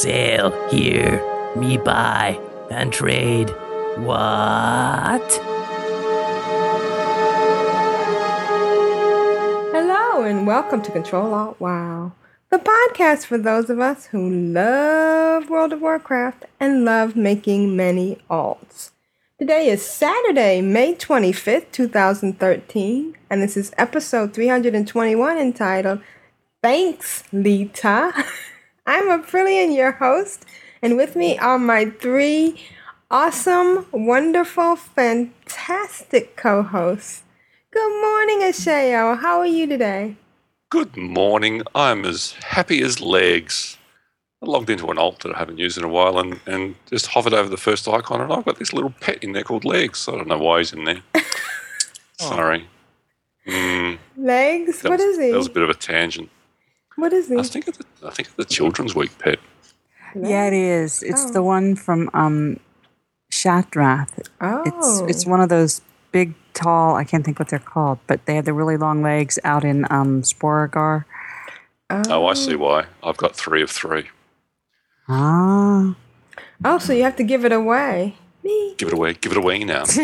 Sail here, me buy, and trade. What? Hello and welcome to Control Alt Wow, the podcast for those of us who love World of Warcraft and love making many alts. Today is Saturday, May 25th, 2013, and this is episode 321 entitled Thanks, Leeta. I'm Aprillian, your host, and with me are my three awesome, wonderful, fantastic co hosts. Good morning, Ashayo. How are you today? Good morning. I'm as happy as legs. I logged into an alt that I haven't used in a while and, and just hovered over the first icon, and I've got this little pet in there called Legs. I don't know why he's in there. Sorry. Mm, Legs? that What was, is he? That was a bit of a tangent. What is he? I think of the, I think of the Children's Week pet. Yeah, it is. It's Oh. the one from um, Shattrath. Oh. It's it's one of those big, tall. I can't think what they're called, but they have the really long legs out in um, Sporeggar. Oh, I see why. I've got three of three. Ah. Oh, so you have to give it away. Me. Give it away. Give it away now.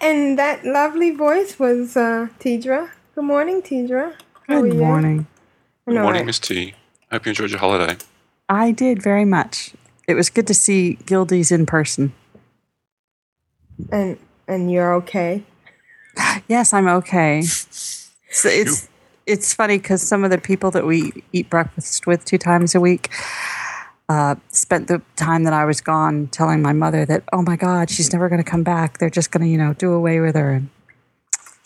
And that lovely voice was uh, Tedrah. Good morning, Tedrah. How are Good you? morning. I Good morning, I- Miss T. Hope you enjoyed your holiday. I did very much. It was good to see Gildies in person. And and you're okay. Yes, I'm okay. So it's it's funny because some of the people that we eat breakfast with two times a week uh, spent the time that I was gone telling my mother that oh my God, she's never going to come back. They're just going to you know do away with her, and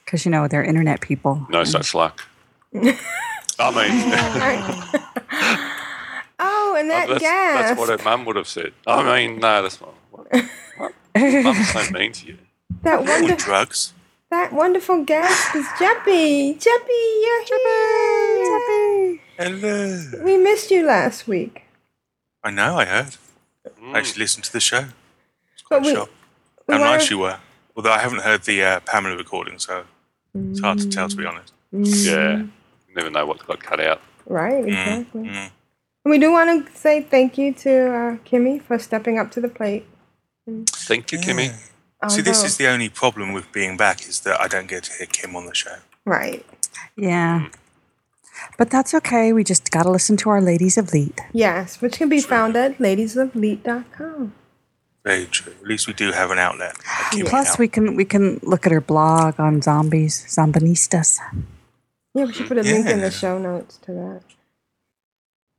because you know they're internet people. No such luck. I mean, Oh, and that that's, gas. that's what her mum would have said. I mean, no, that's not. What, what? Mum's so mean to you. that wonder drugs. that wonderful guest is Jeppy. Jeppy, you're here. Hello. We missed you last week. I know, I heard. Mm. I actually listened to the show. But we, Shocked. we How were- nice you were. Although I haven't heard the uh, Pamela recording, so it's hard to tell, to be honest. Yeah. You never know what got cut out. Right, Mm, exactly. mm. And we do want to say thank you to uh, Kimmy for stepping up to the plate. Thank you, Kimmy. Yeah. See, this Although- is the only problem with being back is that I don't get to hear Kim on the show. right. Yeah, but that's okay. We just got to listen to our ladies of Leet. Yes, which can be found at ladiesofleet.com. Very true. At least we do have an outlet. Plus, now. we can we can look at her blog on zombies, zombinistas. Yeah, we should put a link in the show notes to that.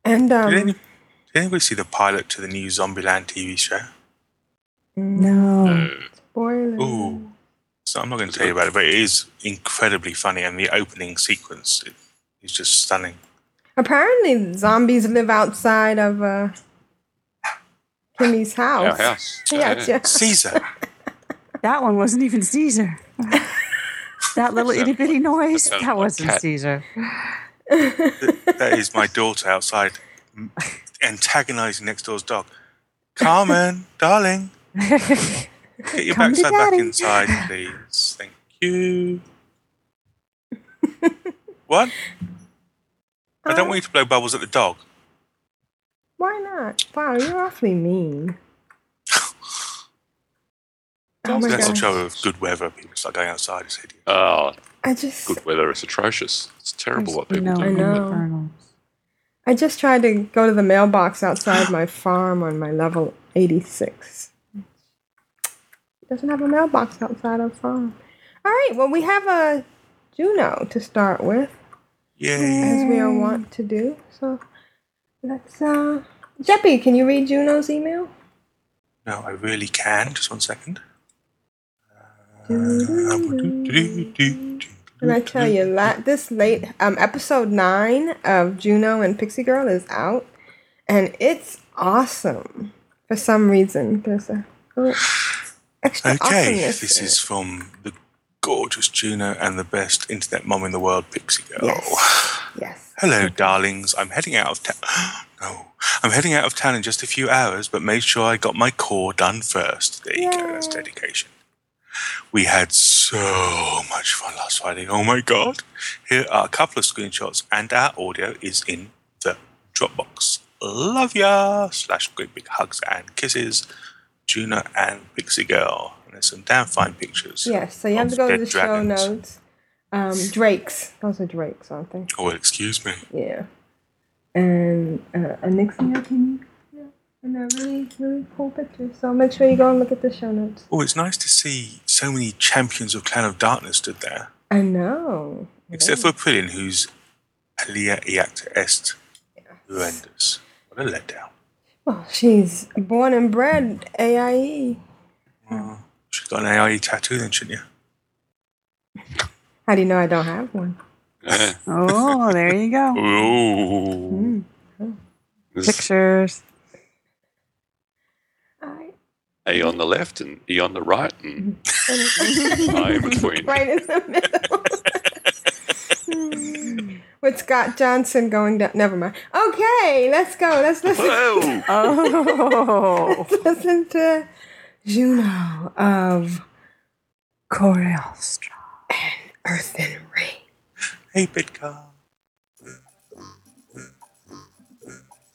And um, Did, any, did anybody see the pilot to the new Zombieland TV show? No, spoiler. Ooh. So I'm not going to tell you about it, but it is incredibly funny, and the opening sequence is just stunning. Apparently, zombies live outside of uh, Kimmy's house. Our house. Yes, Yeah. yes. Caesar. that one wasn't even Caesar. that little itty bitty noise, that that wasn't cat. Caesar. that is my daughter outside antagonizing next door's dog. Carmen, darling, get your Come backside back inside, please. Thank you. what? I don't uh, want you to blow bubbles at the dog. Why not? Wow, you're awfully mean. Oh my That's a gosh. show of good weather. People start going outside. It's hideous. Oh, I just, good weather. It's atrocious. It's terrible what people no I do. know. infernals. I just tried to go to the mailbox outside my farm on my level 86. It doesn't have a mailbox outside our farm. All right, well, we have a Juno to start with, Yay. as we are wont to do. So let's, uh, Jeppy, can you read Juno's email? No, I really can. Just one second. Uh, And I tell you, la- this late um, episode nine of Juno and Pixie Girl is out, and it's awesome. For some reason, there's a extra Okay, awesomeness this is from the gorgeous Juno and the best internet mom in the world, Pixie Girl. Yes. Yes. Hello, darlings. I'm heading out of town. no, I'm heading out of town in just a few hours, but made sure I got my core done first. There you go. That's dedication. We had so much fun last Friday. Oh my god! Here are a couple of screenshots, and our audio is in the Dropbox. Love ya! Slash great big hugs and kisses, Juno and Pixie Girl. And there's some damn fine pictures. Yes. So you have to go to the show notes. Um, Drake's. Those are Drake's, aren't they? Oh, excuse me. Yeah. And uh, a Nixon Yakini. Yeah. And they're really, really cool pictures. So make sure you go and look at the show notes. Oh, it's nice to see so many champions of Clan of Darkness stood there. I know. Except for Prillian, who's Alea Iacta Est. Horrendous. What a letdown. Well, she's born and bred AIE. She's got an AIE tattoo then, shouldn't you? How do you know I don't have one? Yeah. Oh, there you go. Ooh. Hmm. There's Pictures. A on the left and E on the right, and mm-hmm. I in between. right in the middle. With Scott Johnson going down. Never mind. Okay, let's go. Let's listen. Whoa! Oh, Let's listen to Juno of Coriostra. Earth and Rain. Hey, Bidcar.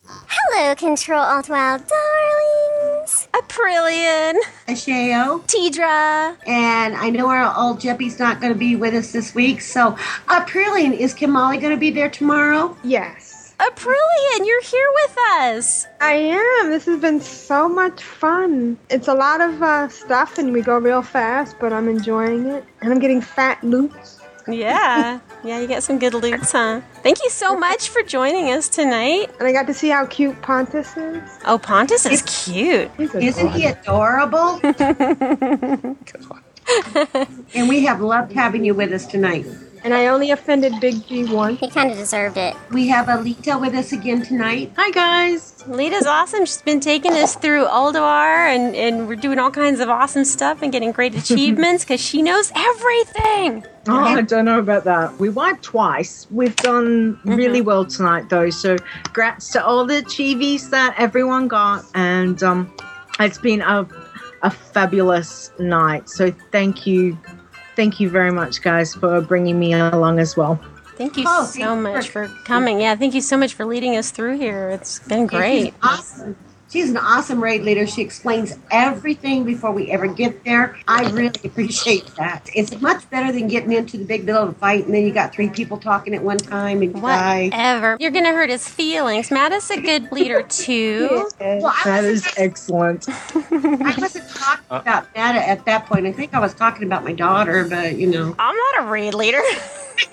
Hello, Control Alt Wow darlings. Aprillian, Ashayo. Tedrah. And I know our old Jeppy's not going to be with us this week. So, Aprillian, is Kimali going to be there tomorrow? Yes. Aprillian, you're here with us. I am. This has been so much fun. It's a lot of uh, stuff and we go real fast, but I'm enjoying it. And I'm getting fat loots. Yeah. Yeah, you get some good loots, huh? Thank you so much for joining us tonight. And I got to see how cute Pontus is. Oh, Pontus is cute. He's Isn't he adorable? and we have loved having you with us tonight. And I only offended Big G once. He kind of deserved it. We have Alita with us again tonight. Hi guys. Alita's awesome. She's been taking us through Ulduar and, and we're doing all kinds of awesome stuff and getting great achievements because she knows everything. Oh, I don't know about that. We wiped twice. We've done really well tonight, though. So, grats to all the achievies that everyone got, and um, it's been a a fabulous night. So, thank you, thank you very much, guys, for bringing me along as well. Thank you Oh, so thank much for- for coming. Yeah, thank you so much for leading us through here. It's been great. Awesome. She's an awesome raid leader. She explains everything before we ever get there. I really appreciate that. It's much better than getting into the big middle of a fight and then you got three people talking at one time and you die. Whatever. You're gonna hurt his feelings. Matt is a good leader too. Well, I is excellent. I wasn't talking uh, about Matt at that point. I think I was talking about my daughter, but you know. I'm not a raid leader.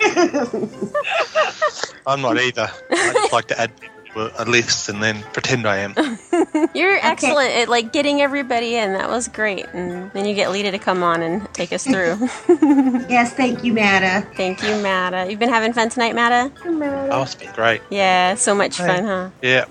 I'm not either. I just like to add people to a list and then pretend I am. You're excellent at like getting everybody in. That was great. And then you get Leeta to come on and take us through. yes, thank you, Matta. Thank you, Matta. You've been having fun tonight, Matta? Oh, it's been great. Yeah, so much Hey. fun, huh? Yeah.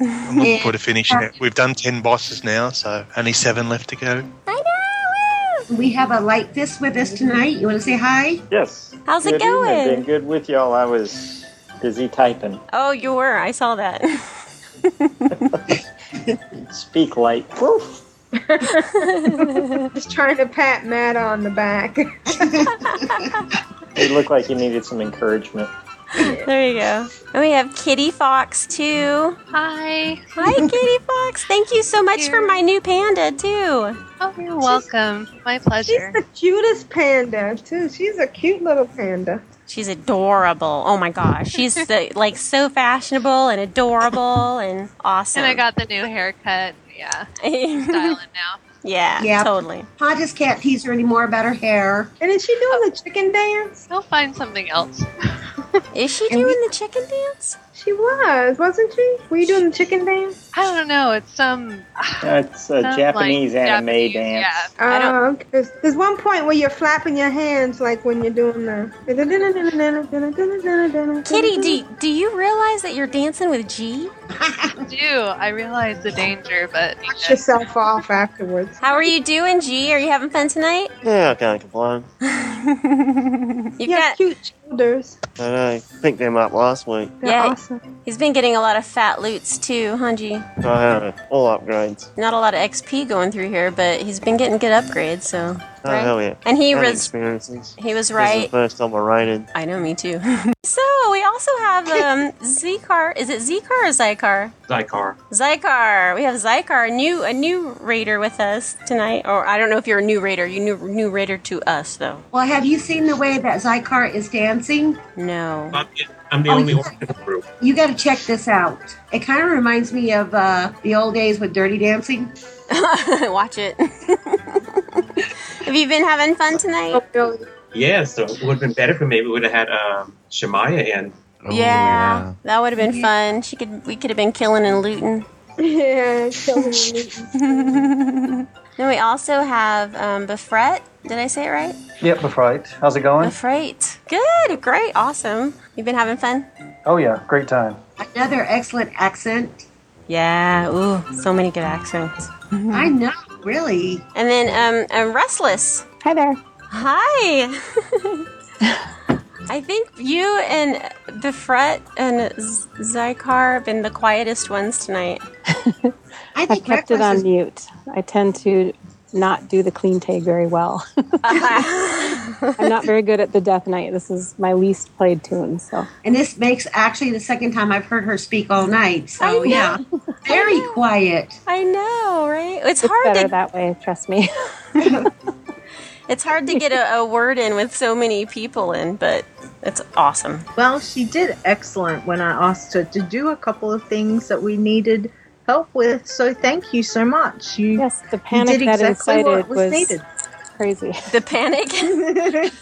I'm looking forward to finishing it. We've done 10 bosses now, so only seven left to go. I know! We have a light fist with us tonight. You want to say hi? Yes. How's it Good evening. going? Been good with y'all. I was busy typing. Oh, you were. I saw that. Speak light. Woof. Just trying to pat Matt on the back. It looked like you needed some encouragement. there you go. And we have Kitty Fox too. Hi. Hi, Kitty Fox. Thank you so much for my new panda too. Oh, you're welcome. My pleasure. She's the cutest panda, too. She's a cute little panda. She's adorable. Oh my gosh, she's so, like so fashionable and adorable and awesome. And I got the new haircut. Yeah. Styling now. Yeah, Yeah. totally. Pontus can't tease her anymore about her hair. And is she doing the chicken dance? He'll find something else. Is she doing the chicken dance? She was, wasn't she? Were you doing the chicken dance? I don't know. It's um, some. It's a Sounds Japanese like anime Japanese, dance. yeah. Oh, okay. There's, there's one point where you're flapping your hands like when you're doing the. Kitty, do, do you realize that you're dancing with G? I do. I realize the danger, but you Wash yourself off afterwards. How are you doing, G? Are you having fun tonight? Yeah, I can't complain. You've Yeah, got cute shoulders. I know. Picked them up last week. They're Yeah. awesome. He's been getting a lot of fat loots too, huh, G? I have all upgrades. Not a lot of XP going through here, but he's been getting good upgrades. So, Oh, right? hell yeah. And he And was experiences. he was This is right. the first time I raided. I know, me too. so we also have um, Zikar. Is it Zikar or Zykar? Zycar. Zykar. We have Zykar, a new a new raider with us tonight. Or I don't know if you're a new raider. You new new raider to us though. Well, have you seen the way that Zykar is dancing? No. I'm the Oh, only one in the group. You got to check this out. It kind of reminds me of uh, the old days with Dirty Dancing. Watch it. have you been having fun tonight? Yeah, so it would have been better if maybe we maybe would have had um, Shemaya in. yeah, that would have been fun. She could we could have been killing and looting. Yeah, killing and looting. Then we also have um, Befret. Did I say it right? Yep, that's right. How's it going? Befret. Good, great, awesome. You've been having fun? Oh yeah, great time. Another excellent accent. Yeah, ooh, so many good accents. I know, really. And then um, um Restless. Hi there. Hi. I think you and the Fret and Z- Zykar have been the quietest ones tonight. I I've kept it on mute. I tend to not do the clean take very well. I'm not very good at the Death Knight. This is my least played tune, so And this makes actually the second time I've heard her speak all night. So, yeah, very quiet. I know, right? It's, it's hard better to that way. Trust me. it's hard to get a, a word in with so many people in, but it's awesome. Well, she did excellent when I asked her to do a couple of things that we needed help with. So thank you so much. You, yes, the panic did that exactly what incited was, was needed. crazy. The panic.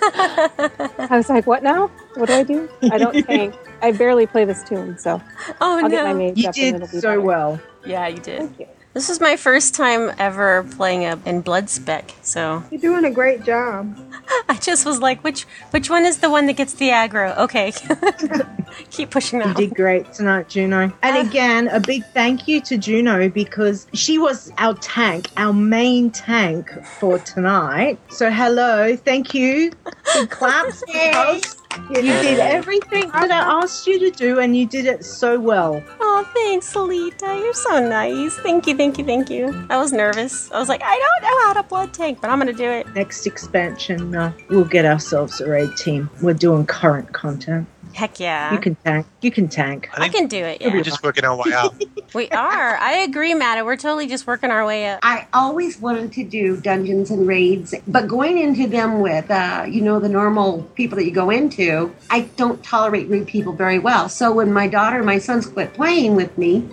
I was like, "What now? What do I do? I don't think I barely play this tune, so Oh I'll no! get my mage You up did it'll so better. well. Yeah, you did. This is my first time ever playing a, in Blood Spec, so You're doing a great job. I just was like, which which one is the one that gets the aggro? Okay, keep pushing that. You did great tonight, Juno. And ah. again, a big thank you to Juno because she was our tank, our main tank for tonight. So hello, thank you. Big claps because you did everything that I asked you to do and you did it so well. Oh, thanks, Salita. You're so nice. Thank you, thank you, thank you. I was nervous. I was like, I don't know how to blood tank, but I'm gonna do it. Next expansion, uh, we'll get ourselves a raid team. We're doing current content. Heck yeah. You can tank. You can tank. I can do it. Yeah. We're just working our way up. we are. I agree, Matta. We're totally just working our way up. I always wanted to do dungeons and raids, but going into them with, uh, you know, the normal people that you go into, I don't tolerate rude people very well. So when my daughter and my sons quit playing with me,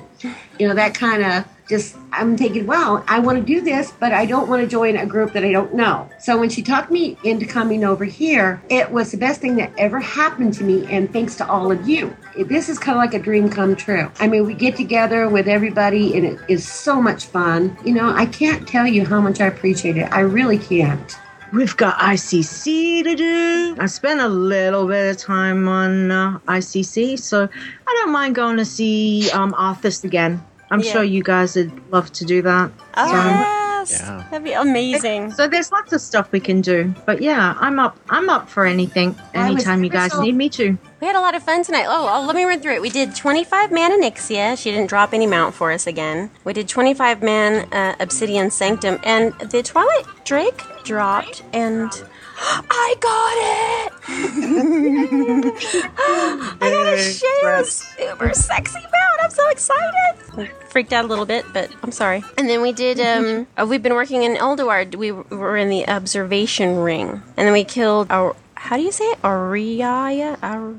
you know, that kind of just, I'm thinking, well, I want to do this, but I don't want to join a group that I don't know. So when she talked me into coming over here, it was the best thing that ever happened to me, and thanks to all of you. This is kind of like a dream come true. I mean, we get together with everybody, and it is so much fun. You know, I can't tell you how much I appreciate it. I really can't. We've got ICC to do. I spent a little bit of time on uh, ICC, so I don't mind going to see um, Arthas again. I'm Yeah. sure you guys would love to do that. Oh, So- yes. Yeah. That'd be amazing. So there's lots of stuff we can do. But yeah, I'm up. I'm up for anything. Anytime you guys so- need me to. We had a lot of fun tonight. Oh, oh, let me run through it. We did 25 man Onyxia. She didn't drop any mount for us again. We did 25 man uh, Obsidian Sanctum. And the Twilight Drake dropped, and I got it! I got a share super sexy mount. I'm so excited. Freaked out a little bit, but I'm sorry. And then we did, um, uh, we've been working in Ulduar. We were in the observation ring. And then we killed our, how do you say it? Auriaya? Ar-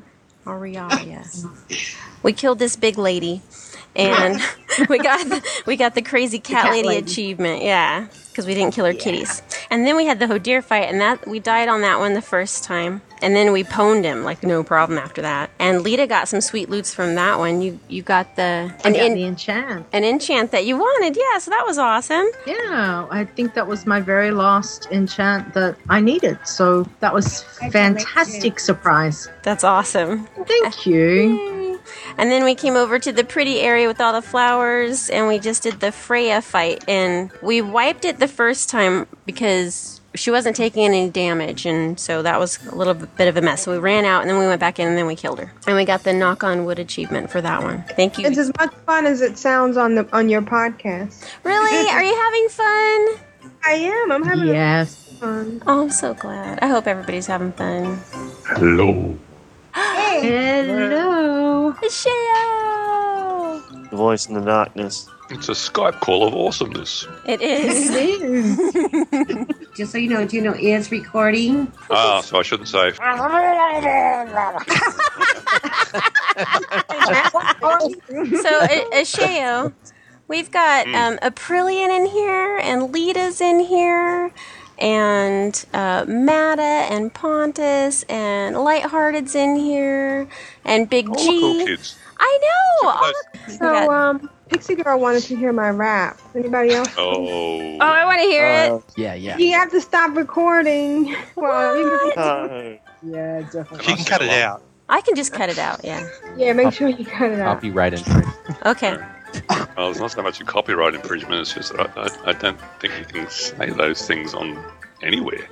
Auriaya. we killed this big lady. And we got the, we got the crazy cat, cat lady, lady. achievement. Yeah, because we didn't kill her kitties. And then we had the Hodir fight, and that we died on that one the first time. And then we pwned him like no problem after that. And Leeta got some sweet loots from that one. You you got the I an got in- the enchant. an enchant that you wanted. Yeah, so that was awesome. Yeah, I think that was my very last enchant that I needed. So that was fantastic surprise. That's awesome. Thank you. And then we came over to the pretty area with all the flowers and we just did the Freya fight. And we wiped it the first time because she wasn't taking any damage. And so that was a little bit of a mess. So we ran out and then we went back in and then we killed her. And we got the knock on wood achievement for that one. Thank you. It's as much fun as it sounds on the on your podcast. Really? Are you having fun? I am. I'm having Yes. fun. Oh, I'm so glad. I hope everybody's having fun. Hello. Hello. Sheo! The voice in the darkness. It's a Skype call of awesomeness. It is. Just so you know, Juno is recording. Ah, so I shouldn't say. so a, Sheo, we've got um, Aprillian in here, and Leeta's in here, and uh, Matta and Pontus, and Lighthearted's in here, and Big All the G. cool kids. I know. all the- So, um, Pixie Girl wanted to hear my rap. Anybody else? Oh. Oh, I want to hear Uh, it. Yeah, yeah. You have to stop recording. Well, you can- Oh, Yeah, definitely. She can cut it out. I can just cut it out. Yeah. yeah, make sure you cut it out. Copyright infringement. Okay. Well, it's not so much a copyright infringement, it's just that I, I, I don't think you can say those things on anywhere.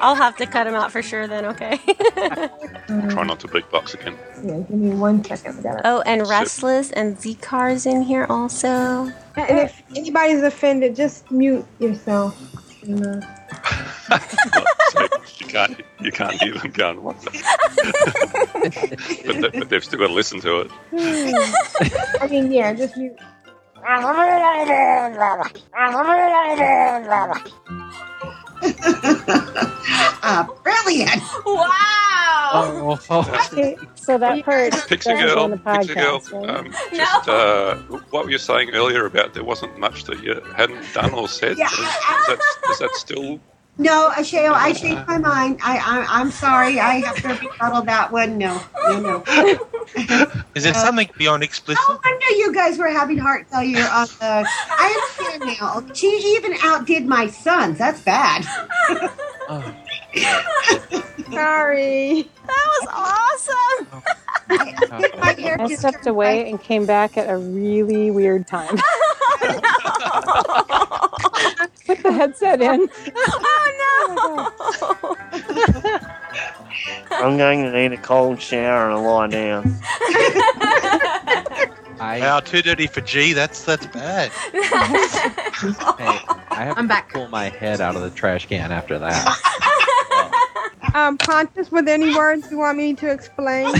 I'll have to cut them out for sure. Then, okay. Try not to beatbox again. Yeah, give me one second. Oh, and Restless and Zcar's in here also. And if anybody's offended, just mute yourself. You know. So you can't you can't hear them going what the but, they, but they've still got to listen to it. I mean, yeah, just mute. Ah, brilliant! Wow. Oh, Okay, so that part Pixie girl, on the Pixie girl. Um, just uh, what were you saying earlier about there wasn't much that you hadn't done or said? Yeah, Is, is that, is that still? No, Ashayo, I uh, changed my mind. I, I I'm sorry. I have to rebuttal that one. No, no, no. Is there something beyond explicit? No wonder you guys were having heart failure on the. I understand now. She even outdid my sons. That's bad. Uh, Sorry. That was awesome. My hair I just stepped turned away and came back at a really weird time. Put the headset in. Oh no. I'm going to need a cold shower and a lie down. I, Wow, too dirty for G. That's that's bad. hey, I have I'm to back. pull my head out of the trash can after that. Um, Pontus, were there any words you want me to explain?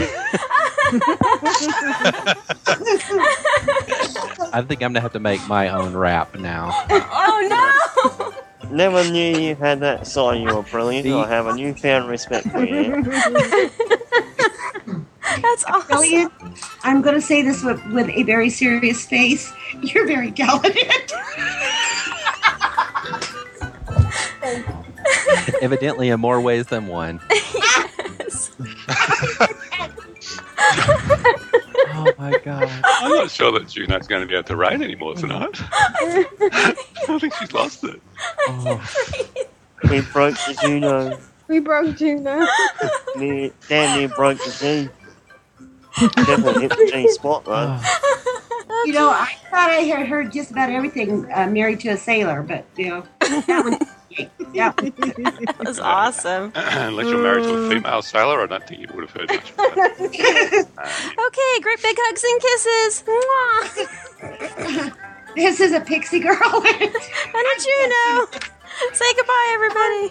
I think I'm gonna have to make my own rap now. oh no. Never knew you had that side. You were brilliant. I have a newfound respect for you. That's awesome. Brilliant. I'm going to say this with, with a very serious face. You're very talented. Evidently, in more ways than one. yes. Oh my god. I'm not sure that Juno's going to be able to rain anymore tonight. I think she's lost it. Oh, We broke the Juno. we broke Juno. Damn near broke the G. Definitely hit the G spot though. You know, I thought I had heard just about everything uh, married to a sailor, but, you know, that one. Yeah. That was awesome. Unless you're married to a female sailor, I don't think you would have heard much. About that. Okay, great big hugs and kisses. Mwah. This is a pixie girl. And a Juno. Say goodbye, everybody.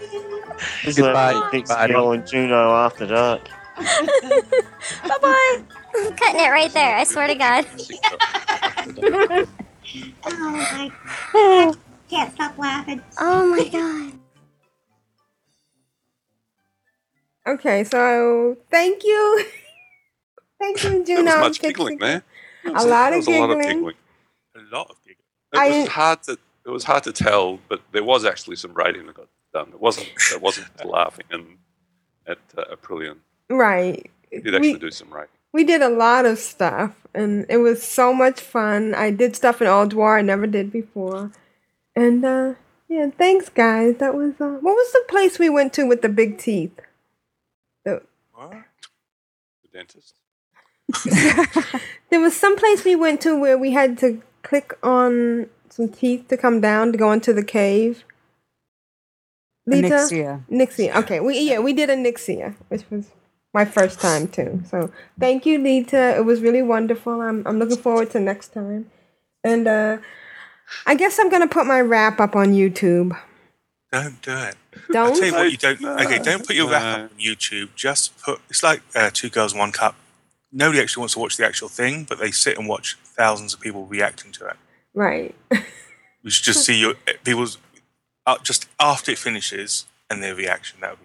This Goodbye, is like Pixie. Girl and Juno after dark. Bye bye. Cutting it right there. I swear to God. oh my I can't stop laughing. Oh my God. Okay, so thank you. Thank you, There Juno. was much giggling there. a lot There of was a lot of giggling. giggling. A lot of giggling. It I- was hard to it was hard to tell, but there was actually some writing that got done. It wasn't it wasn't laughing and at uh, Aprillian. Right. He did actually We- do some rating. We did a lot of stuff, and it was so much fun. I did stuff in Ulduar I never did before, and uh, yeah, thanks, guys. That was uh, what was the place we went to with the big teeth? The, The dentist. there was some place we went to where we had to click on some teeth to come down to go into the cave. Leeta? Nixia. Nixia. Okay. We yeah, we did Onyxia, which was my first time too. So thank you, Leeta. It was really wonderful. I'm I'm looking forward to next time. And uh I guess I'm gonna put my wrap up on YouTube. Don't do it. Don't? I'll tell you what, you don't. Okay, don't put your wrap up on YouTube. Just put. It's like uh, Two Girls, One Cup. Nobody actually wants to watch the actual thing, but they sit and watch thousands of people reacting to it. Right. You should just see your people's uh, just after it finishes and their reaction. That would be fun.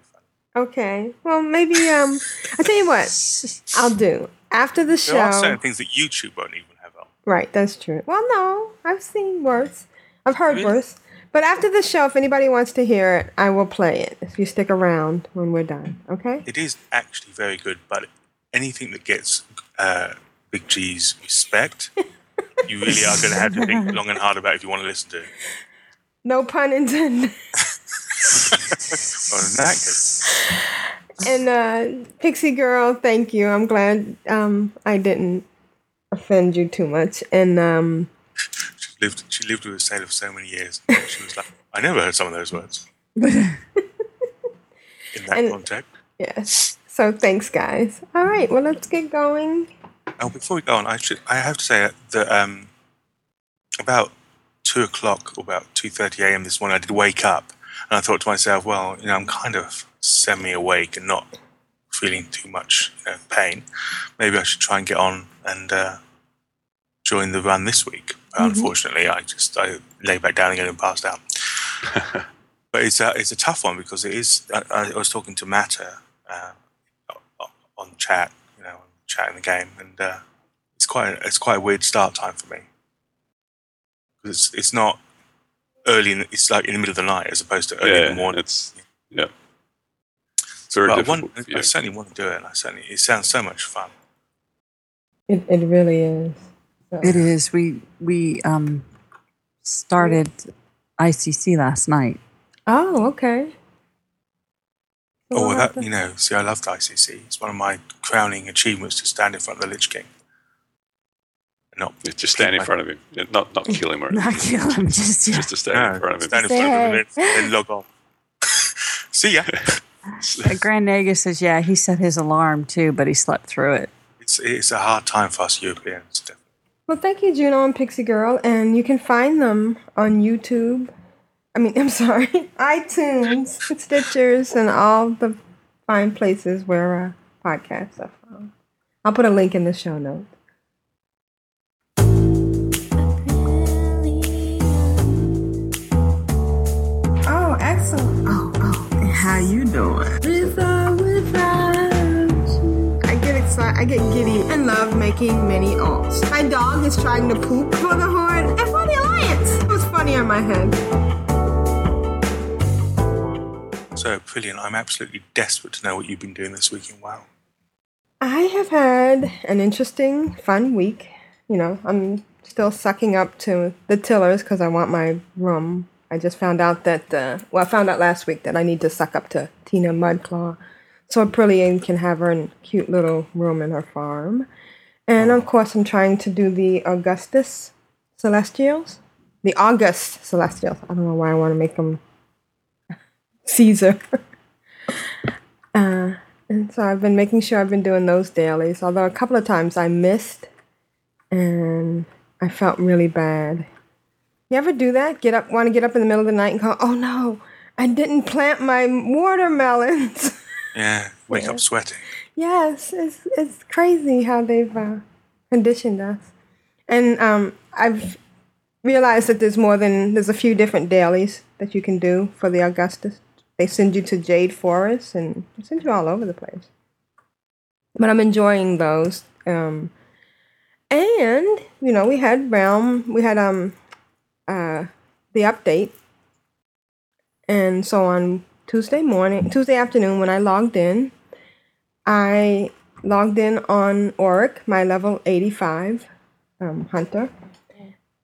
Okay. Well maybe um I tell you what I'll do. After the show. There are certain things that YouTube won't even have on. Right, that's true. Well no, I've seen worse. I've heard worse. But after the show, if anybody wants to hear it, I will play it if you stick around when we're done. Okay? It is actually very good, but anything that gets uh, Big G's respect, you really are going to have to think long and hard about if you want to listen to it. No pun intended. Well, in that case, And uh, Pixie Girl, thank you. I'm glad um, I didn't offend you too much. And um, she lived, she lived with a sailor for so many years. She was like, I never heard some of those words in that And- context. yes. So thanks, guys. All right. Well, let's get going. Oh, before we go on, I should I have to say that um, about two o'clock or about two thirty a.m. this morning, I did wake up and I thought to myself, well, you know, I'm kind of semi-awake and not feeling too much you know, pain. Maybe I should try and get on and uh, join the run this week. But Mhm. Unfortunately, I just I lay back down again and passed out. but it's a it's a tough one because it is. I, I was talking to Matter uh, on chat, you know, chat in the game, and uh, it's quite a, it's quite a weird start time for me. It's it's not early. In, the- it's like in the middle of the night as opposed to early in the morning. It's yeah. It's very But I, difficult. want, for. I certainly want to do it. And I certainly it sounds so much fun. It, it really is. So- It is. We we um started ICC last night. Oh, okay. Oh, well, Well, that you know, see, I loved ICC. It's one of my crowning achievements to stand in front of the Lich King. And Not just stand in front of him, not not kill him or Not kill him, just yeah. just to stand No, in front of him. stand in front of him and then, then log off. see ya. Uh, Grand Nagus says, yeah, he set his alarm too, but he slept through it. It's it's a hard time for us Europeans. Well, thank you, Juno and Pixie Girl, and you can find them on YouTube. I mean, I'm sorry, iTunes, Stitchers, and all the fine places where uh, podcasts are found. I'll put a link in the show notes. How you doing? I get excited, I get giddy and love making many alts. My dog is trying to poop for the Horde and for the Alliance. It was funny on my head. So brilliant! I'm absolutely desperate to know what you've been doing this week in WoW. I have had an interesting, fun week. You know, I'm still sucking up to the tillers because I want my room. I just found out that, uh, well, I found out last week that I need to suck up to Tina Mudclaw so Aprillian can have her cute little room in her farm. And of course, I'm trying to do the Augustus Celestials. The August Celestials. I don't know why I want to make them Caesar. uh, and so I've been making sure I've been doing those dailies, although a couple of times I missed and I felt really bad. You ever do that? Get up, want to get up in the middle of the night and go, oh no, I didn't plant my watermelons. Yeah, wake Yeah. up sweating. yes, it's, it's crazy how they've uh, conditioned us. And um, I've realized that there's more than, there's a few different dailies that you can do for the Augustus. They send you to Jade Forest and they send you all over the place. But I'm enjoying those. Um, And you know, we had realm, we had um, uh, the update, and so on Tuesday morning, Tuesday afternoon, when I logged in, I logged in on Oric, my level eighty-five um, hunter,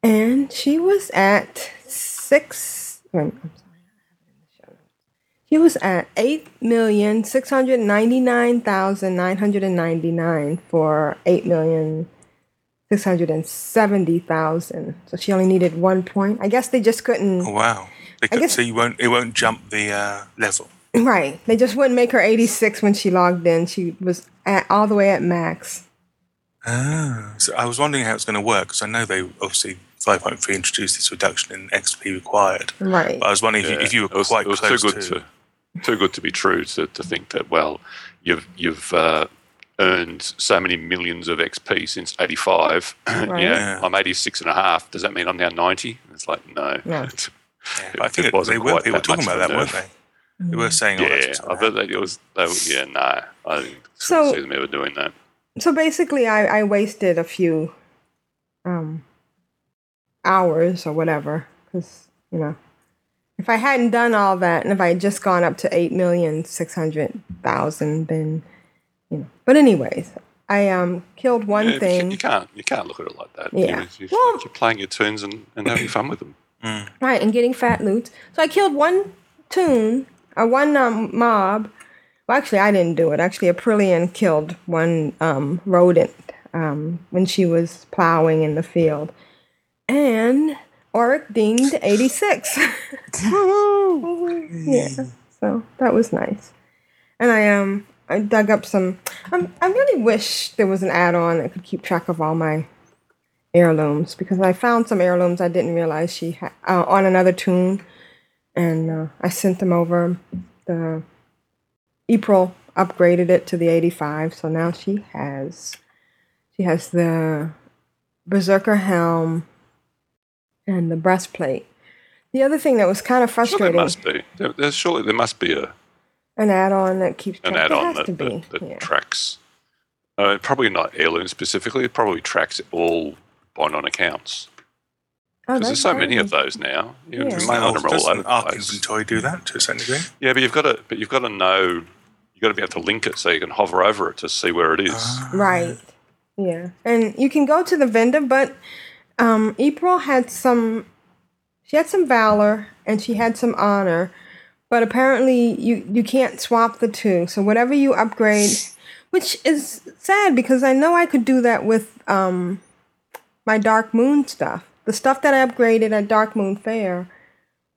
and she was at six. I'm sorry, She was at eight million six hundred ninety nine thousand nine hundred and ninety nine for eight million six hundred and seventy thousand. So she only needed one point. I guess they just couldn't. Oh wow! They I could, guess- so you won't it won't jump the uh, level. Right. They just wouldn't make her eighty six when she logged in. She was at all the way at max. Ah, so I was wondering how it's going to work because I know they obviously 5.3 introduced this reduction in XP required. Right. But I was wondering if, you, if you were it was, quite it was close too good to. to, too good to be true to, to think that well you've you've uh, earned so many millions of XP since 85 Right. yeah I'm 86 and a half does that mean I'm now 90 it's like no No. It- But I think it it, wasn't they were quite people that talking much about that, weren't nerf. they? They were saying, "Oh, yeah that's I bet that it was they, were- yeah no I didn't So- see them ever doing that So basically, I, I wasted a few um, hours or whatever. Because, you know, if I hadn't done all that and if I had just gone up to 8,600,000, then, you know. But, anyways, I um killed one Yeah, thing. You can't you can't look at it like that Yeah. you, are you're playing your turns and, and having fun with them Right, and getting fat loot. So I killed one tune, or one um, mob. Well, actually, I didn't do it. Actually, Aprillian killed one um, rodent um, when she was plowing in the field. And Oric dinged 86. yeah, so that was nice. And I um I dug up some. Um, I really wish there was an add-on that could keep track of all my heirlooms because I found some heirlooms I didn't realize she had uh, on another tune, and uh, I sent them over. The April upgraded it to the 85, so now she has she has the Berserker helm and the breastplate. The other thing that was kind of Sure, there must be. There, surely there must be a an add-on that keeps an track. There add-on has that, that, that yeah. tracks. Uh, probably not heirloom specifically. It probably tracks all bind-on accounts. Oh, Because there's so many of those now. You, Yeah. you Doesn't may not Arc- them all the Arc. Inventory do that to a certain degree? Yeah, but you've got to, but you've got to know. You've got to be able to link it so you can hover over it to see where it is. Ah. Right. Yeah. And you can go to the vendor, but um, April had some, she had some valor and she had some honor, but apparently you, you can't swap the two. So whatever you upgrade, which is sad because I know I could do that with um, my Dark Moon stuff. The stuff that I upgraded at Dark Moon Fair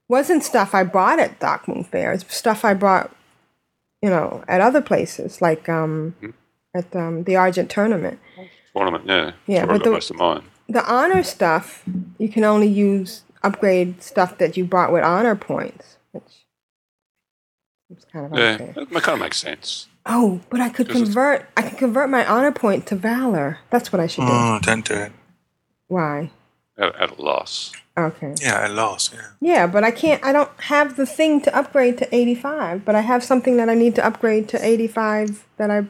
wasn't stuff I bought at Dark Moon Fair. It's stuff I bought, you know, at other places like um, at um, the Argent tournament. Tournament, yeah. Yeah, That's where I but the- most of mine. The honor stuff, you can only use upgrade stuff that you bought with honor points, which is kind of Yeah, unfair. that kind of makes sense. Oh, but I could convert. I could convert my honor point to valor. That's what I should do. Oh, don't do it. Why? At, at a loss. Okay. Yeah, at last, yeah. Yeah, but I can't. I don't have the thing to upgrade to eighty-five. But I have something that I need to upgrade to eighty-five. That I.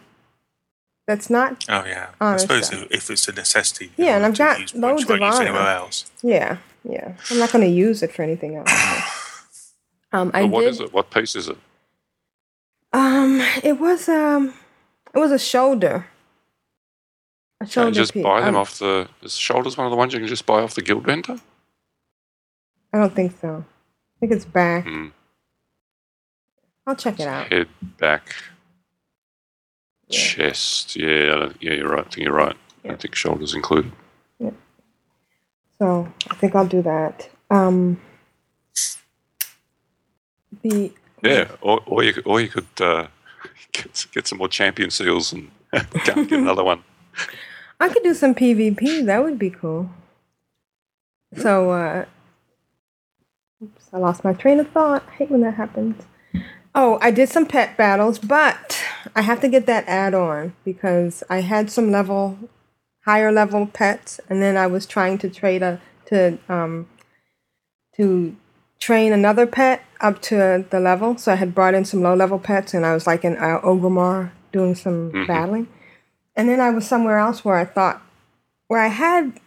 That's not. Oh, yeah. I Honor suppose stuff. if, if it's a necessity. Yeah, and I've to got use loads points, you of won't use honor. anywhere else. Yeah, yeah. I'm not going to use it for anything else. Um, I But what did. is it? What piece is it? Um, it was um, it was a shoulder. A Can you just piece. buy them Um, off the. Is shoulders one of the ones you can just buy off the guild vendor? I don't think so. I think it's back. Hmm. I'll check it out. Head, back, chest. Yeah, yeah, you're right. I think you're right. I think shoulders included. So I think I'll do that. Um, the Yeah, or, or you could, or you could uh, get, get some more champion seals and and get another one. I could do some PvP. That would be cool. So, uh, oops, I lost my train of thought. I hate when that happens. Oh, I did some pet battles, but I have to get that add on because I had some level, higher level pets, and then I was trying to trade a to um to train another pet up to the level. So I had brought in some low level pets, and I was like in uh, Orgrimmar doing some Mhm. battling. And then I was somewhere else where I thought where I had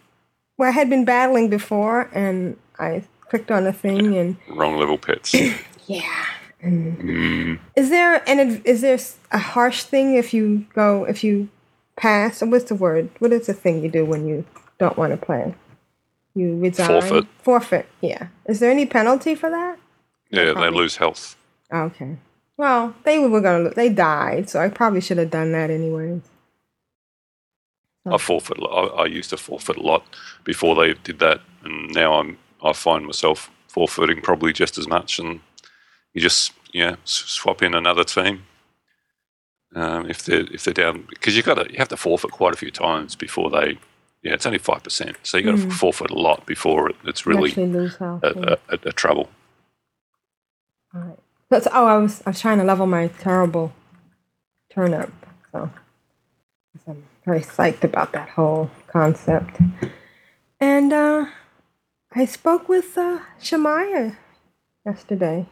where I had been battling before, and I clicked on a thing, and Wrong level pets. yeah. And Mm. is there an is there a harsh thing if you go if you pass? What's the word? What is the thing you do when you don't want to play? You resign. Forfeit. Forfeit. Yeah. Is there any penalty for that? Yeah, they lose health. Okay. Well, they were gonna. They died, so I probably should have done that anyways. I forfeit. I, I used to forfeit a lot before they did that, and now I'm. I find myself forfeiting probably just as much, and you just yeah swap in another team um, if they're if they're down because you got to you have to forfeit quite a few times before they. Yeah, it's only five percent, so you got to Mm. forfeit a lot before it, it's really a, yeah. a, a, a trouble. That's oh, I was I was trying to level my terrible turnip, so I'm very psyched about that whole concept. And uh, I spoke with uh, Shemaya yesterday,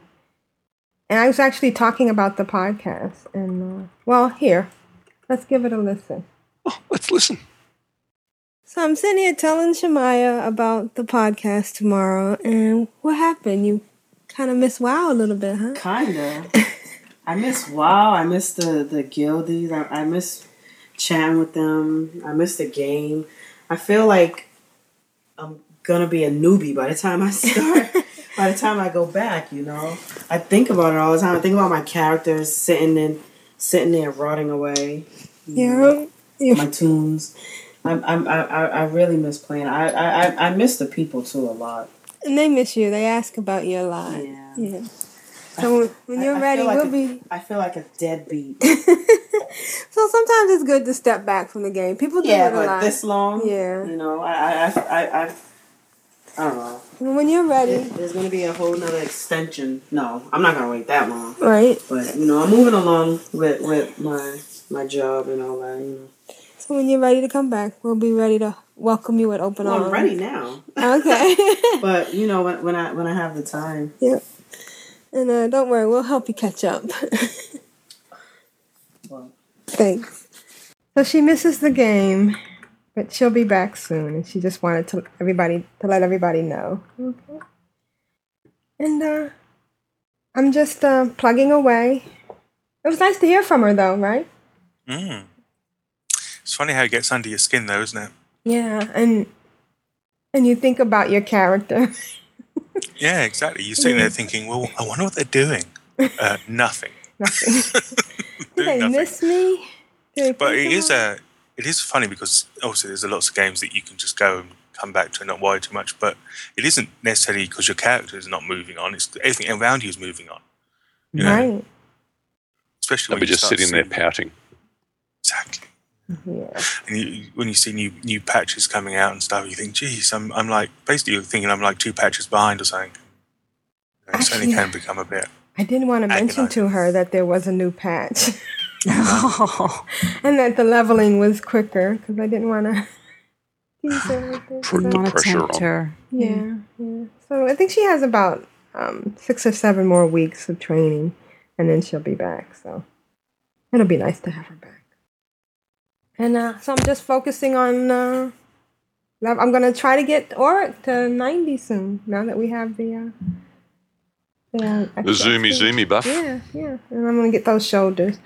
and I was actually talking about the podcast. And uh, well, here, let's give it a listen. let's listen. So I'm sitting here telling Shemaya about the podcast tomorrow, and what happened? You kind of miss WoW a little bit, huh? Kinda. I miss WoW. I miss the the guildies. I, I miss chatting with them. I miss the game. I feel like I'm gonna be a newbie by the time I start. by the time I go back, you know, I think about it all the time. I think about my characters sitting in, sitting there rotting away. you Yeah. know, Yeah. My toons. I'm, I'm, I, I I really miss playing. I, I, I- I miss the people too a lot. And they miss you. They ask about you a lot. Yeah. So when, when you're I- I ready, like we'll a- be. I feel like a deadbeat. So sometimes it's good to step back from the game. People do Yeah, it a but lot. this long, Yeah. you know, I, I, I, I, I, I don't know. When you're ready, There- There's gonna be a whole nother extension. No, I'm not gonna wait that long. Right. But you know, I'm moving along with with my my job and all that. You know, so when you're ready to come back, we'll be ready to welcome you with open well, arms. I'm ready now. Okay. but you know, when, when I when I have the time. Yep. And uh, don't worry, we'll help you catch up. Thanks. So she misses the game, but she'll be back soon, and she just wanted to everybody to let everybody know. Okay. And uh, I'm just uh, plugging away. It was nice to hear from her, though, right? Mm. It's funny how it gets under your skin, though, isn't it? Yeah, and and you think about your character. Yeah, exactly. You're sitting there thinking, well, I wonder what they're doing. Uh, nothing. Nothing. Do they miss me? They But it is a, it is funny because obviously there's a lots of games that you can just go and come back to and not worry too much. But it isn't necessarily because your character is not moving on. It's everything around you is moving on. You know? Right. Especially They'll when be you just sitting there pouting. Exactly. Yeah. And you, when you see new new patches coming out and stuff, you think, geez, I'm, I'm like, basically you're thinking I'm like two patches behind or something. You know, It certainly can become a bit. I didn't want to mention to her that there was a new patch. and that the leveling was quicker because I didn't want to tease her with this. Put the pressure tempt on. her. Yeah, yeah. So I think she has about um, six or seven more weeks of training, and then she'll be back. So it'll be nice to have her back. And uh, so I'm just focusing on. Uh, lev- I'm gonna try to get Oric to 90 soon. Now that we have the. Uh, the, uh, The zoomy zoomy buff. Yeah, yeah. And I'm gonna get those shoulders.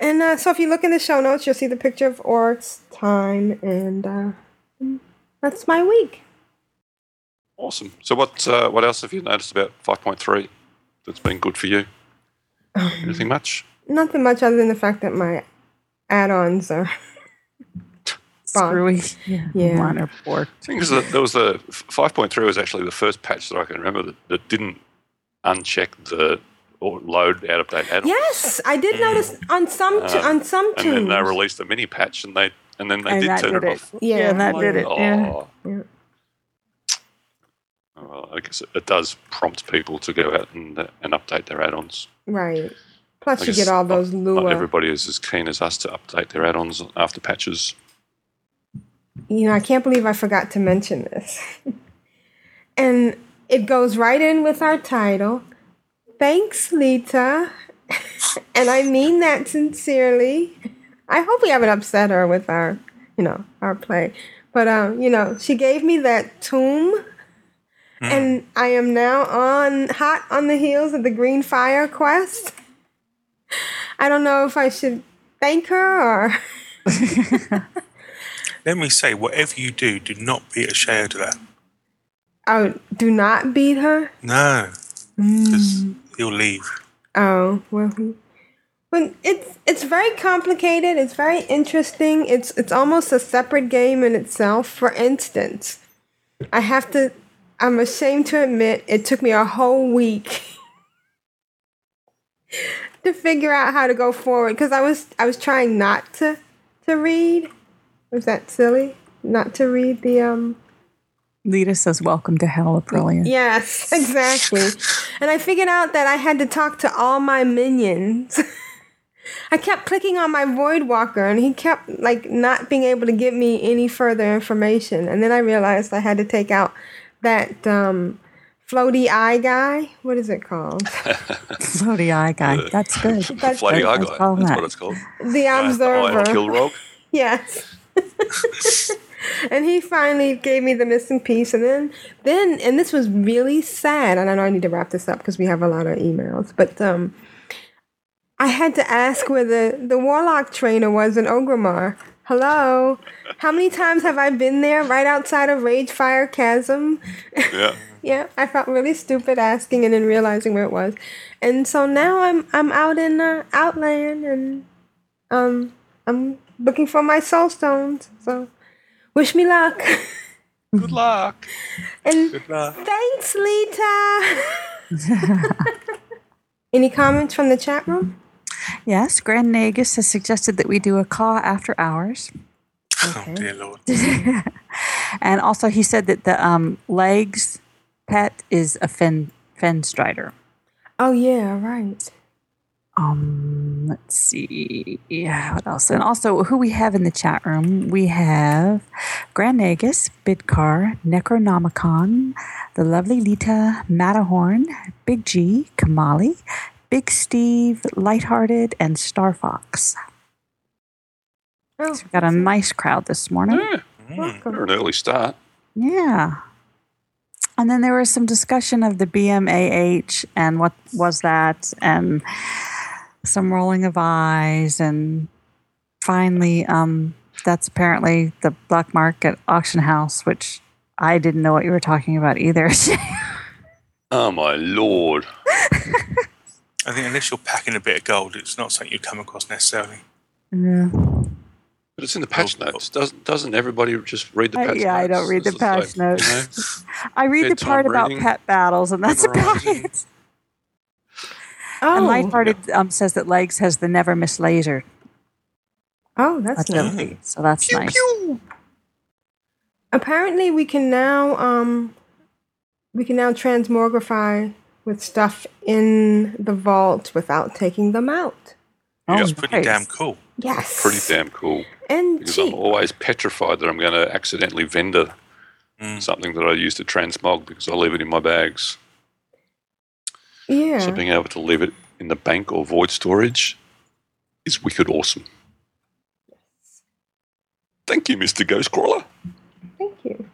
And uh, so if you look in the show notes, you'll see the picture of Oric's time, and uh, that's my week. Awesome. So what uh, what else have you noticed about 5.3 that's been good for you? Anything much? Nothing much other than the fact that my add-ons are Screwy. Yeah. Yeah. Minor port. I think that there was a 5.3 was actually the first patch that I can remember that, that didn't uncheck the or load out of date add-ons. Yes, I did notice on some tu- Um, on some and then they released a mini patch and they and then they And did turn did it, it. off. Yeah, Yeah, and that Like, did it. Yeah. oh. Yeah. Well, I guess it, it does prompt people to go out and, uh, and update their add-ons. Right. Plus, you get all those Not everybody is as keen as us to update their add-ons after patches. You know, I can't believe I forgot to mention this. and it goes right in with our title. Thanks, Leeta. and I mean that sincerely. I hope we haven't upset her with our, you know, our play. But um, you know, she gave me that tomb, and I am now on hot on the heels of the Green Fire quest. I don't know if I should thank her or. Let me say, whatever you do, do not beat a shade of that. Oh, do not beat her. No, Mm. he'll leave. Oh well, he- but it's it's very complicated. It's very interesting. It's it's almost a separate game in itself. For instance, I have to. I'm ashamed to admit it took me a whole week to figure out how to go forward because I was I was trying not to to read. Was that silly? Not to read the um Leeta says, "Welcome to hell, Aprillian." Yes, exactly. and I figured out that I had to talk to all my minions. I kept clicking on my Void Walker and he kept like not being able to give me any further information. And then I realized I had to take out that um floaty eye guy. What is it called? Floaty eye guy. That's good. That's- Floaty eye guy. call him That's that. what it's called. The Observer. Eye of Kilrogg. Yes. and he finally gave me the missing piece and then then and this was really sad and I know I need to wrap this up because we have a lot of emails but um I had to ask where the the warlock trainer was in Orgrimmar. Hello. How many times have I been there right outside of Ragefire Chasm? Yeah. Yeah, I felt really stupid asking and then realizing where it was. And so now I'm I'm out in uh, Outland and um I'm looking for my soul stones. So wish me luck. Good luck. And Good luck. thanks, Leeta. Any comments from the chat room? Yes, Grand Nagus has suggested that we do a call after hours. Oh dear lord. and also, he said that the um, legs pet is a fen fen strider. Oh yeah, right. Um, let's see. Yeah, what else? And also, who we have in the chat room? We have Grand Nagus, Bidcar, Necronomicon, the lovely Leeta Matterhorn, Big G, Kamali, Big Steve, Lighthearted, and Star Fox. Oh, So we've got a nice crowd this morning. Yeah. We're an early start. Yeah. And then there was some discussion of the BMAH and what was that, and some rolling of eyes, and finally, um, that's apparently the black market auction house, which I didn't know what you were talking about either. Oh my lord. I think unless you're packing a bit of gold, it's not something you come across necessarily. yeah. But it's in the patch notes. Doesn't doesn't everybody just read the I- patch yeah, I don't read the It's like, patch notes. you know, I read the Bedtime part about reading, pet battles, and that's about it. And Oh. Lighthearted um, says that Legs has the never miss laser. Oh, that's nice. so that's nice. Apparently, we can now um, we can now transmogrify with stuff in the vault without taking them out. That's Yep. pretty damn cool. Yes. Pretty damn cool. And Because cheap. I'm always petrified that I'm going to accidentally vendor something that I use to transmog because I leave it in my bags. Yeah. So being able to leave it in the bank or void storage is wicked awesome. Thank you, Mr. Ghostcrawler. Thank you.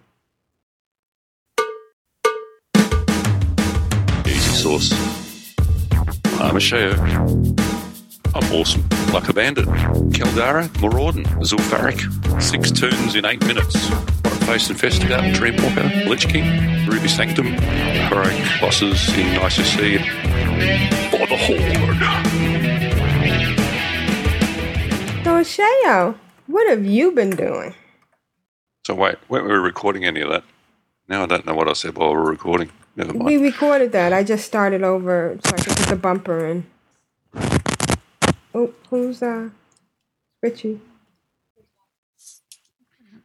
Easy sauce. I'm Ashayo. I'm awesome. Like a bandit. Keldara, Maraudon, Zul'Farrak. Six turns in eight minutes. Face Investigator, Dreamwalker, Lich King, Ruby Sanctum, Heroic Bosses in ICC. For the Horde. Dorsheo, what have you been doing? So wait, weren't we recording any of that? Now I don't know what I said while we were recording. Never mind. We recorded that. I just started over so I could put the bumper in. Oh, who's uh Richie?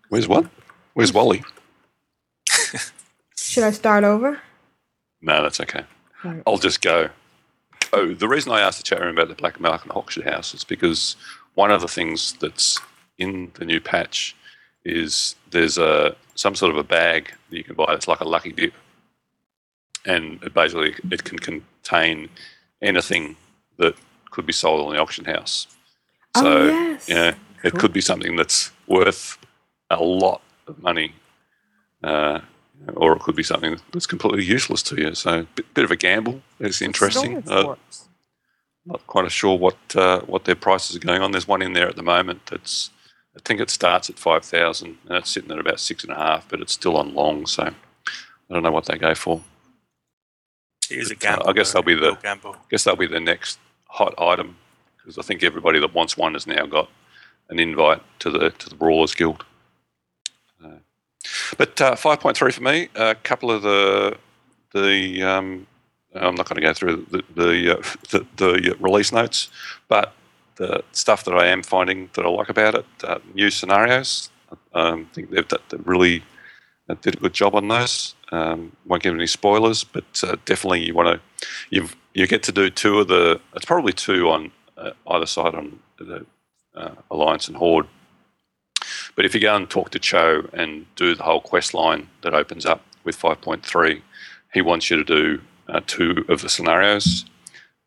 Where's what? Where's Wally? Should I start over? No, that's okay. Right. I'll just go. Oh, the reason I asked the chat room about the Black Market Auction House is because one of the things that's in the new patch is there's a some sort of a bag that you can buy that's like a lucky dip, and it basically it can contain anything that could be sold on the auction house. Oh, So yes. yeah, it could be something that's worth a lot of money, uh, or it could be something that's completely useless to you. So, bit, bit of a gamble. It's interesting. Uh, not quite sure what uh, what their prices are going on. There's one in there at the moment that's I think it starts at five thousand and it's sitting at about six and a half, but it's still on long. So I don't know what they go for. It is a But, uh, gamble. I guess though, they'll be the real gamble. guess they'll be the next hot item because I think everybody that wants one has now got an invite to the to the Brawlers Guild. But uh, five point three for me. A couple of the the um, I'm not going to go through the the, uh, the the release notes, but the stuff that I am finding that I like about it, uh, new scenarios. Um, I think they've, they've really uh, did a good job on those. Um, won't give any spoilers, but uh, definitely you want to you you get to do two of the. It's probably two on uh, either side on the Alliance and Horde. But if you go and talk to Cho and do the whole quest line that opens up with 5.3, he wants you to do uh, two of the scenarios.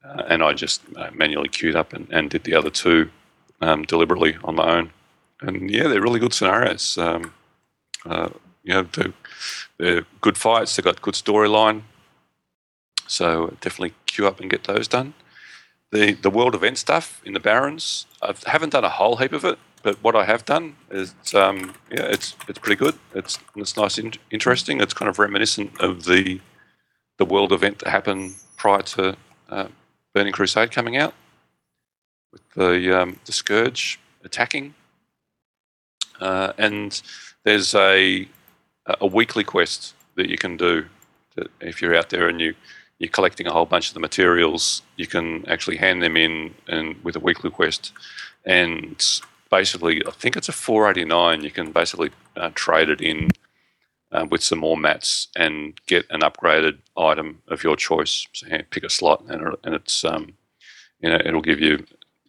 Uh, and I just uh, manually queued up and, and did the other two um, deliberately on my own. And yeah, they're really good scenarios. Um, uh, you know, they're, they're good fights, they've got good storyline. So definitely queue up and get those done. The the world event stuff in the Barrens, I haven't done a whole heap of it, but what I have done is um, yeah, it's it's pretty good. It's it's nice and interesting. It's kind of reminiscent of the the world event that happened prior to uh, Burning Crusade coming out, with the um, the scourge attacking, uh, and there's a a weekly quest that you can do. If you're out there and you you're collecting a whole bunch of the materials, you can actually hand them in and with a weekly quest, and basically, I think it's a 489. You can basically uh, trade it in uh, with some more mats and get an upgraded item of your choice. So pick a slot, and, and it's um, you know it'll give you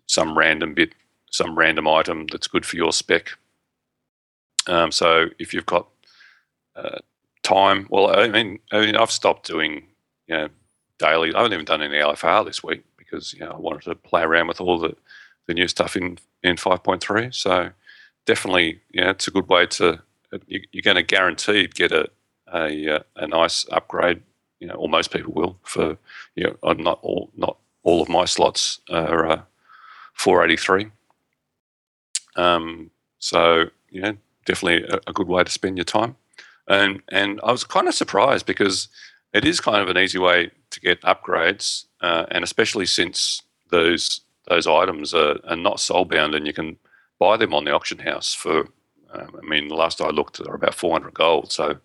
some random bit, some random item that's good for your spec. Um, so if you've got uh, time, well, I mean, I mean, I've stopped doing you know daily. I haven't even done any LFR this week because you know I wanted to play around with all the the new stuff in in 5.3. So definitely, yeah, it's a good way to you, you're going to guaranteed get a a, uh, a nice upgrade. You know, or most people will for you know, not all not all of my slots are uh, 483. Um, so yeah, definitely a, a good way to spend your time. And and I was kind of surprised because it is kind of an easy way to get upgrades, uh, and especially since those those items are, are not soul bound, and you can buy them on the auction house for. Um, I mean, the last I looked, they're about four hundred gold, so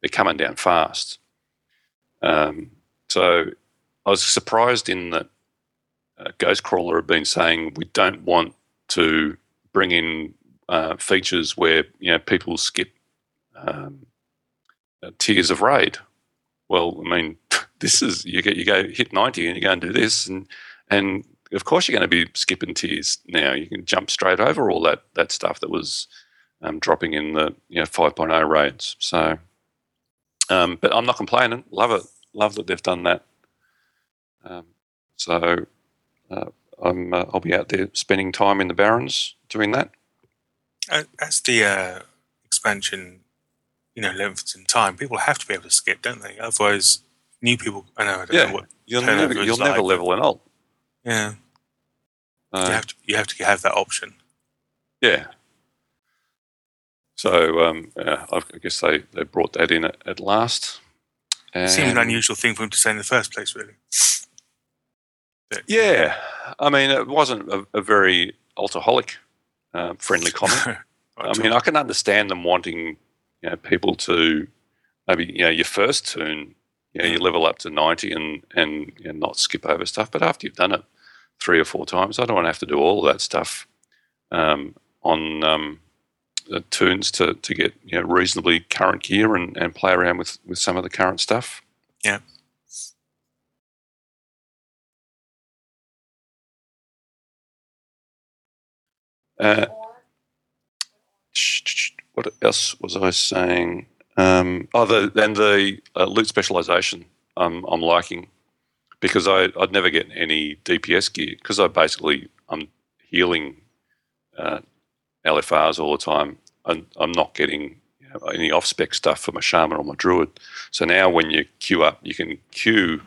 they're coming down fast. Um, so I was surprised in that uh, Ghostcrawler had been saying we don't want to bring in uh, features where you know people skip um, uh, tiers of raid. Well, I mean, this is you get you go hit ninety and you go and do this, and and of course you're going to be skipping tiers now. You can jump straight over all that that stuff that was um, dropping in the you know 5.0 raids. So, um, but I'm not complaining. Love it. Love that they've done that. Um, so uh, I'm uh, I'll be out there spending time in the Barrens doing that. As the uh, expansion, you know, lengthens in time, people have to be able to skip, don't they? Otherwise, new people. I know. I don't Yeah, know what you'll never you'll never level an alt. Yeah, Uh, you have to. You have to have that option. Yeah. So um, yeah, I guess they, they brought that in at, at last. It seems an unusual thing for him to say in the first place, really. Yeah, I mean, it wasn't a, a very altaholic uh, friendly comment. I mean, I can understand them wanting you know people to maybe you know your first toon, you know, you level up to ninety and and you know, not skip over stuff. But after you've done it three or four times, I don't want to have to do all of that stuff um, on um, the toons to to get you know reasonably current gear and, and play around with with some of the current stuff. Yeah. Uh, what else was I saying? Um, oh, the, and the uh, loot specialization I'm, I'm liking because I, I'd never get any DPS gear because I basically I'm healing uh, LFRs all the time. I'm, I'm not getting you know, any off spec stuff for my shaman or my druid. So now when you queue up, you can queue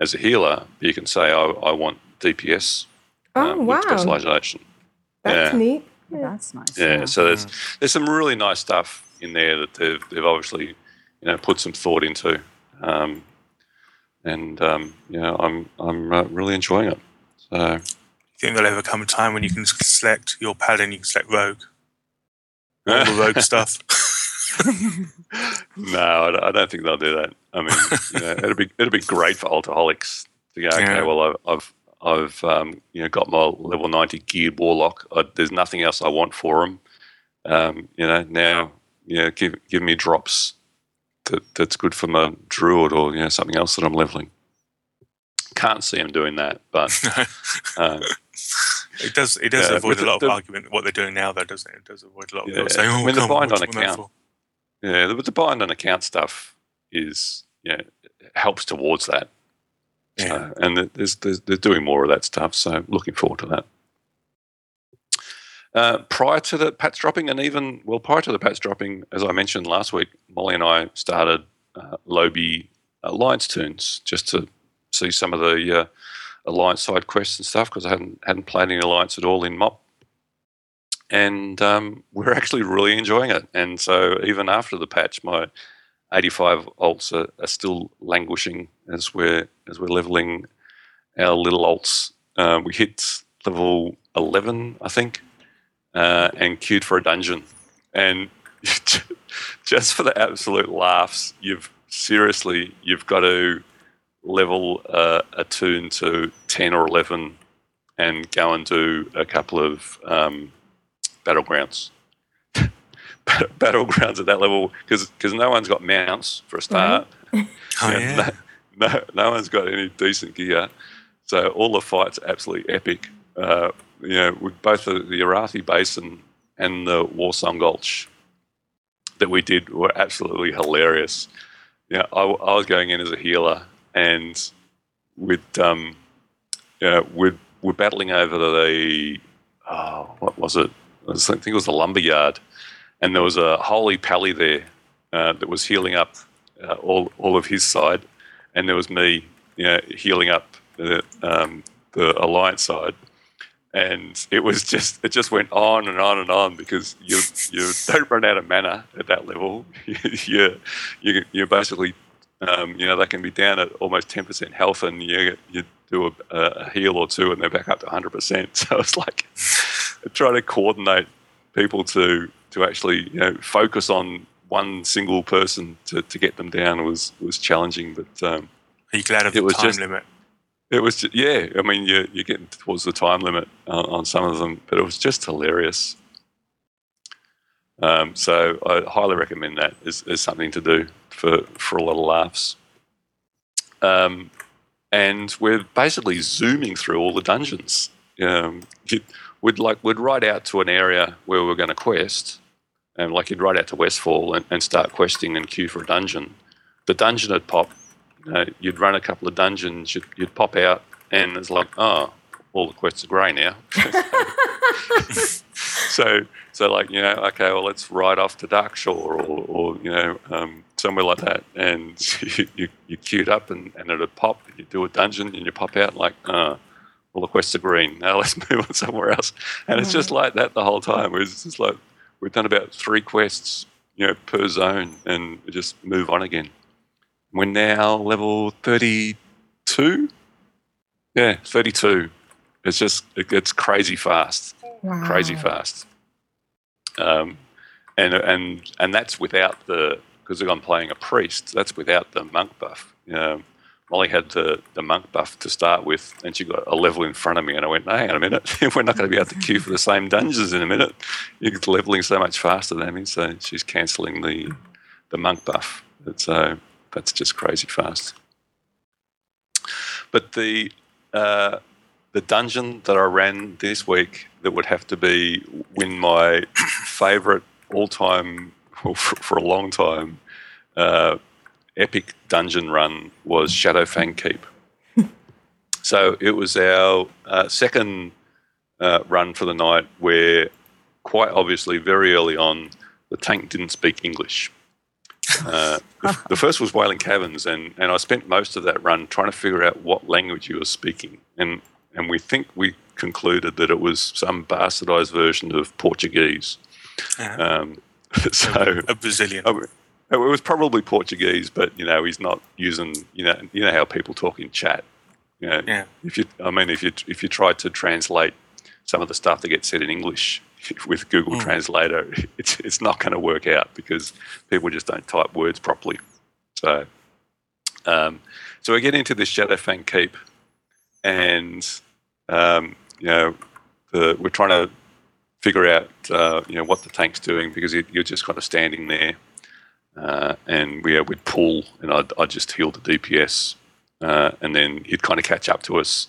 as a healer, but you can say, I, I want DPS Oh, um, with wow. specialization. That's yeah. neat. That's nice. Yeah, so there's there's some really nice stuff in there that they've they've obviously you know put some thought into, um, and um, you know I'm I'm uh, really enjoying it. So You think there'll ever come a time when you can select your paladin, you can select rogue? All the rogue stuff. no, I don't- think they'll do that. I mean, you know, it'll be it'd be great for altaholics to go. Okay, Yeah. well I've I've, I've um, you know got my level ninety geared warlock. I, there's nothing else I want for him. Um, you know now, you know, give give me drops that that's good for my druid or you know something else that I'm leveling. Can't see him doing that, but um, It does. It does Yeah, avoid a the- lot of the- argument. What they're doing now, though, doesn't it? It does avoid a lot of Yeah, people saying, "Oh, I mean, the bind what's on account. for?" Yeah, the, the bind on account stuff is yeah helps towards that. Yeah. So, and there's, there's they're doing more of that stuff. So looking forward to that. Uh, prior to the patch dropping, and even well, prior to the patch dropping, as I mentioned last week, Molly and I started uh, lowbie Alliance toons just to see some of the uh, Alliance side quests and stuff because I hadn't hadn't played any Alliance at all in MOP and um, we're actually really enjoying it. And so even after the patch, my 85 alts are, are still languishing as we're as we're leveling our little alts. Um, we hit level 11, I think, uh, and queued for a dungeon. And just for the absolute laughs, you've seriously you've got to level uh, a toon to 10 or 11 and go and do a couple of um, battlegrounds. Battlegrounds at that level because no one's got mounts for a start. Oh, Yeah, No, no, no one's got any decent gear. So all the fights are absolutely epic. Uh, you know, with both the, Arathi Basin and the Warsong Gulch that we did were absolutely hilarious. Yeah, I, I was going in as a healer, and with um, yeah, we're we're battling over the oh, what was it? I I think it was the lumber yard, and there was a holy pally there uh, that was healing up uh, all all of his side, and there was me, you know, healing up the um, the alliance side, and it was just it just went on and on and on because you you don't run out of mana at that level. you you you're basically um, you know they can be down at almost ten percent health, and you you do a, a heal or two, and they're back up to hundred percent. So it's like trying to coordinate people to to actually you know focus on one single person to, to get them down was was challenging. But um, Are you glad of the time just- limit? It was ju- yeah. I mean, you're you're getting towards the time limit on, on some of them, but it was just hilarious. Um, so I highly recommend that as, as something to do for for a lot of laughs. Um, and we're basically zooming through all the dungeons. Um, you- we'd like we'd ride out to an area where we're going to quest, and like you'd ride out to Westfall and, and start questing and queue for a dungeon. The dungeon would pop. You know, you'd run a couple of dungeons. You'd, you'd pop out, and it's like, oh, all the quests are grey now. so, so like you know, okay, well, let's ride off to Darkshore or, or you know, um, somewhere like that, and you, you you queued up, and, and it'd pop. You do a dungeon, and you pop out, like, uh, all the quests are green. Now let's move on somewhere else. And it's just like that the whole time. It's just like we've done about three quests, you know, per zone, and we just move on again. We're now level thirty-two. Yeah, thirty-two. It's just it gets crazy fast, crazy fast. Um, and and and that's without the because I'm playing a priest. That's without the monk buff. You know, Molly had the, the monk buff to start with, and she got a level in front of me, and I went, no, "Hang on a minute, we're not going to be able to queue for the same dungeons in a minute. You're leveling so much faster than me." So she's cancelling the the monk buff. So that's just crazy fast. But the uh, the dungeon that I ran this week that would have to be win my favourite all time well, for, for a long time uh, epic dungeon run was Shadowfang Keep. so it was our uh, second uh, run for the night where quite obviously very early on the tank didn't speak English. Uh, the, the first was Wailing Caverns, and, and I spent most of that run trying to figure out what language he was speaking. And, and we think we concluded that it was some bastardized version of Portuguese. Um, so a Brazilian. it was probably Portuguese, but you know he's not using you know you know how people talk in chat. You know, Yeah. if you I mean if you if you tried to translate some of the stuff that gets said in English with Google Mm. Translator, it's it's not going to work out because people just don't type words properly. So, um, so we get into this Shadowfang Keep, and um, you know the, we're trying to figure out uh, you know what the tank's doing because you- you're just kind of standing there, uh, and we would pull, and I'd, I'd just heal the DPS, uh, and then he'd kind of catch up to us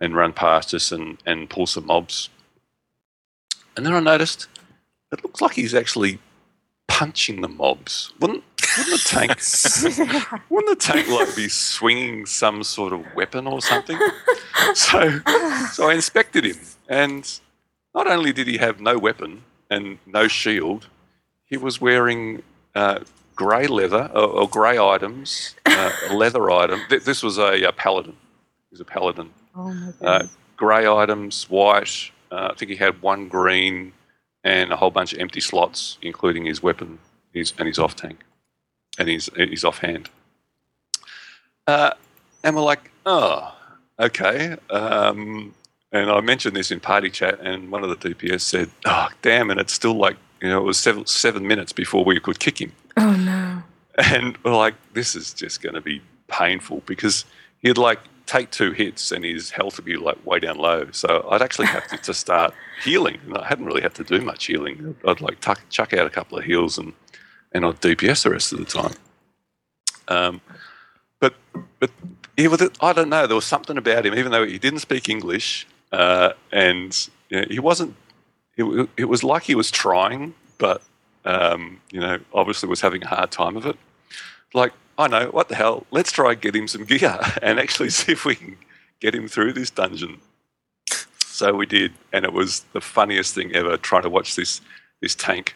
and run past us and, and pull some mobs. And then I noticed it looks like he's actually punching the mobs. Wouldn't, wouldn't the tank wouldn't the tank like be swinging some sort of weapon or something? So, so I inspected him, and not only did he have no weapon and no shield, he was wearing uh, grey leather or, or grey items, uh, leather item. Th- This was a, a paladin. He was a paladin. Oh my Uh, grey items, white. Uh, I think he had one green and a whole bunch of empty slots, including his weapon, his and his off tank, and his his offhand. Uh, and we're like, oh, okay. Um, and I mentioned this in party chat, and one of the DPS said, "Oh, damn!" And it's still like you know, it was seven seven minutes before we could kick him. Oh no. And we're like, this is just going to be painful because he'd like take two hits and his health would be like way down low. So I'd actually have to, to start healing. And I hadn't really had to do much healing. I'd like tuck, chuck out a couple of heals and, and I'd DPS the rest of the time. Um, but but he was, I don't know, there was something about him, even though he didn't speak English uh, and you know, he wasn't, it, it was like he was trying, but um, you know, obviously was having a hard time of it. Like, I know, what the hell? Let's try and get him some gear and actually see if we can get him through this dungeon. So we did, and it was the funniest thing ever trying to watch this this tank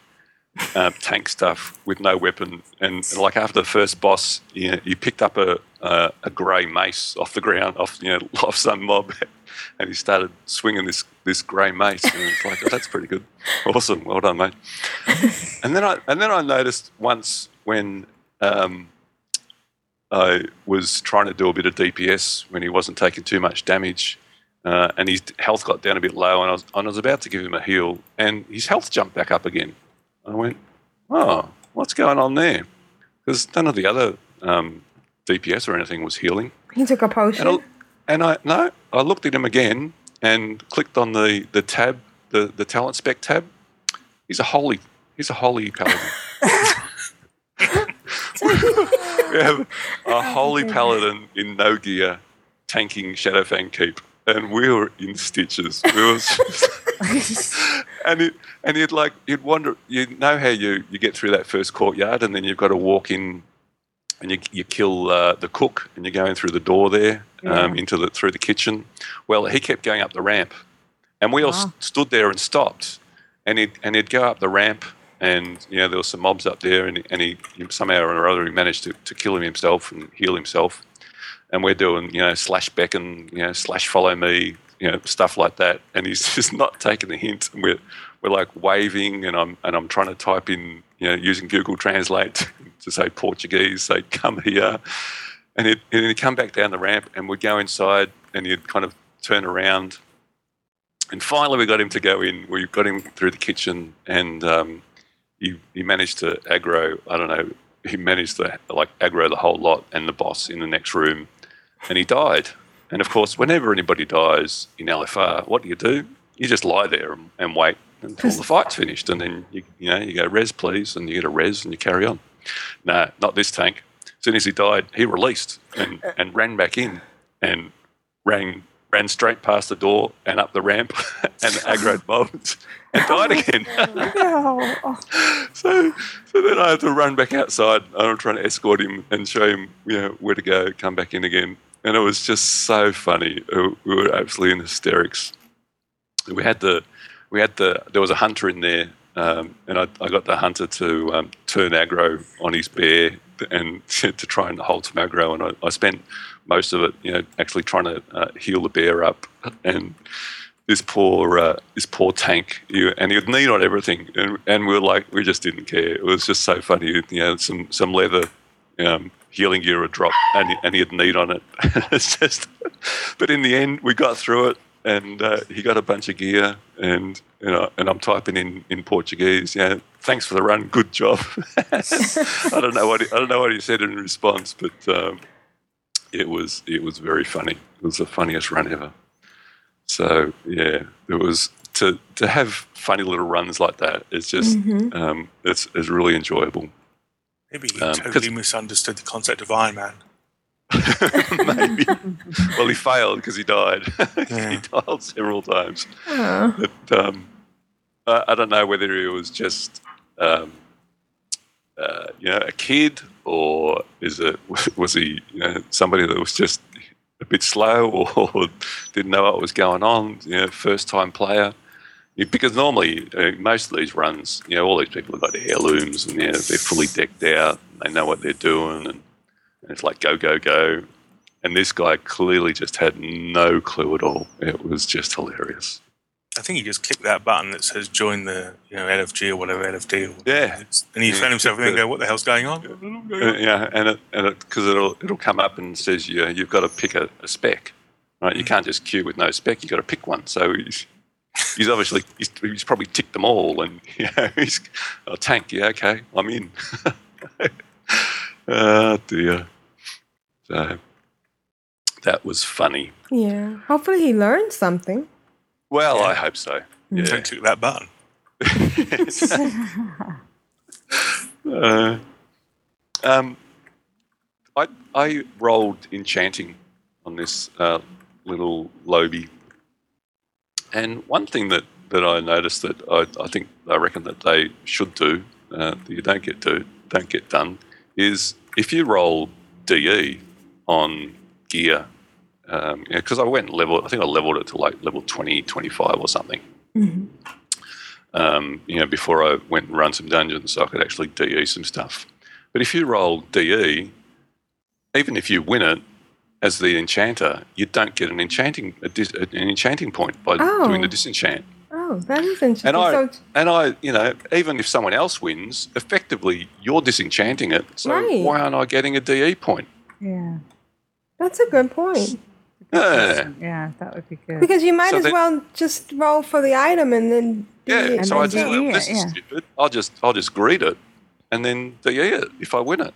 um, tank stuff with no weapon. And, and like after the first boss, you know, he picked up a a, a grey mace off the ground, off you know, off some mob, and he started swinging this this grey mace. And it's like, oh, that's pretty good, awesome, well done, mate. and then I and then I noticed once when um, I was trying to do a bit of DPS when he wasn't taking too much damage. Uh, and his health got down a bit low, and I, was, and I was about to give him a heal, and his health jumped back up again. I went, "Oh, what's going on there?" Because none of the other um, DPS or anything was healing. He took a potion. And I, and I no, I looked at him again and clicked on the, the tab, the, the talent spec tab. He's a holy, he's a holy paladin. we have a holy paladin in no gear tanking Shadowfang Keep, and we were in stitches. We were and it, and you'd like you'd wonder, you know how you you get through that first courtyard, and then you've got to walk in, and you you kill uh, the cook, and you're going through the door there um, Yeah. into the through the kitchen. Well, he kept going up the ramp, and we all s- stood there and stopped, and he'd and he'd go up the ramp, and you know there were some mobs up there, and and he somehow or other he managed to, to kill him himself and heal himself, and we're doing you know slash beckon, you know slash follow me, you know stuff like that, and he's just not taking the hint, and we're we're like waving, and I'm and I'm trying to type in you know using Google Translate to say Portuguese, say come here, and he'd, and he'd come back down the ramp, and we'd go inside, and he'd kind of turn around. And finally, we got him to go in. We got him through the kitchen, and um, he, he managed to aggro. I don't know. He managed to like aggro the whole lot and the boss in the next room, and he died. And of course, whenever anybody dies in LFR, what do you do? You just lie there and, and wait until the fight's finished, and then you you know you go res please, and you get a res, and you carry on. No, not this tank. As soon as he died, he released and, and ran back in and ran ran straight past the door and up the ramp and aggroed mobs and died again. so so then I had to run back outside. I'm trying to escort him and show him you know where to go, come back in again. And it was just so funny. We were absolutely in hysterics. We had the we had the there was a hunter in there um, and I, I got the hunter to um, turn aggro on his bear and to, try and hold some aggro. And I, I spent most of it, you know, actually trying to uh, heal the bear up. And this poor uh, this poor tank, you, and he would knee on everything, and, and we were like, we just didn't care. It was just so funny, you know, some some leather. Um, healing gear would drop and, and he had need on it. it's just, but in the end, we got through it, and uh, he got a bunch of gear, and you know, and I'm typing in in Portuguese. Yeah, thanks for the run, good job. I don't know what he, I don't know what he said in response, but um, it was it was very funny. It was the funniest run ever. So yeah, it was to to have funny little runs like that. It's just Mhm. um, it's it's really enjoyable. Maybe he Um, totally misunderstood the concept of Iron Man. Maybe. well, he failed because he died. he died several times. Oh. But um, I, I don't know whether he was just, um, uh, you know, a kid or is it was he you know, somebody that was just a bit slow or didn't know what was going on? You know, first time player. Because normally, uh, most of these runs, you know, all these people have got heirlooms and you know, they're fully decked out. They know what they're doing, and, and it's like go, go, go. And this guy clearly just had no clue at all. It was just hilarious. I think he just clicked that button that says join the you know LFG or whatever LFD. Or Yeah. And he Yeah, found himself there and go, what the hell's going on? Uh, yeah, and it and because it'll it'll come up and says you you've got to pick a, a spec, right? You can't just queue with no spec. You've got to pick one. So he's he's obviously he's, he's probably ticked them all, and you know he's a tank. Yeah, okay, I'm in. oh dear. So that was funny. Yeah. Hopefully he learned something. Well, I hope so. Yeah. Don't click that button. Uh, um, I I rolled enchanting on this uh, little lowbie, and one thing that, that I noticed that I, I think I reckon that they should do uh, that you don't get do don't get done is if you roll DE on gear. Because I went level. I think I leveled it to like level 20, 25 or something um, you know, before I went and run some dungeons, so I could actually DE some stuff. But if you roll DE, even if you win it as the enchanter, you don't get an enchanting a dis, an enchanting point by Oh. doing the disenchant. Oh, that is interesting. And I so, and I, you know, even if someone else wins, effectively you're disenchanting it. So Right. why aren't I getting a DE point? Yeah. that's a good point. Yeah. Yeah, that would be good. Because you might So as then- well just roll for the item and then Yeah, it. so I and just then well, do this it. is stupid. I'll just I'll just greet it and then DE it if I win it.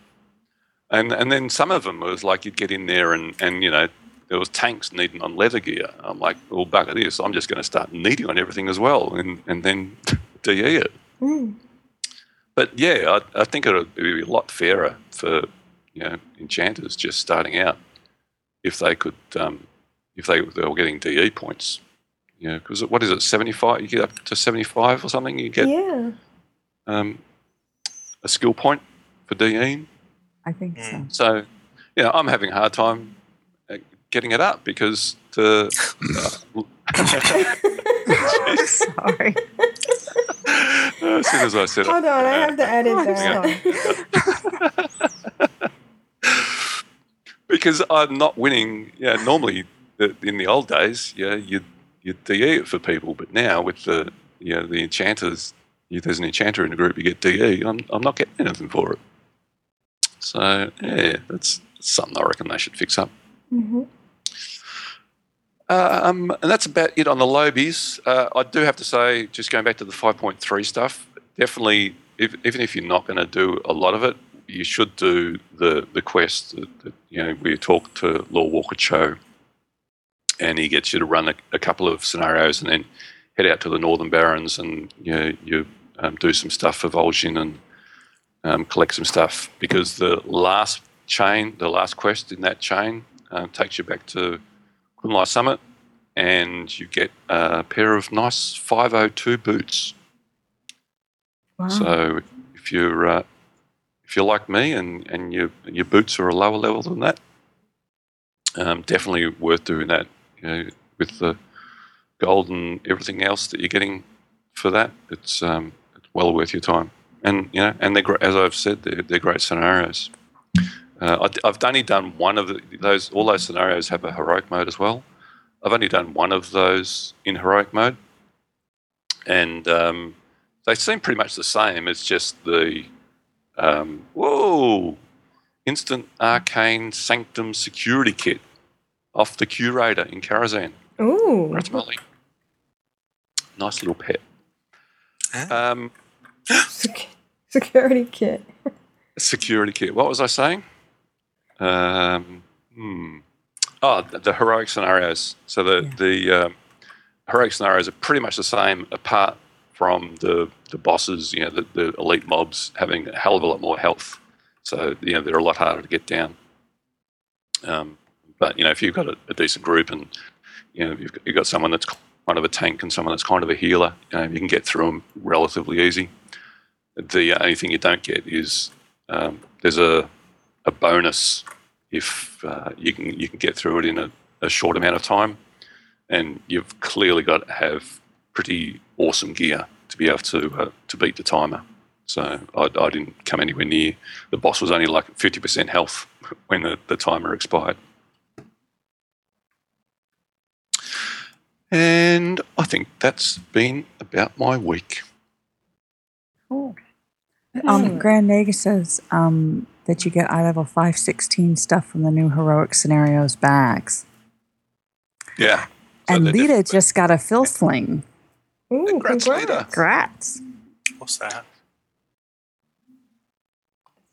And and then some of them was like you'd get in there and and you know there was tanks needing on leather gear. I'm like, well, bugger this. I'm just going to start needing on everything as well, and and then DE it. Mm. But yeah, I, I think it would be a lot fairer for you know enchanters just starting out if they could um, if they, they were getting DE points. You know, because what is it, seventy five? You get up to seventy five or something. You get yeah. um, a skill point for DE. I think so. So, you know, I'm having a hard time uh, getting it up because the. Sorry. as soon as I said it. Hold on, I uh, have to edit that. because I'm not winning. Yeah, normally in the old days, yeah, you you DE it for people, but now with the you know the enchanters, if there's an enchanter in the group, you get DE. I'm I'm not getting anything for it. So yeah, that's something I reckon they should fix up. Mm-hmm. Um, and that's about it on the lowbies. Uh, I do have to say, just going back to the 5.3 stuff, definitely, if, even if you're not going to do a lot of it, you should do the the quest that, that you know where you talk to Lorewalker Cho, and he gets you to run a, a couple of scenarios, and then head out to the Northern Barrens, and you know, you um, do some stuff for Vol'jin and um, collect some stuff because the last chain, the last quest in that chain, uh, takes you back to Kunlai Summit, and you get a pair of nice 502 boots. Wow. So if you're uh, if you're like me and, and your your boots are a lower level than that, um, definitely worth doing that. You know, with the gold and everything else that you're getting for that, it's um, it's well worth your time. And you know, and they're as I've said, they're, they're great scenarios. Uh, I, have only done one of the, those. All those scenarios have a heroic mode as well. I've only done one of those in heroic mode, and um, they seem pretty much the same. It's just the um, whoa, instant arcane sanctum security kit off the curator in Karazhan. Ooh. That's Molly. Nice little pet. Um, Sec- security kit. security kit. What was I saying? Um, hmm. Oh, the, the heroic scenarios. So the the um, heroic scenarios are pretty much the same, apart from the the bosses. You know, the, the elite mobs having a hell of a lot more health. So you know they're a lot harder to get down. Um, but you know, if you've got a, a decent group and you know you've got, you've got someone that's kind of a tank and someone that's kind of a healer, you know, you can get through them relatively easy. The only thing you don't get is um, there's a a bonus if uh, you can you can get through it in a, a short amount of time, and you've clearly got to have pretty awesome gear to be able to uh, to beat the timer. So I, I didn't come anywhere near. The boss was only like fifty percent health when the, the timer expired. And I think that's been about my week. Cool. Um, Grand Nagus says um, that you get eye level 516 stuff from the new heroic scenarios bags. Yeah. and Leeta just got a filthling. Ooh, congrats, Leeta. Congrats. What's that?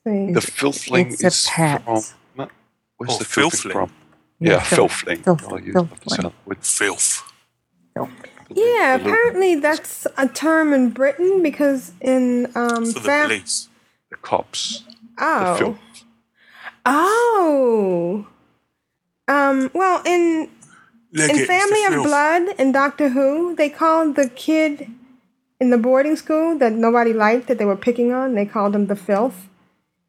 The filthling It's a is pet. from. Where's Oh, the filthling filthling. from? Yeah, Yeah, filth- filthling. filth- I'll use filthling. with Filth. Yeah, apparently that's a term in Britain because in um For the fam- police. the cops. Oh. filth. Oh. Um, well, in Leg in it, Family the of. Blood and Doctor Who, they called the kid in the boarding school that nobody liked that they were picking on. They called him the filth.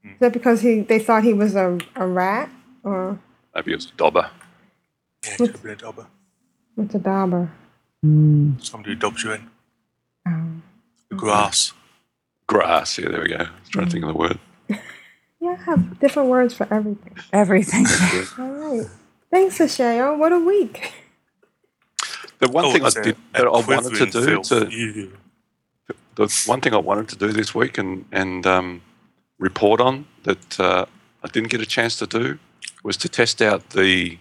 Is that because he they thought he was a, a rat or Maybe it's a dobber. Yeah, it could a dobber. what's a dauber? Hmm. Somebody dobs you in. Oh. Grass. Grass. Yeah, there we go. I was trying to think of the word. Yeah, I have different words for everything. Everything. All right. Thanks, Ashayo. What a week. The one Oh, thing I did a that I wanted to do to You- the one thing I wanted to do this week and and um, report on that uh, I didn't get a chance to do was to test out the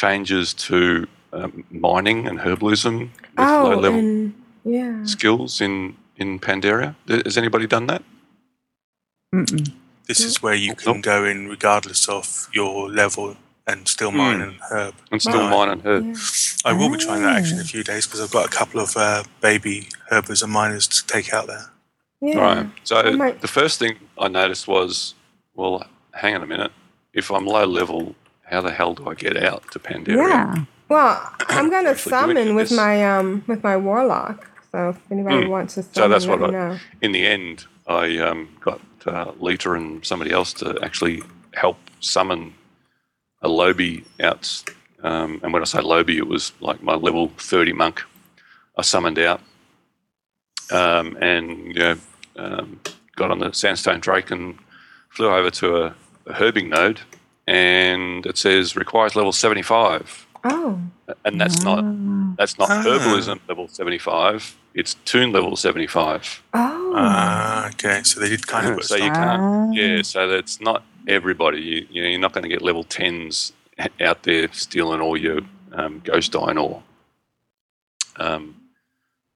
changes to um, mining and herbalism with low Oh, level and yeah. skills in in Pandaria. Has anybody done that? This is where you can go in regardless of your level and still mine Hmm. and herb. And still Right. mine and herb. I will be trying that actually in a few days because I've got a couple of uh, baby herbers and miners to take out there. Yeah. Right. So might- the first thing I noticed was, well, hang on a minute. If I'm low level, how the hell do I get out to Pandaria? Yeah. Well, I'm gonna summon with my um with my warlock. So if anybody Hmm. wants to summon, So that's let what me I, know. in the end, I um, got uh, Leeta and somebody else to actually help summon a lowbie out. Um, and when I say lowbie, it was like my level 30 monk I summoned out. Um, and, you know, um, got on the Sandstone Drake and flew over to a, a herbing node. And it says requires level 75 Oh. and that's not that's not Ah. herbalism level 75 it's toon level 75 Oh. Ah, okay. So they did kind of put so you can't yeah so that's not everybody. You, you know, you're not going to get level 10s out there stealing all your um, ghost iron ore. Um,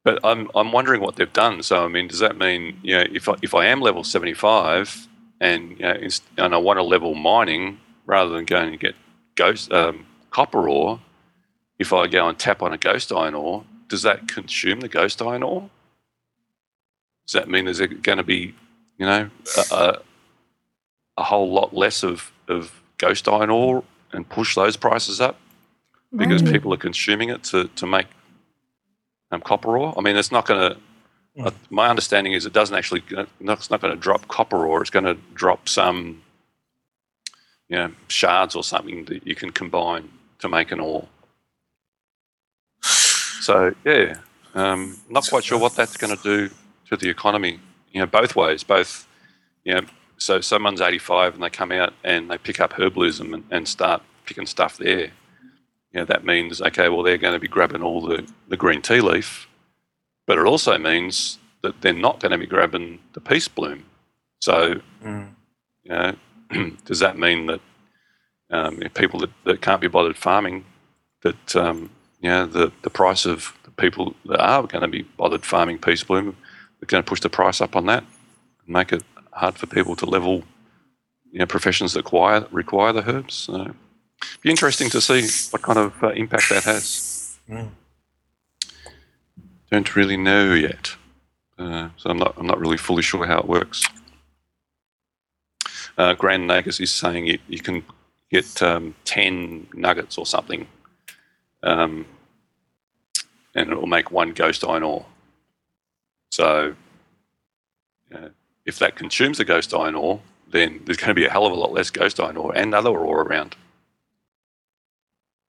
but I'm, I'm wondering what they've done. So i mean does that mean you know if I, if I am level 75 and you know, and i want to level mining rather than going and get ghost um, copper ore if I go and tap on a ghost iron ore, does that consume the ghost iron ore? Does that mean there's going to be, you know, a, a, a whole lot less of, of ghost iron ore and push those prices up because Right. people are consuming it to, to make um, copper ore? I mean, it's not going to. Uh, my understanding is it doesn't actually. It's not going to drop copper ore. It's going to drop some, you know, shards or something that you can combine to make an ore. So yeah, um, not quite sure what that's going to do to the economy. You know, both ways. Both, you know, so someone's 85 and they come out and they pick up herbalism and, and start picking stuff there. You know, that means okay, well they're going to be grabbing all the, the green tea leaf, but it also means that they're not going to be grabbing the peace bloom. So, Mm. you know, does that mean that um, people that, that can't be bothered farming, that um, you know the, the price of the people that are going to be bothered farming peace bloom, they're going to push the price up on that and make it hard for people to level you know professions that require require the herbs. So, be interesting to see what kind of uh, impact that has. Mm. Don't really know yet, uh, so I'm not I'm not really fully sure how it works. Uh, Grand Nagus is saying you, you can get um, 10 nuggets or something, um, and it will make one ghost iron ore. So, uh, if that consumes the ghost iron ore, then there's going to be a hell of a lot less ghost iron ore and other ore around.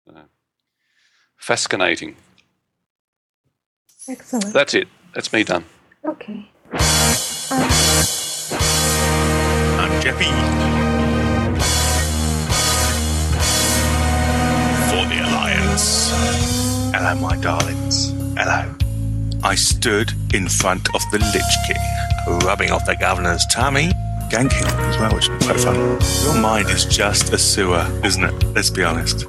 Uh, fascinating. Excellent. That's it. That's me done. Okay. I'm Jeppy. For the Alliance. Hello, my darlings. Hello. I stood in front of the Lich King, rubbing off the governor's tummy, ganking as well, which is quite fun. Your mind is just a sewer, isn't it? Let's be honest.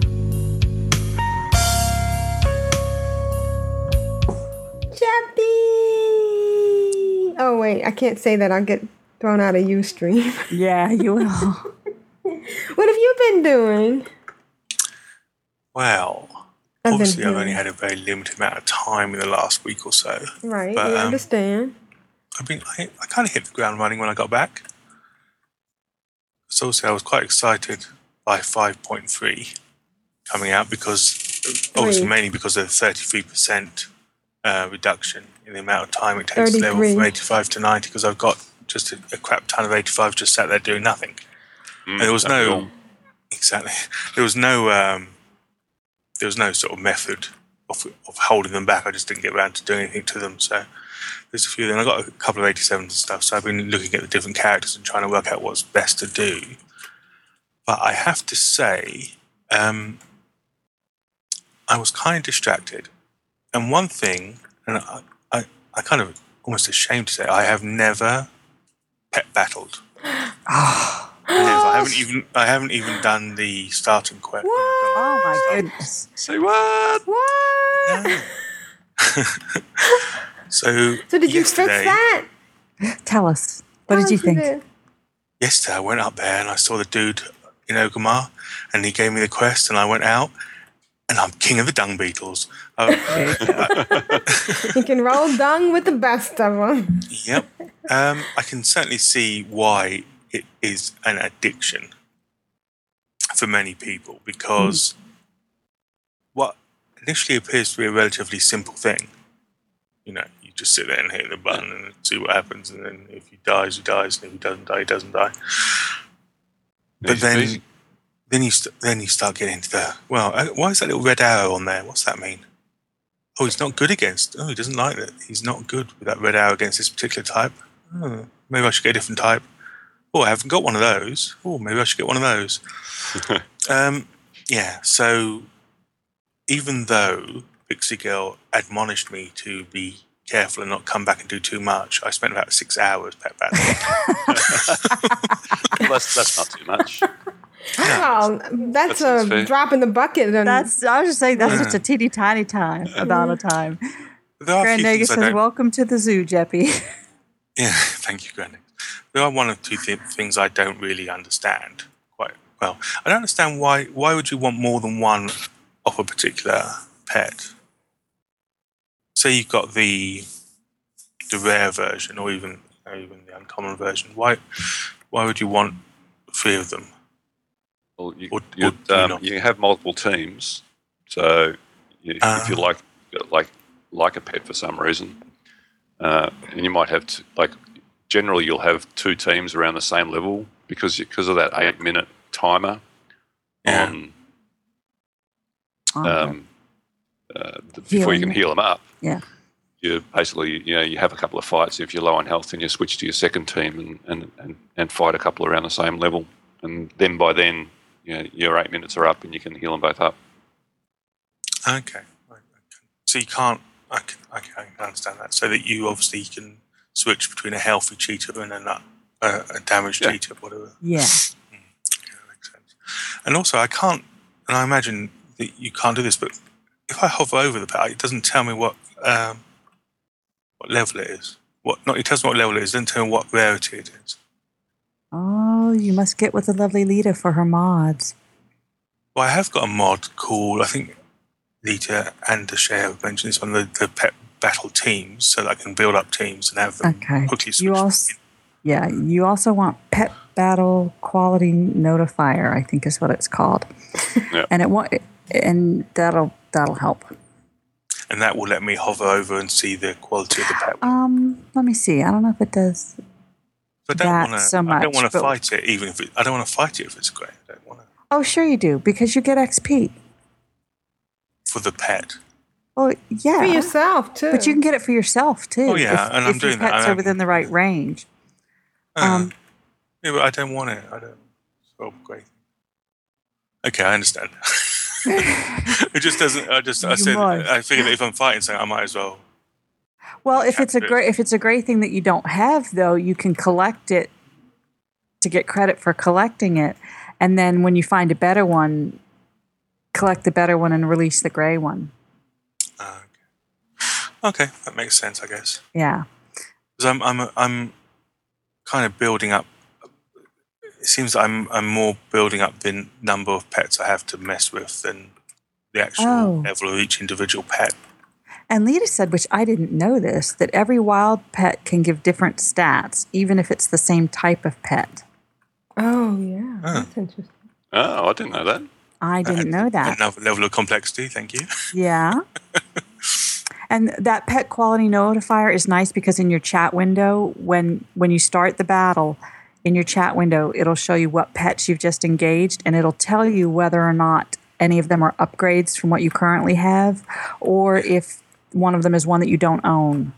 Chappy! Oh, wait, I can't say that. I'll get thrown out of Ustream. Yeah, you will. what have you been doing? Well, I've obviously, I've only had a very limited amount of time in the last week or so. Right, But, we um, understand. I've been, I, I kind of hit the ground running when I got back. So obviously, I was quite excited by 5.3 coming out because, obviously, Three. mainly because of the 33% uh, reduction in the amount of time it takes to level from 85 to 90 because I've got just a, a crap ton of 85 just sat there doing nothing. and there was no, all. exactly, there was no, um, there was no sort of method of, of holding them back. I just didn't get around to doing anything to them. So there's a few. Then I got a couple of 87s and stuff. So I've been looking at the different characters and trying to work out what's best to do. But I have to say, um, I was kind of distracted. And one thing, and I, I, I kind of almost ashamed to say, I have never pet battled. Never. I haven't even I haven't even done the starting quest. Oh my goodness. Say what? What? So, So did you fix that? Tell us. What did you think? yesterday I went up there and I saw the dude in Orgrimmar and he gave me the quest and I went out and I'm king of the dung beetles. Oh, You can roll dung with the best of them. yep. Um, I can certainly see why it is an addiction for many people because what initially appears to be a relatively simple thing, you know, you just sit there and hit the button and see what happens, and then if he dies, he dies, and if he doesn't die, he doesn't die. But then, then you st- then you start getting into the well. uh, Why is that little red arrow on there? What's that mean? Oh, he's not good against. Oh, he doesn't like that. He's not good with that red arrow against this particular type. Oh, maybe I should get a different type. Oh, I haven't got one of those. Oh, maybe I should get one of those. um, yeah. So even though Pixie Girl admonished me to be careful and not come back and do too much, I spent about six hours pet battling. Well, that's, that's not too much. Oh, that's, That's a fair. drop in the bucket. And That's I was just saying that's just a teeny tiny time amount of time. There are a Grand few Nagus things I says, "Welcome to the zoo, Jeppy." Yeah, thank you, Granny. There are one or two th- things I don't really understand quite well. I don't understand why. Why would you want more than one of a particular pet? Say you've got the the rare version, or even or even the uncommon version. Why why would you want three of them? Well, you, Or- you, or um, you have multiple teams, so you, if you Ah. like like like a pet for some reason, uh, and you might have t- like generally you'll have two teams around the same level because because of that eight minute timer Yeah. on Oh, um, uh, before you can heal them up. Yeah. you basically you know you have a couple of fights. If you're low on health, then you switch to your second team and and, and, and fight a couple around the same level, and then by then you know, your eight minutes are up and you can heal them both up. Okay. So you can't. I can, I can understand that. So that you obviously can switch between a healthy cheetah and a, nut, uh, a damaged cheetah, whatever. Yeah. makes sense. And also, I can't. And I imagine that you can't do this, but if I hover over the pet, it doesn't tell me what um, what level it is. What not? It tells me what level it is. It doesn't tell me what rarity it is. Oh, you must get with the lovely Leeta for her mods. Well, I have got a mod called I think Leeta and Deshay have mentioned this one, the, the pet battle teams, so that I can build up teams and have them Okay. quickly switch. You also, yeah, you also want Pet Battle Quality Notifier, I think is what it's called, Yeah. and it wa- and that'll that'll help. and that will let me hover over and see the quality of the pet. Um, let me see. I don't know if it does. But I don't that want to. so I don't want to fight it, even if it, I don't want to fight it if it's great. I don't want to Oh, sure you do because you get XP. for the pet. Oh, yeah, For yourself too. But you can get it for yourself too. Oh, yeah, if, and I'm if your doing that. pets I are within the right range. Uh, Um, yeah, but I don't want it. I don't. Oh, great. Okay, I understand. it just doesn't. I just. I said. might. I figured if I'm fighting something, I might as well. Well, if it's a great if it's a great thing that you don't have though, you can collect it to get credit for collecting it, and then when you find a better one, collect the better one and release the gray one. Ah, okay, that makes sense. I guess. Yeah. Because I'm. I'm. I'm kind of building up. It seems I'm. I'm more building up the number of pets I have to mess with than the actual Oh. level of each individual pet. And Leeta said, which I didn't know this, that every wild pet can give different stats, even if it's the same type of pet. Oh yeah, that's interesting. Oh, I didn't know that. I didn't know that. Another level of complexity. Thank you. Yeah. And that pet quality notifier is nice because in your chat window, when when you start the battle, in your chat window, it'll show you what pets you've just engaged, and it'll tell you whether or not any of them are upgrades from what you currently have, or if one of them is one that you don't own.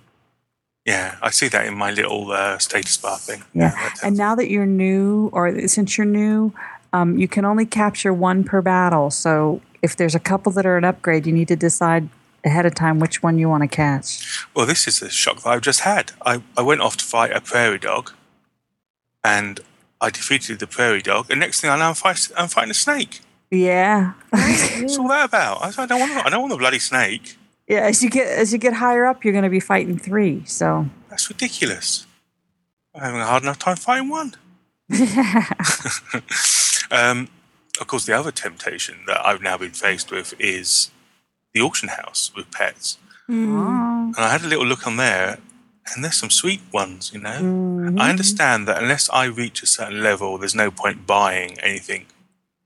Yeah, I see that in my little uh, status bar thing. Yeah. And now that you're new, or since you're new, um, you can only capture one per battle. So if there's a couple that are an upgrade, you need to decide ahead of time which one you want to catch. Well, this is the shock that I've just had. I, I went off to fight a prairie dog, and I defeated the prairie dog. And next thing I know, I'm, fight, I'm fighting a snake. Yeah. What's all that about? I, I don't want. I don't want a bloody snake. Yeah, as you get as you get higher up, you're going to be fighting three. So That's ridiculous. I'm having a hard enough time fighting one. um, of course, the other temptation that I've now been faced with is the auction house with pets. And I had a little look on there, and there's some sweet ones, you know. Mm-hmm. I understand that unless I reach a certain level, there's no point buying anything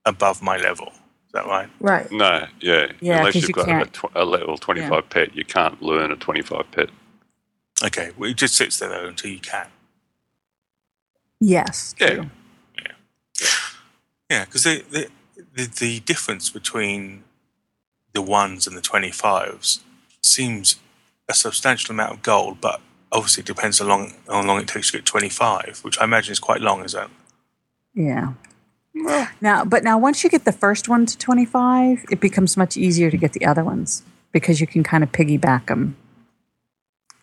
above my level. Is that right? Right. No, yeah. Yeah, Unless 'cause you've you got a, can't- tw- a level 25 pet, you can't learn a 25 pet. Okay, well, it just sits there though until you can. yes, Yeah. Yeah, because the, the the the difference between the ones and the twenty fives seems a substantial amount of gold, but obviously it depends how long how long it takes to get twenty five, which I imagine is quite long, is that? yeah. Now, but now once you get the first one to 25, it becomes much easier to get the other ones because you can kind of piggyback them,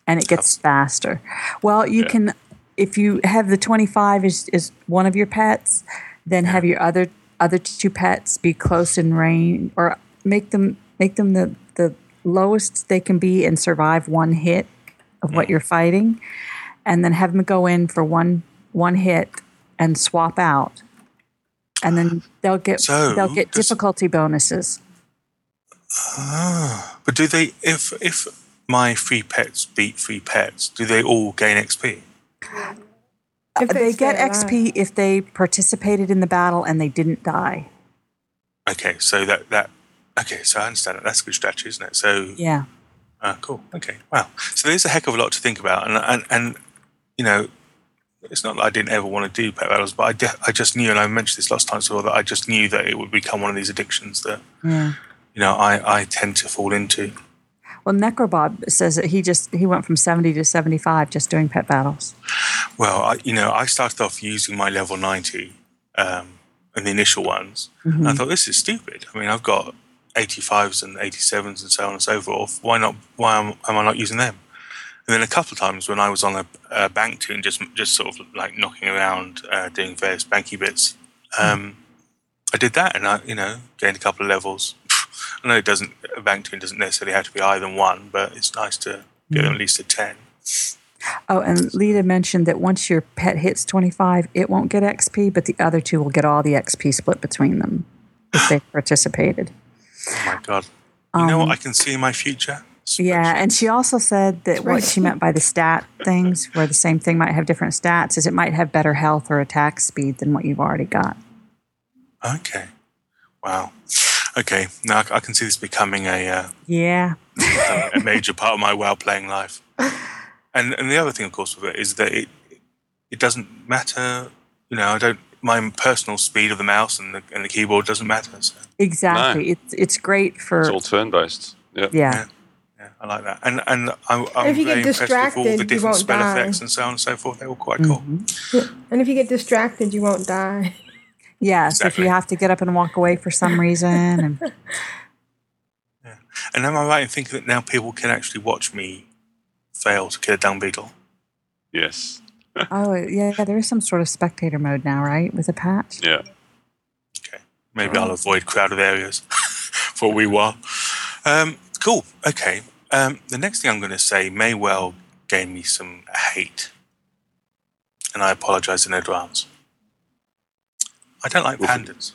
and it gets faster. Well, you Yeah. can if you have the 25 is is one of your pets, then have your other other two pets be close in range or make them make them the the lowest they can be and survive one hit of what you're fighting and then have them go in for one one hit and swap out and then they'll get So, they'll get does- difficulty bonuses Ah, but do they if if my free pets beat free pets, do they all gain XP? Uh, If they they get stay alive. xp if they participated in the battle and they didn't die Okay, so that that okay, so I understand that. That's a good strategy, isn't it? So yeah Ah, cool. Okay. Wow. So there's a heck of a lot to think about, and and and you know, it's not that I didn't ever want to do pet battles, but I de- I just knew, and I mentioned this last time as well, that I just knew that it would become one of these addictions that yeah you know I I tend to fall into. Well, Necrobob says that he just he went from 70 to 75 just doing pet battles. Well, I, you know, I started off using my level 90 um, in the initial ones. And I Mhm. thought, this is stupid. I mean, I've got 85s and 87s and so on and so forth. Why not? Why am, am I not using them? And then a couple of times when I was on a, a bank toon, just just sort of like knocking around, uh, doing various banky bits, um, I did that, and I, you know, gained a couple of levels. I know it doesn't a bank toon doesn't necessarily have to be higher than one, but it's nice to get them at least a ten. Oh, and Leeta mentioned that once your pet hits 25, it won't get XP, but the other two will get all the XP split between them if they participated. Oh my god! You know Um, what I can see in my future? Yeah, and she also said that what she meant by the stat things, where the same thing might have different stats, is it might have better health or attack speed than what you've already got. Okay. Wow. Okay. Now I I can see this becoming a uh, Yeah. a major part of my WoW playing life. And and the other thing, of course, with it is that it it doesn't matter. You know, I don't. My personal speed of the mouse and the, and the keyboard doesn't matter. So. Exactly. It's it's great for It's all turn based. Yep. yeah. Yeah, I like that. And and I'm, I'm if you very get impressed with all distracted, the you different won't spell die. effects and so on and so forth. They're all quite cool. Mm-hmm. And if you get distracted, you won't die. Yes, if you have to get up and walk away for some reason and And am I right in thinking that now people can actually watch me fail to kill a dung beetle? Yes. Oh yeah, there is some sort of spectator mode now, right? With a patch. Yeah. Okay. Maybe I'll avoid crowded areas for a wee while. Um, cool. Okay. Um, the next thing I'm going to say may well gain me some hate, and I apologize in advance. I don't like pandas.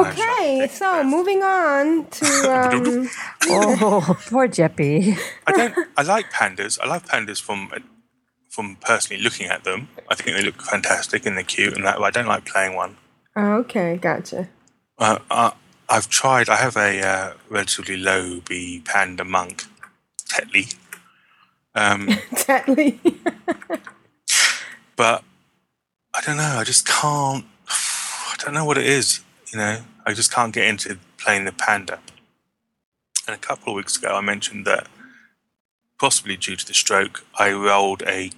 Okay, so moving on to um, Oh, poor Jeppy. I don't. I like pandas. I love pandas from from personally looking at them. I think they look fantastic and they're cute and that. But I don't like playing one. okay, gotcha. Uh, uh, I've tried. I have a uh, relatively lowbie panda monk, Tetley. Um, Tetley. but I don't know. I just can't. I don't know what it is. You know, I just can't get into playing the panda. And a couple of weeks ago, I mentioned that possibly due to the stroke, I rolled a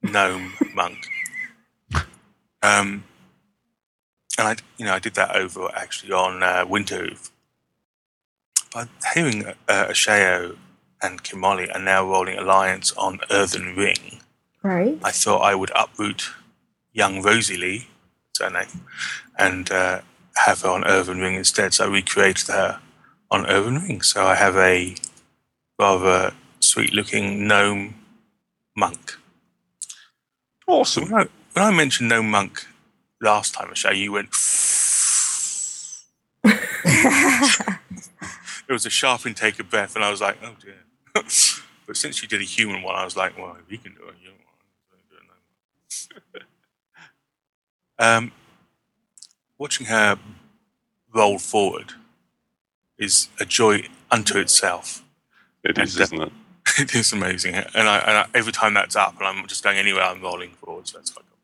gnome monk. Um, and I, you know, I did that over actually on uh, Winterhoof. But hearing uh, Ashayo and Kimoli are now rolling Alliance on Earthen Ring, Right. I thought I would uproot young Rosie Lee, surname, and uh, have her on Earthen Ring instead. So I recreated her on Earthen Ring. So I have a rather sweet looking gnome monk. Awesome. When I, when I mentioned gnome monk last time, Michelle, you went. it was a sharp intake of breath, and I was like, oh dear. but since you did a human one, I was like, well, if you can do a human one, I can do a gnome one. um, watching her roll forward is a joy unto itself. It is, isn't it? it is amazing, and I, and I every time that's up, and I'm just going anywhere, I'm rolling forward. So that's quite cool.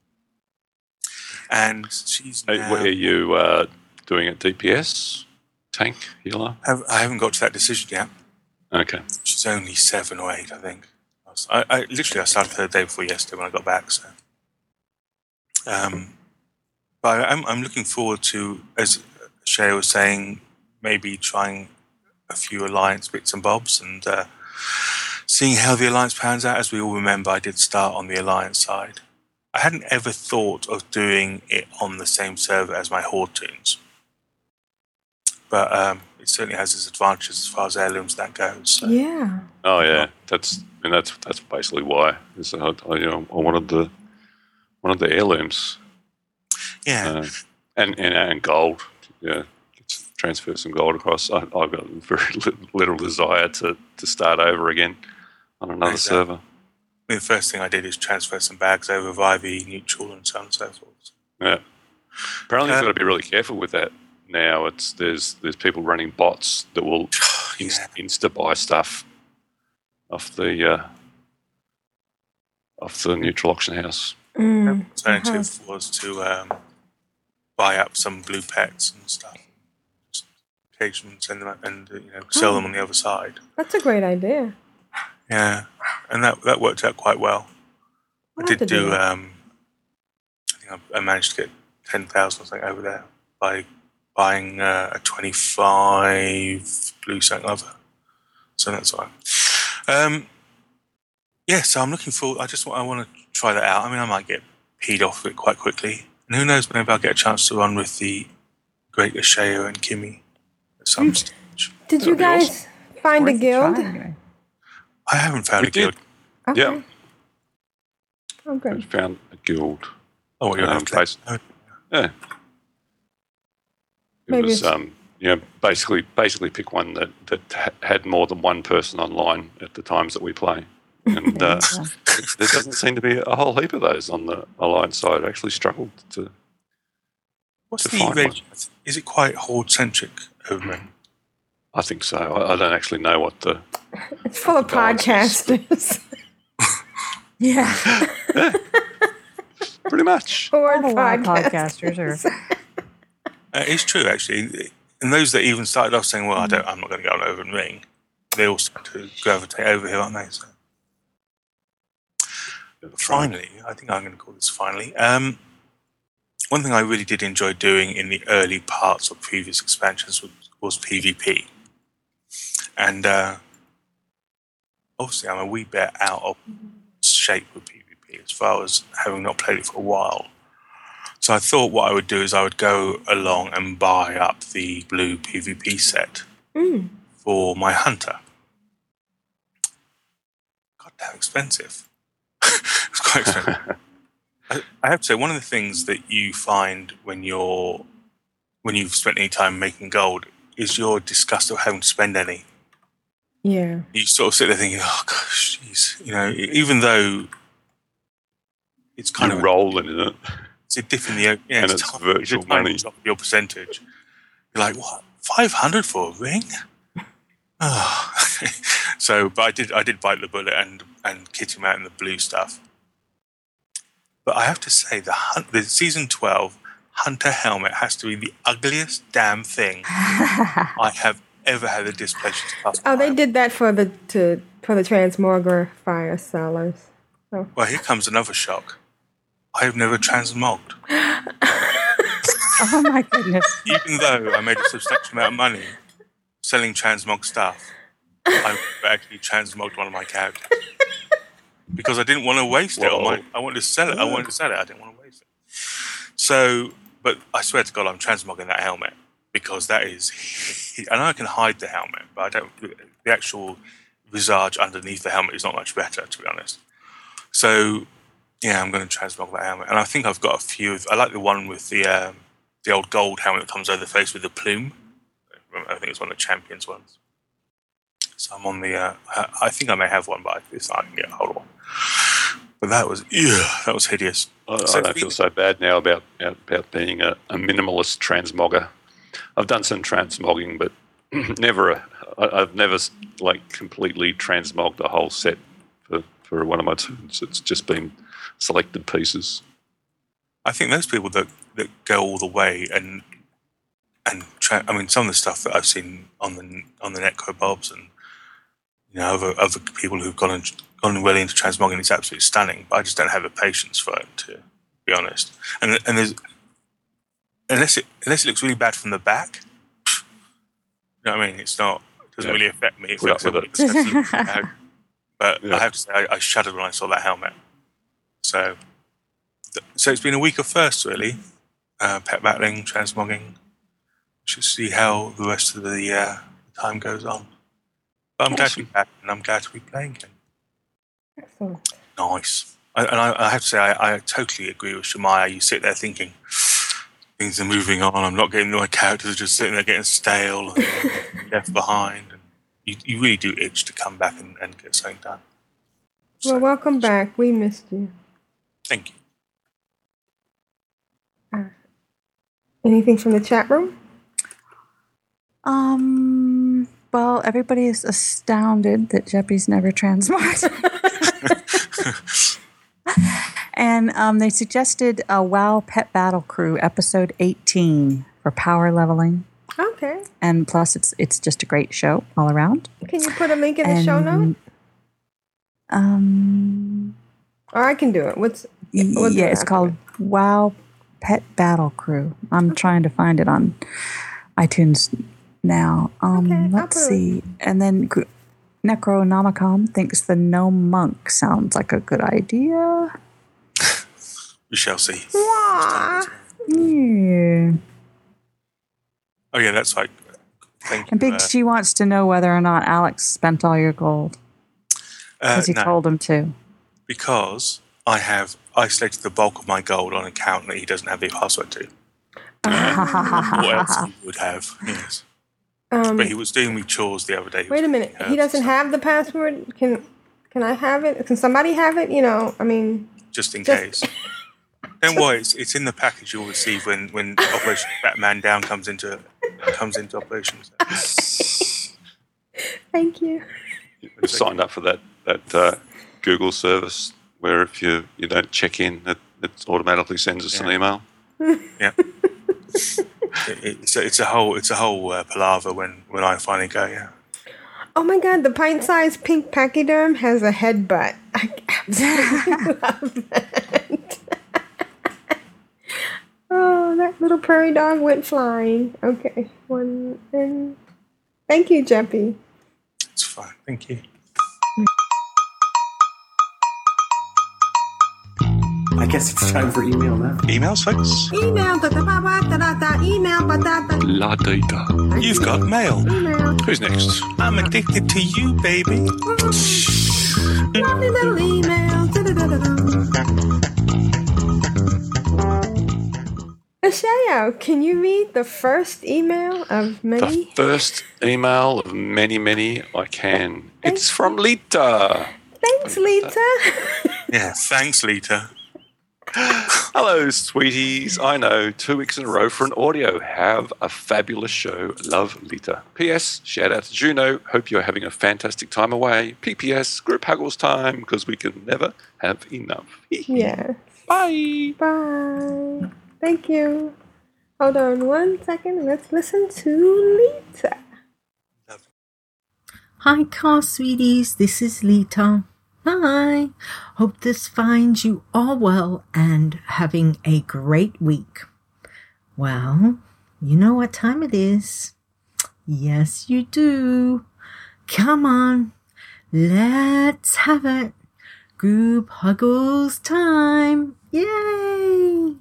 And she's Hey, now, what are you uh, doing at DPS? Tank? Healer? I haven't got to that decision yet. Okay. She's only seven or eight, I think. I, I, I literally I started her the day before yesterday when I got back. So, um, but I'm I'm looking forward to, as Shay was saying, maybe trying a few alliance bits and bobs and uh, seeing how the alliance pans out. As we all remember, I did start on the alliance side. I hadn't ever thought of doing it on the same server as my horde toons, but um, it certainly has its advantages as far as heirlooms that goes. So. Yeah. Oh yeah, that's and that's that's basically why. Is I, I, you know, I wanted the wanted the heirlooms. Yeah. Uh, and, and and gold. Yeah, transfer some gold across. I, I've got very little, desire to to start over again on another Exactly. server. I mean, the first thing I did is transfer some bags over via the neutral and so on and so forth. Yeah. Apparently, Um, you've got to be really careful with that. Now it's there's there's people running bots that will inst- insta buy stuff off the uh, off the neutral auction house. Mm, Alternative was to um, buy up some blue pets and stuff. Just and send them out and uh, you know sell them on the other side. That's a great idea. Yeah, and that that worked out quite well. I'll I did do do. Um, I think I, I managed to get ten thousand something over there by buying uh, a twenty-five blue sack lover. So that's all right. Um, yeah, so I'm looking forward. I just want I want to try that out. I mean, I might get peed off of it quite quickly, and who knows? Maybe I'll get a chance to run with the great Ashayo and Kimmy at some stage. Did you That'd be guys find a guild? I haven't found a guild. Okay. Yeah, Oh, good. we found a guild. Oh, you're um, bas- Yeah. It Maybe was, it's- um, you know, basically, basically pick one that, that had more than one person online at the times that we play. And uh, there doesn't seem to be a whole heap of those on the alliance side. I actually struggled to. What's to the find rate? Is it quite horde centric over men? I think so. I, I don't actually know what the. It's full of podcasters. Yeah. yeah. Pretty much. Horde of podcasters. podcasters are. Uh, it's true, actually. And those that even started off saying, "Well, I don't, I'm not going to go on Earthen Ring," they all start to gravitate over here, aren't they? So finally, I think I'm going to call this finally. Um, one thing I really did enjoy doing in the early parts of previous expansions was, was PvP, and uh, obviously, I'm a wee bit out of shape with PvP as far as having not played it for a while. So I thought what I would do is I would go along and buy up the blue PvP set Mm. for my hunter. God damn expensive. It's quite expensive. I, I have to say, one of the things that you find when you're when you've spent any time making gold is your disgust of having to spend any. Yeah. You sort of sit there thinking, "Oh gosh, jeez," you know, even though it's kind You're of rolling isn't it. it's a dip in the yeah, And it's, it's tiny, virtual a tiny money. drop of your percentage. You're like, what? Five hundred for a ring? Oh. so, but I did I did bite the bullet and and kit him out in the blue stuff. But I have to say, the hunt, the season twelve hunter helmet has to be the ugliest damn thing I have ever had the displeasure to custom. Oh, they did that for the to for the transmogrifier sellers. So Well, here comes another shock. I have never transmogged. Oh my goodness. Even though I made a substantial amount of money selling transmog stuff, I actually transmogged one of my characters because I didn't want to waste it. My, I wanted to sell it. I wanted to sell it. I didn't want to waste it. So, but I swear to God, I'm transmogging that helmet because that is. I know I can hide the helmet, but I don't. The actual visage underneath the helmet is not much better, to be honest. So, yeah, I'm going to transmog that helmet, and I think I've got a few. Of, I like the one with the um, the old gold helmet that comes over the face with the plume. I think it's one of the champions ones. So I'm on the. Uh, I think I may have one, but it's I can get a hold of one. But that was yeah, that was hideous. I, So I don't feel so bad now about about being a, a minimalist transmogger. I've done some transmogging, but never. A, I, I've never like completely transmogged a whole set for, for one of my toons. It's just been selected pieces. I think those people that, that go all the way and and tra- I mean some of the stuff that I've seen on the on the Necrobobs and you know other other people who've gone and, gone well into transmogging is absolutely stunning. But I just don't have the patience for it to be honest. And and there's unless it unless it looks really bad from the back, you know what I mean. It's not it doesn't Yeah. really affect me. It Put up with it. everybody else that's looking at it. But I have to say, I, I shuddered when I saw that helmet. So, so it's been a week of firsts, really. Uh, pet battling, transmogging. Should see how the rest of the uh, time goes on. But I'm glad to be back, and I'm glad to be playing again. excellent. Nice. I, and I, I have to say, I, I totally agree with Shemaya. You sit there thinking, things are moving on. I'm not getting my characters are just sitting there getting stale and left behind. And you, you really do itch to come back and, and get something done. Well, welcome back. We missed you. Thank you. Anything from the chat room? Um. Well, everybody is astounded that Jeppy's never transmogged. and um, they suggested a WoW Pet Battle Crew episode 18 for power leveling. Okay. And plus it's it's just a great show all around. Can you put a link in the show note? Um, Or I can do it. What's yeah, what's gonna it's called Wow Pet Battle Crew. I'm trying to find it on iTunes now. Um, let's put it- see. And then Gr- Necronomicon thinks the gnome monk sounds like a good idea. We shall see. Yeah. Oh yeah, that's right. Thank you. And Big uh, G wants to know whether or not Alex spent all your gold uh, because he no, told him to. because I have isolated the bulk of my gold on an account that he doesn't have the password to. What else he would have? Yes. Um, but he was doing me chores the other day. Wait a minute. He doesn't have the password. Can can I have it? Can somebody have it? You know, I mean, just in Just- case. Don't worry, it's, it's in the package you'll receive when, when Operation Batman Down comes into comes into operation. thank you. I've signed up for that that uh, Google service where if you, you don't check in, it, it automatically sends us an email. Yeah. It- it's, a, it's a whole it's a whole uh, palaver when, when I finally go. Yeah. Oh my god, the pint-sized pink pachyderm has a headbutt. I absolutely love that. oh, that little prairie dog went flying. Okay, one and thank you, Jeppy. It's fine. Thank you. I guess it's time for email now. Emails, folks. Email da da ba ba da da da email ba da da La data. You've got mail. email. Who's next? I'm addicted to you, baby. Mm-hmm. Lovely little email. Da da da da da. Ashayo, can you read the first email of many? The first email of many, many I can. It's from Leeta. Thanks, Leeta. Yeah. Thanks, Leeta. Hello, sweeties. I know two weeks in a row for an audio. Have a fabulous show. Love, Leeta. P.S. Shout out to Juno. Hope you're having a fantastic time away. P.P.S. Group Huggles time because we can never have enough. Yeah. Bye. Bye. Thank you. Hold on one second. Let's listen to Leeta. Hi, car sweeties. This is Leeta. Hi. Hope this finds you all well and having a great week. Well, you know what time it is. Yes, you do. Come on. Let's have it. Group huggles time. Yay.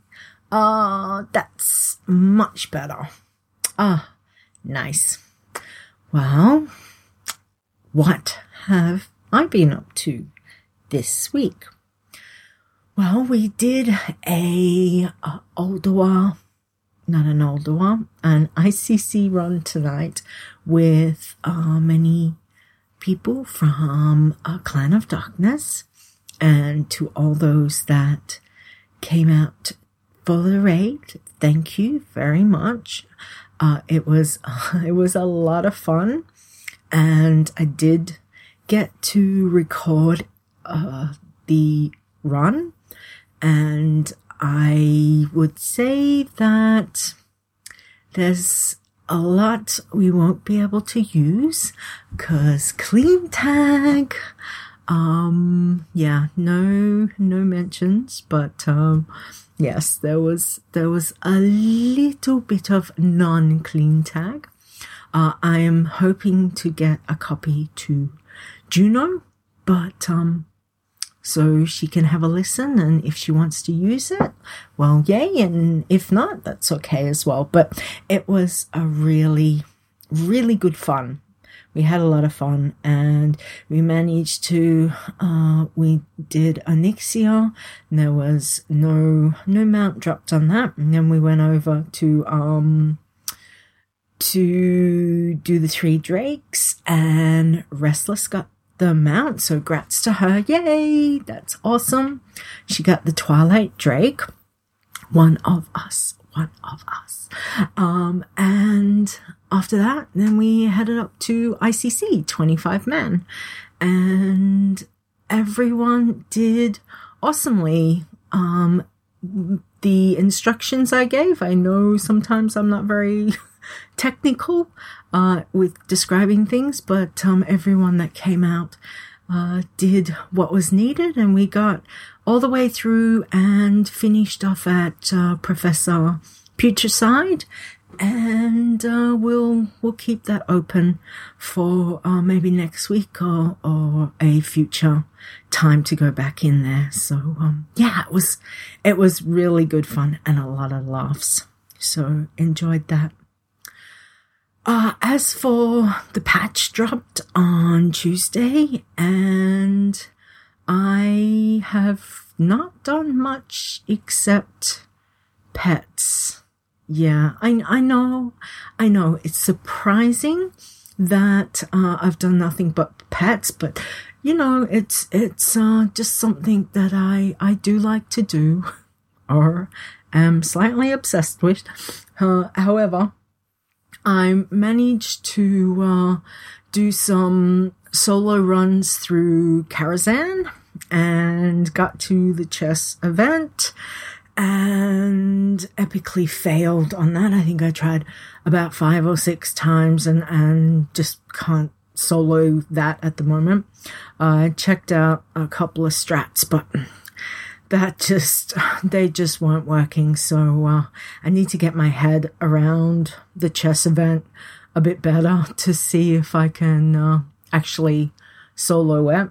Oh, that's much better. Ah, nice. Well, what have I been up to this week? Well, we did a, uh Ulduar, not an Ulduar, an ICC run tonight with uh, many people from uh, Clan of Darkness, and to all those that came out for the raid, thank you very much. Uh, it was it was a lot of fun, and I did get to record uh, the run, and I would say that there's a lot we won't be able to use because clean tag. Um yeah no no mentions but um yes there was there was a little bit of non-clean tag. Uh, i am hoping to get a copy to juno but um so she can have a listen and if she wants to use it well yay and if not that's okay as well. But it was a really really good fun. We had a lot of fun and we managed to uh we did Onyxia and there was no no mount dropped on that and then we went over to um to do the three drakes and restless got the mount so grats to her. Yay! That's awesome. She got the twilight drake. One of us. One of us. Um and after that then we headed up to icc 25 men. And everyone did awesomely. Um the instructions i gave i know sometimes i'm not very technical uh, with describing things, but um, everyone that came out uh, did what was needed, and we got all the way through and finished off at uh, Professor Putricide, and uh, we'll we'll keep that open for uh, maybe next week or or a future time to go back in there. So um, yeah, it was it was really good fun and a lot of laughs. So enjoyed that. Uh, as for the patch dropped on Tuesday, and I have not done much except pets. Yeah, I, I know, I know it's surprising that uh, I've done nothing but pets, but you know, it's it's uh, just something that I I do like to do, or am slightly obsessed with. Uh, however, I managed to uh, do some solo runs through Karazhan and got to the chess event and epically failed on that. I think I tried about five or six times and, and just can't solo that at the moment. I checked out a couple of strats, but that just they just weren't working. So uh, i need to get my head around the chess event a bit better to see if i can uh, actually solo it.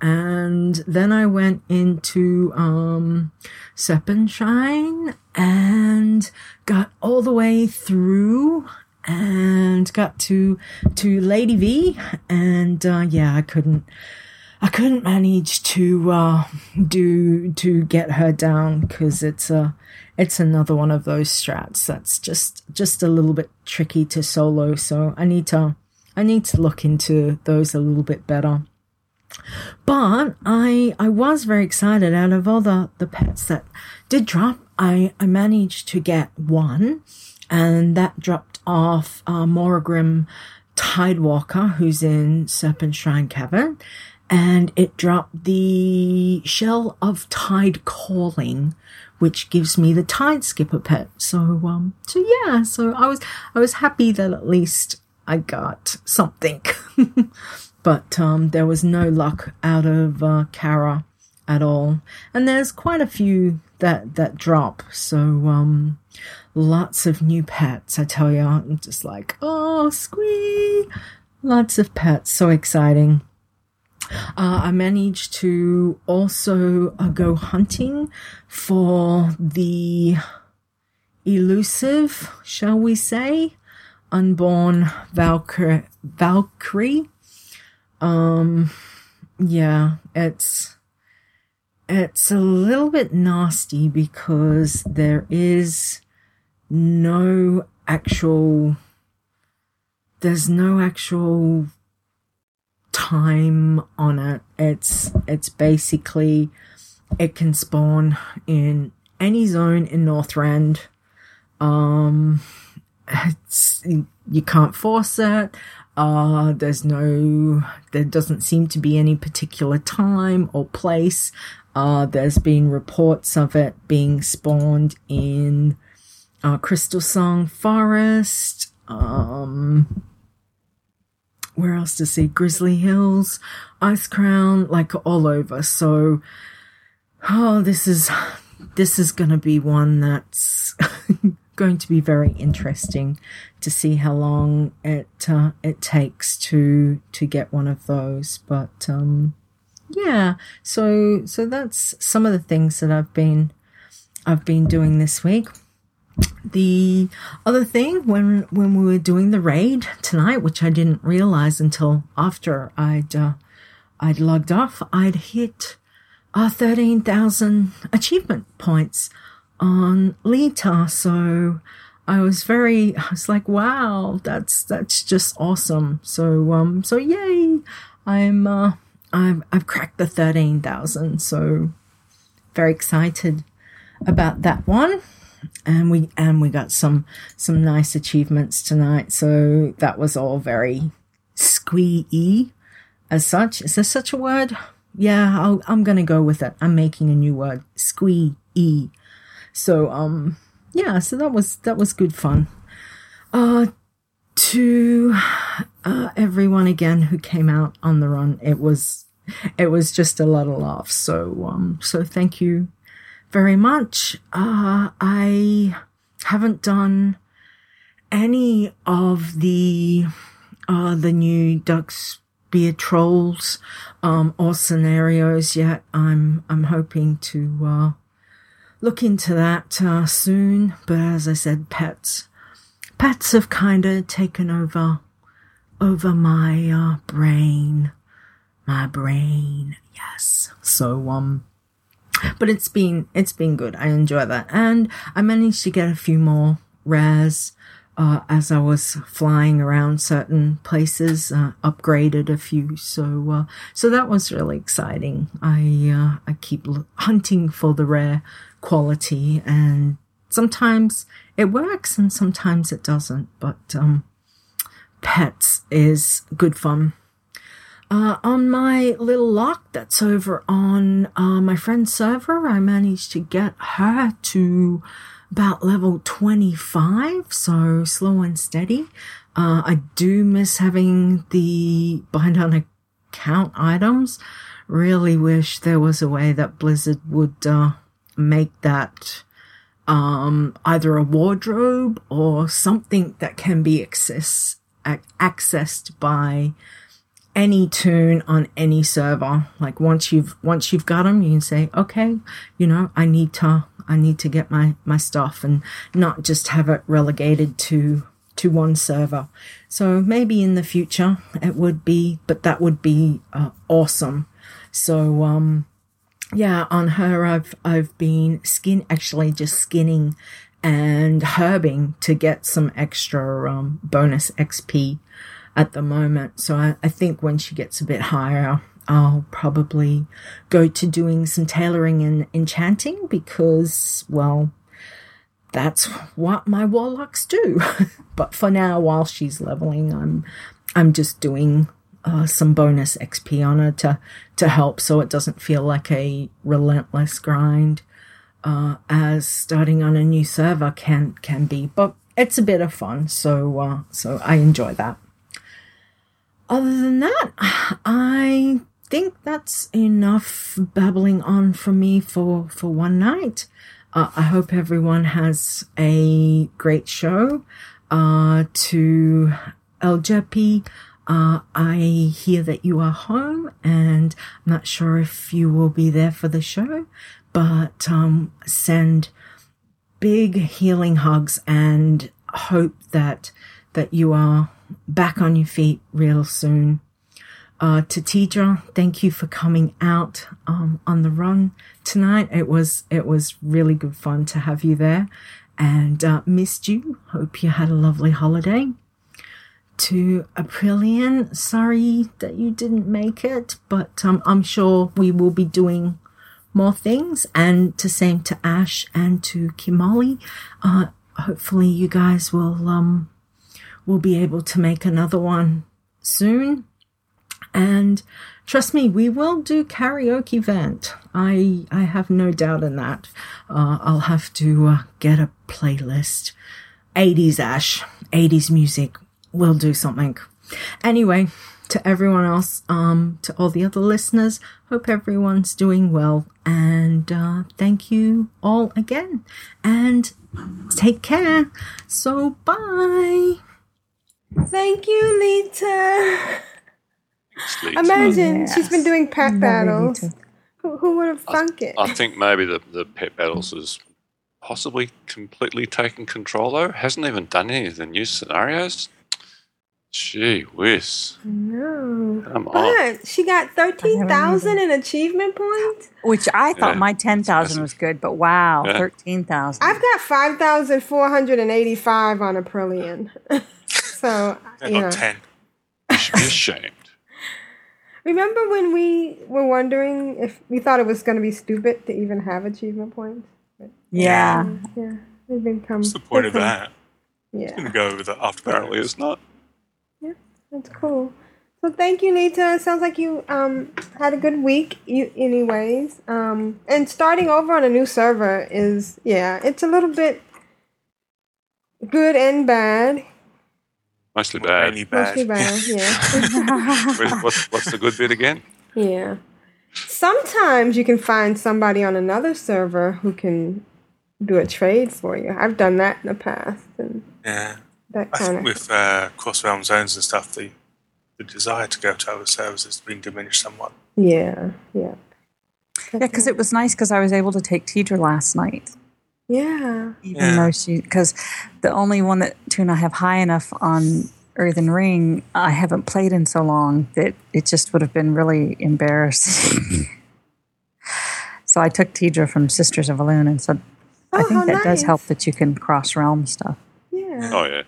And then i went into um Serpentshrine and got all the way through and got to to lady v. And uh, yeah i couldn't I couldn't manage to uh, do to get her down because it's a it's another one of those strats that's just just a little bit tricky to solo. So I need to I need to look into those a little bit better. But I I was very excited out of all the, the pets that did drop. I, I managed to get one, and that dropped off uh, Morgrim Tidewalker, who's in Serpentshrine Cavern and it dropped the shell of tide calling which gives me the tide skipper pet. So um so yeah so i was i was happy that at least i got something. But um there was no luck out of uh, kara at all. And there's quite a few that that drop. So um lots of new pets i tell you i'm just like oh squee. Lots of pets. So exciting uh, I managed to also uh, go hunting for the elusive, shall we say, unborn Valkyrie. Valkyrie. Um, yeah, it's it's a little bit nasty because there is no actual there's no actual time on it. It's it's basically it can spawn in any zone in Northrend. Um, it's you can't force it. Uh, there's no, there doesn't seem to be any particular time or place. Uh, there's been reports of it being spawned in uh, Crystalsong Forest. Um, where else to see? Grizzly Hills, Icecrown, like all over. So, oh, this is this is going to be one that's going to be very interesting to see how long it uh, it takes to to get one of those. But um, yeah, so so that's some of the things that I've been I've been doing this week. The other thing, when when we were doing the raid tonight, which I didn't realize until after I'd uh, I'd logged off, I'd hit uh, thirteen thousand achievement points on Leeta. So I was very, I was like, wow, that's that's just awesome. So um, so yay! I'm uh, I've I've cracked the thirteen thousand. So very excited about that one and we and we got some some nice achievements tonight. So that was all very squee as such. Is there such a word? Yeah, I'll, I'm gonna go with it. I'm making a new word, squee So um, yeah, so that was that was good fun. Uh, to uh, everyone again who came out on the run, it was it was just a lot of laughs. So um, so thank you very much. Uh, I haven't done any of the uh, the new Ducks Beard Trolls um, or scenarios yet. I'm I'm hoping to uh, look into that uh, soon. But as I said, pets pets have kind of taken over over my uh, brain, my brain. Yes. So um, but it's been it's been good. I enjoy that, and I managed to get a few more rares uh, as I was flying around certain places. Uh, upgraded a few, so uh, so that was really exciting. I uh, I keep hunting for the rare quality, and sometimes it works, and sometimes it doesn't. But um, pets is good fun. Uh, on my little lock that's over on uh, my friend's server, I managed to get her to about level 25, so slow and steady. Uh, I do miss having the bind on account items. Really wish there was a way that Blizzard would uh, make that um, either a wardrobe or something that can be access- accessed by any toon on any server. Like once you've once you've got them, you can say, okay, you know, I need to I need to get my my stuff and not just have it relegated to to one server. So maybe in the future it would be, but that would be uh, awesome. So um yeah, on her I've I've been skin actually just skinning and herbing to get some extra um, bonus XP at the moment. So I, I think when she gets a bit higher, I'll probably go to doing some tailoring and enchanting because, well, that's what my warlocks do. but for now, while she's leveling, I'm I'm just doing uh, some bonus XP on her to to help, so it doesn't feel like a relentless grind, uh, as starting on a new server can can be. But it's a bit of fun, so uh, so I enjoy that. Other than that, I think that's enough babbling on from me for for one night. Uh, I hope everyone has a great show. Uh, to LJP, uh, I hear that you are home, and I'm not sure if you will be there for the show, but um, send big healing hugs and hope that that you are back on your feet real soon. Uh, thank you for coming out um, on the run tonight. It was it was really good fun to have you there, and uh, missed you. Hope you had a lovely holiday. To Aprillian, sorry that you didn't make it, but um, I'm sure we will be doing more things. And to same to Ash and to Kimali, uh, hopefully you guys will um will be able to make another one soon. And trust me, we will do karaoke event. I I have no doubt in that. Uh, I'll have to uh, get a playlist. 80s Ash, 80s music. We'll do something. Anyway, to everyone else, um, to all the other listeners, hope everyone's doing well. And uh, thank you all again. And take care. So bye. Thank you, Leeta. Imagine she's been doing pet battles. Who, who would have thunk it? I think maybe the, the pet battles is possibly completely taken control though. Hasn't even done any of the new scenarios. Gee whiz. No. Come on. But she got 13,000 in achievement points. Which I thought Yeah, my 10,000 was good, but wow, Yeah. 13,000. I've got 5,485 on a Aprillian. so, Yeah, you know. 10. You should be ashamed. Remember when we were wondering if we thought it was going to be stupid to even have achievement points? But, Yeah. Yeah. They've become. What's the point of come- that? Yeah. It's going to go over the after Apparently it's not. Yeah, that's cool. So thank you, Leeta. Sounds like you um had a good week. You, anyways. Um, and starting over on a new server is yeah, it's a little bit good and bad. Mostly bad. Mostly bad. bad, yeah. Where's- what's, what's the good bit again? yeah. Sometimes you can find somebody on another server who can do a trade for you. I've done that in the past, and Yeah. that I kind think of. with uh, cross realm zones and stuff, the the desire to go to other servers has been diminished somewhat. Yeah, yeah, Yeah, because it was nice because I was able to take Tedrah last night. Yeah. even Yeah. though she because the only one that toon I have high enough on Earthen Ring I haven't played in so long that it just would have been really embarrassing. so I took Tedrah from Sisters of Elune and so I Oh, think how that does help that you can cross realm stuff. Yeah. Oh, yeah.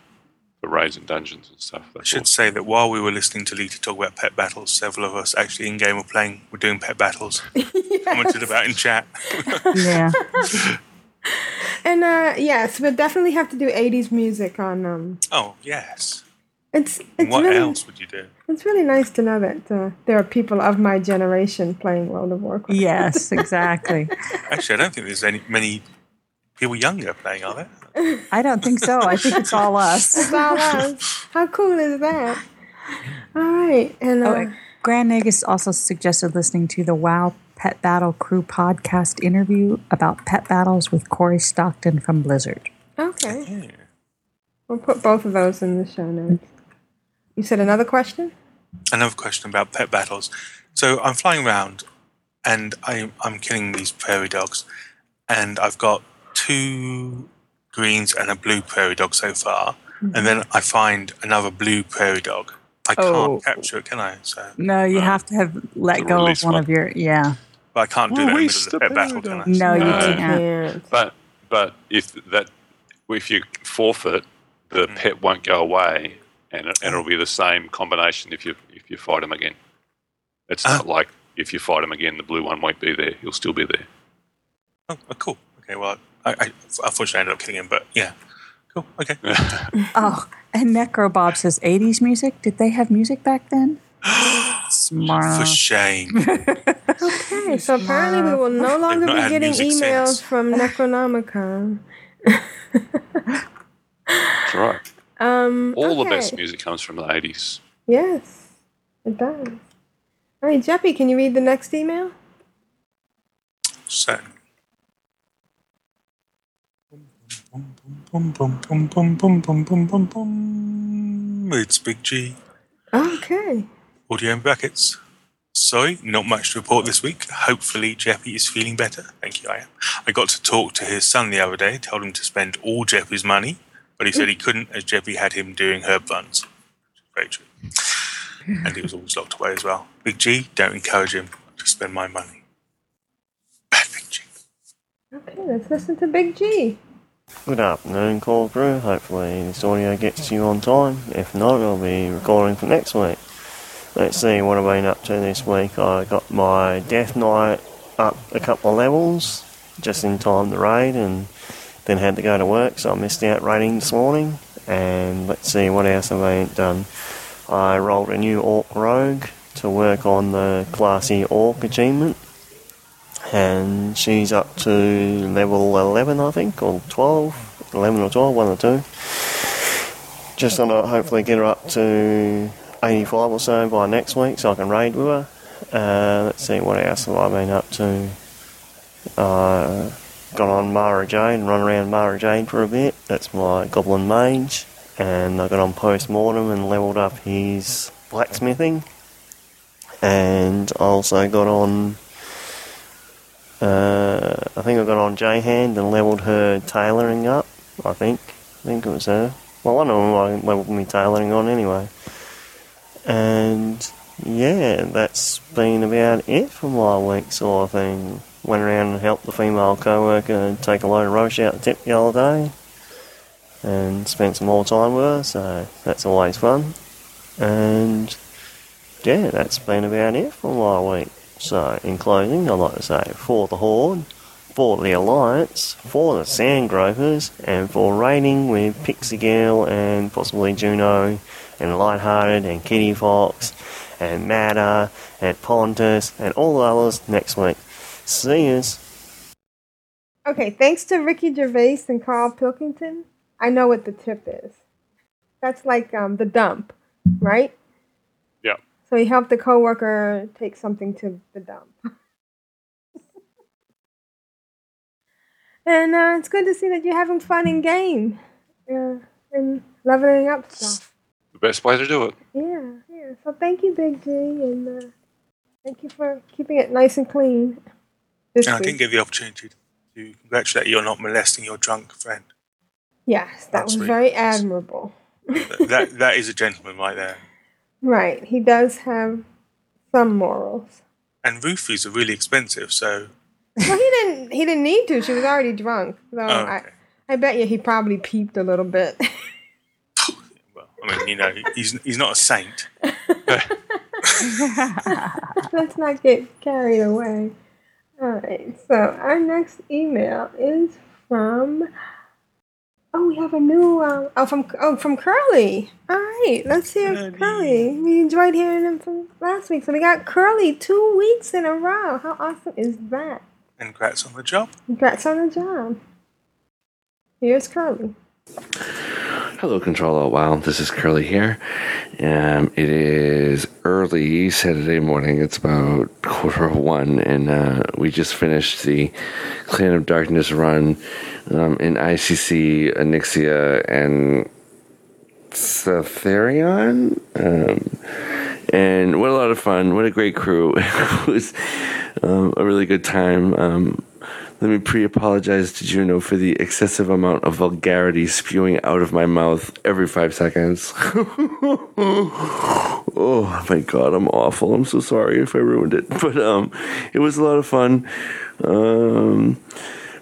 The raids and dungeons and stuff. I should say that while we were listening to Leeta talk about pet battles, several of us actually in game were playing, were doing pet battles. Commented about in chat. Yeah. And uh, yes, we'll definitely have to do '80s music on. Um, Oh yes. it's it's what really else would you do? it's really nice to know that uh, there are people of my generation playing World of Warcraft. Yes, exactly. Actually, I don't think there's any many people younger playing, are there? I don't think so. I think it's all us. It's all us. How cool is that? All right, and uh, Oh, Grand Nagus also suggested listening to the WoW Pet Battle Crew podcast interview about pet battles with Cory Stockton from Blizzard. okay, we'll put both of those in the show notes. You said another question? Another question about pet battles. So I'm flying around, and I, I'm killing these prairie dogs, and I've got two greens and a blue prairie dog so far, and mm-hmm. then I find another blue prairie dog. I can't Oh. capture it, can I? So, No, you um, have to have let go of one, one. of your yeah. But I can't do that in the of the pet battle, can I? No, you No. can't. But but if that if you forfeit, the Mm-hmm. pet won't go away, and, it, and it'll be the same combination if you if you fight him again. It's Ah. not like if you fight him again, the blue one won't be there. He'll still be there. Oh, oh, cool. Okay, well, I, I unfortunately ended up killing him, but yeah. Cool, okay. Oh, and Necrobob says 80s music. Did they have music back then? tomorrow. For shame. okay, so apparently we will no longer be getting emails sense. from Necronomicon. That's right. Um, All okay. the best music comes from the 80s. Yes, it does. All right, Jeppy, can you read the next email? Set. It's Big G. Okay. Audio in brackets. Sorry, not much to report this week. Hopefully, Jeppy is feeling better. Thank you, I am. I got to talk to his son the other day, told him to spend all Jeppy's money, but he said he couldn't as Jeppy had him doing herb runs. Very true. And he was always locked away as well. Big G, don't encourage him to spend my money. Bad Big G. Okay, let's listen to Big G. Good afternoon, call crew. Hopefully this audio gets to you on time. If not, I'll be recording for next week. Let's see what I've been up to this week. I got my Death Knight up a couple of levels, just in time to raid, and then had to go to work, so I missed out raiding this morning. And let's see what else I've done. I rolled a new Orc Rogue to work on the classy Orc achievement and she's up to level 11, I think, or 12, 11 or 12, one or two. Just gonna hopefully get her up to 85 or so by next week so I can raid with her. Uh, let's see, what else have I been up to? Uh, got on Mara and run around Mara Jade for a bit. That's my Goblin Mage. And I got on Post Mortem and leveled up his blacksmithing. And I also got on uh, I think I got on J Hand and leveled her tailoring up. I think. I think it was her. Well, of them I leveled me tailoring on anyway. And yeah, that's been about it for my week sort of thing. Went around and helped the female co worker take a load of rubbish out the tip the other day. And spent some more time with her, so that's always fun. And yeah, that's been about it for my week. So, in closing, I'd like to say for the Horde, for the Alliance, for the Sandgropers, and for raiding with Pixie Girl and possibly Juno, and Lighthearted, and Kitty Fox, and Matter, and Pontus, and all the others next week. See yous. Okay, thanks to Ricky Gervais and Carl Pilkington, I know what the tip is. That's like um, the dump, right? Yeah. So he helped the coworker take something to the dump. and uh, it's good to see that you're having fun in game. Yeah, and leveling up stuff. The best way to do it. Yeah, yeah. So thank you, Big G, and uh, thank you for keeping it nice and clean. This And I week. didn't get the opportunity to congratulate you on not molesting your drunk friend. Yes, that was sweet. very admirable. That, that, that is a gentleman right there. Right, he does have some morals. And roofies are really expensive, so Well, he didn't. He didn't need to. She was already drunk. So Oh, I, I bet you he probably peeped a little bit. I mean, you know, he's he's not a saint. Let's not get carried away. All right. So our next email is from. Oh, we have a new. Um, oh, from oh from Curly. All right. Let's hear Curly. We enjoyed hearing him from last week, so we got Curly two weeks in a row. How awesome is that? And congrats on the job. Congrats on the job. Here's Curly. Hello, Controller. Wow, this is Curly here. Um, it is early Saturday morning. It's about quarter of one, and uh, we just finished the Clan of Darkness run um, in ICC, Onyxia, and Sartharion. Um, and what a lot of fun. What a great crew. it was um, a really good time. Let me pre apologize to Juno for the excessive amount of vulgarity spewing out of my mouth every five seconds. oh my god, I'm awful. I'm so sorry if I ruined it. But um, it was a lot of fun. Um,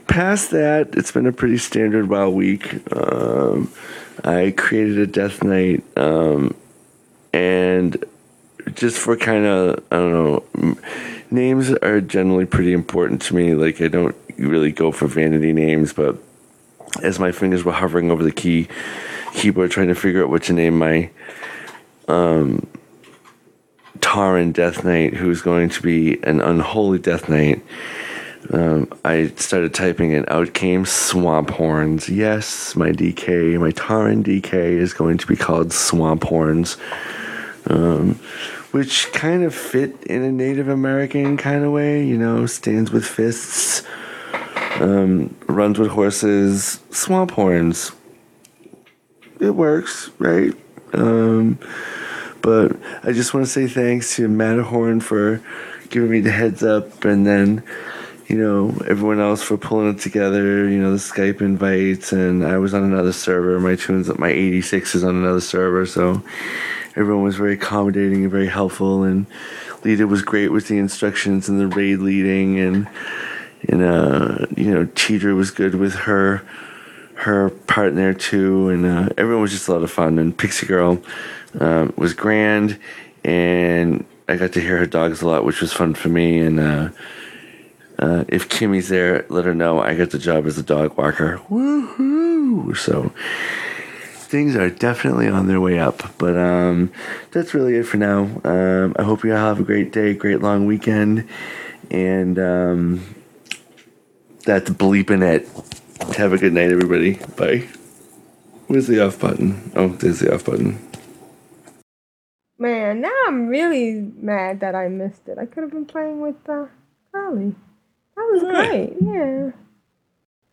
past that, it's been a pretty standard WoW week. Um, I created a Death Knight, um, and just for kind of, I don't know, names are generally pretty important to me. Like, I don't really go for vanity names, but as my fingers were hovering over the key keyboard trying to figure out what to name my um, Tauren Death Knight, who's going to be an unholy Death Knight, um, I started typing and out came Swamp Horns. Yes, my DK, my Tauren DK is going to be called Swamp Horns, um, which kind of fit in a Native American kind of way, you know, stands with fists, um, runs with horses, Swamp Horns. It works, right? Um, but I just want to say thanks to Matterhorn for giving me the heads up, and then you know everyone else for pulling it together. You know the Skype invites, and I was on another server. My toons, my 86 is on another server, so everyone was very accommodating and very helpful. And Leeta was great with the instructions and the raid leading, and and uh, you know Teeter was good with her her part in there too, and uh, everyone was just a lot of fun. And Pixie Girl um, was grand, and I got to hear her dogs a lot, which was fun for me. And uh, uh, if Kimmy's there, let her know I got the job as a dog walker. Woohoo! So things are definitely on their way up. But um, that's really it for now. Um, I hope you all have a great day, great long weekend, and um, that's bleeping it. Have a good night, everybody. Bye. Where's the off button? Oh, there's the off button. Man, now I'm really mad that I missed it. I could have been playing with uh, Carly. That was great. Yeah.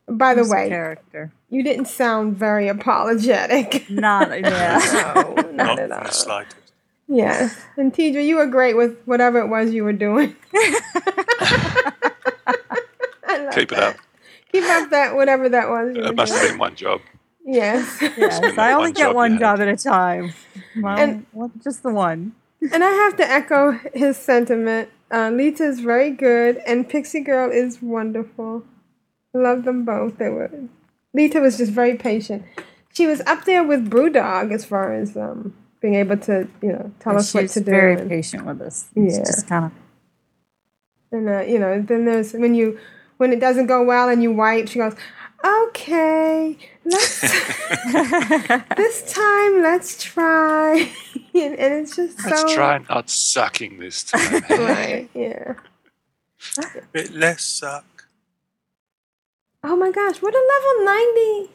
By the Who's way, character? you didn't sound very apologetic. Not yeah. no, not Not at in the all. slightest. Yes. And Tedrah, you were great with whatever it was you were doing. I love Keep it up. Keep up that whatever that was you were It must have been one job. Yes. Yes, I only one get job one job at a time. Well, And- one- just the one. And I have to echo his sentiment. Uh, Leeta is very good, and Pixie Girl is wonderful. Love them both. They were. Leeta was just very patient. She was up there with Brewdog as far as um, being able to, you know, tell And us what she's to do. very and- patient with us. It's Yeah. just kind of And uh, you know, then there's when you when it doesn't go well and you wipe, she goes, "Okay, let's this time let's try." and, and it's just Let's so try not sucking this time. right. Yeah. Bit less suck. Oh my gosh, what a level ninety!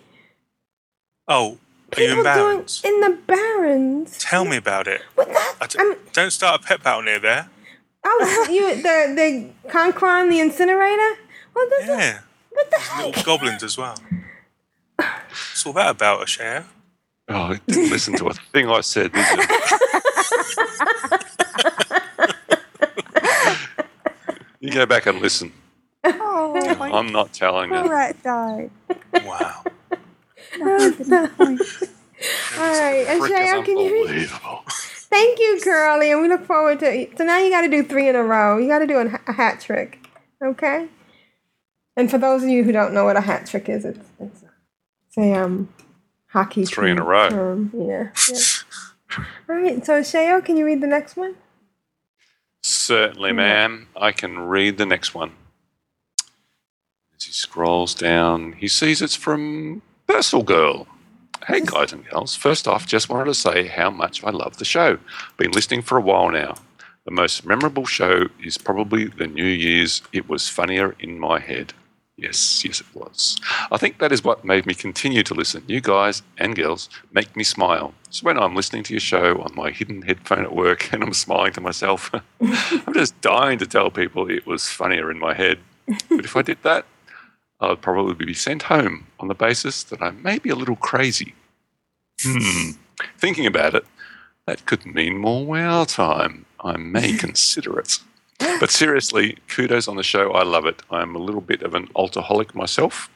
Oh, Are you in People doing Barrens? in the Barrens. Tell me about it. I d- don't start a pet battle near there. Oh, you the the Concron, the incinerator. Well, this Yeah. what the There's little goblins as well. What's all that about, a share? Oh, it didn't listen to a thing I said, did you? You go back and listen. Oh, I'm not telling you. rat died. Wow. All right, and Freaking Shayon, can you? unbelievable. Thank you, Curly, and we look forward to. So now you got to do three in a row. You got to do a, a hat trick, okay? And for those of you who don't know what a hat trick is, it's it's, it's a um hockey Three in a row. term. Yeah. yeah. All right, so Shayo, can you read the next one? Certainly, ma'am. I can read the next one. As he scrolls down, he sees it's from Purcell Girl. Hey, guys and girls. First off, just wanted to say how much I love the show. Been listening for a while now. The most memorable show is probably the New Year's It Was Funnier in My Head. Yes, yes, it was. I think that is what made me continue to listen. You guys and girls make me smile. So when I'm listening to your show on my hidden headphone at work and I'm smiling to myself, I'm just dying to tell people it was funnier in my head. But if I did that, I would probably be sent home on the basis that I may be a little crazy. Hmm. Thinking about it, that could mean more wow time. I may consider it. But seriously, kudos on the show. I love it. I'm a little bit of an alcoholic myself.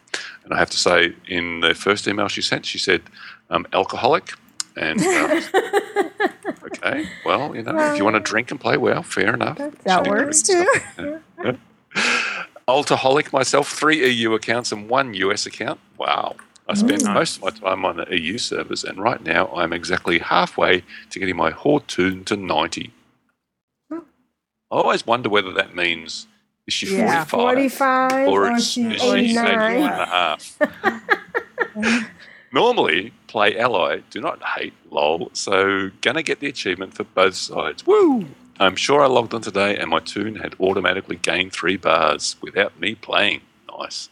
And I have to say, in the first email she sent, she said, um, alcoholic. And uh, okay, well, you know, if you want to drink and play well, fair enough. That works too. Altaholic myself, three EU accounts and one US account. Wow. I spend Mm. most of my time on the EU servers, and right now I'm exactly halfway to getting my Horde to 90. I always wonder whether that means is she Yeah, 45 45 or or is, she is she 89. and a half? Normally, play ally, do not hate lol, so gonna get the achievement for both sides. Woo! I'm sure I logged on today and my toon had automatically gained three bars without me playing. Nice.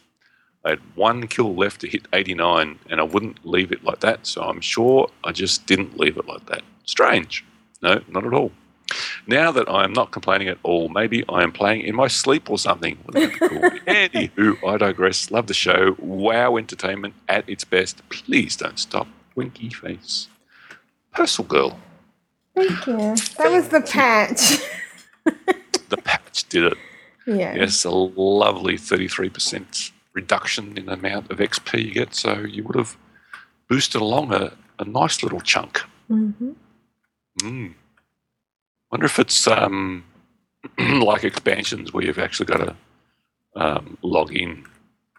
I had one kill left to hit 89 and I wouldn't leave it like that, so I'm sure I just didn't leave it like that. Strange. No, not at all. Now that I am not complaining at all, maybe I am playing in my sleep or something. Be cool? Anywho, I digress. Love the show. Wow entertainment at its best. Please don't stop. Winky face. Purcell Girl. Thank you. That was the patch. The patch did it. yeah. Yes, a lovely 33% reduction in the amount of XP you get. So you would have boosted along a, a nice little chunk. hmm Mm. Wonder if it's um, like expansions where you've actually got to um, log in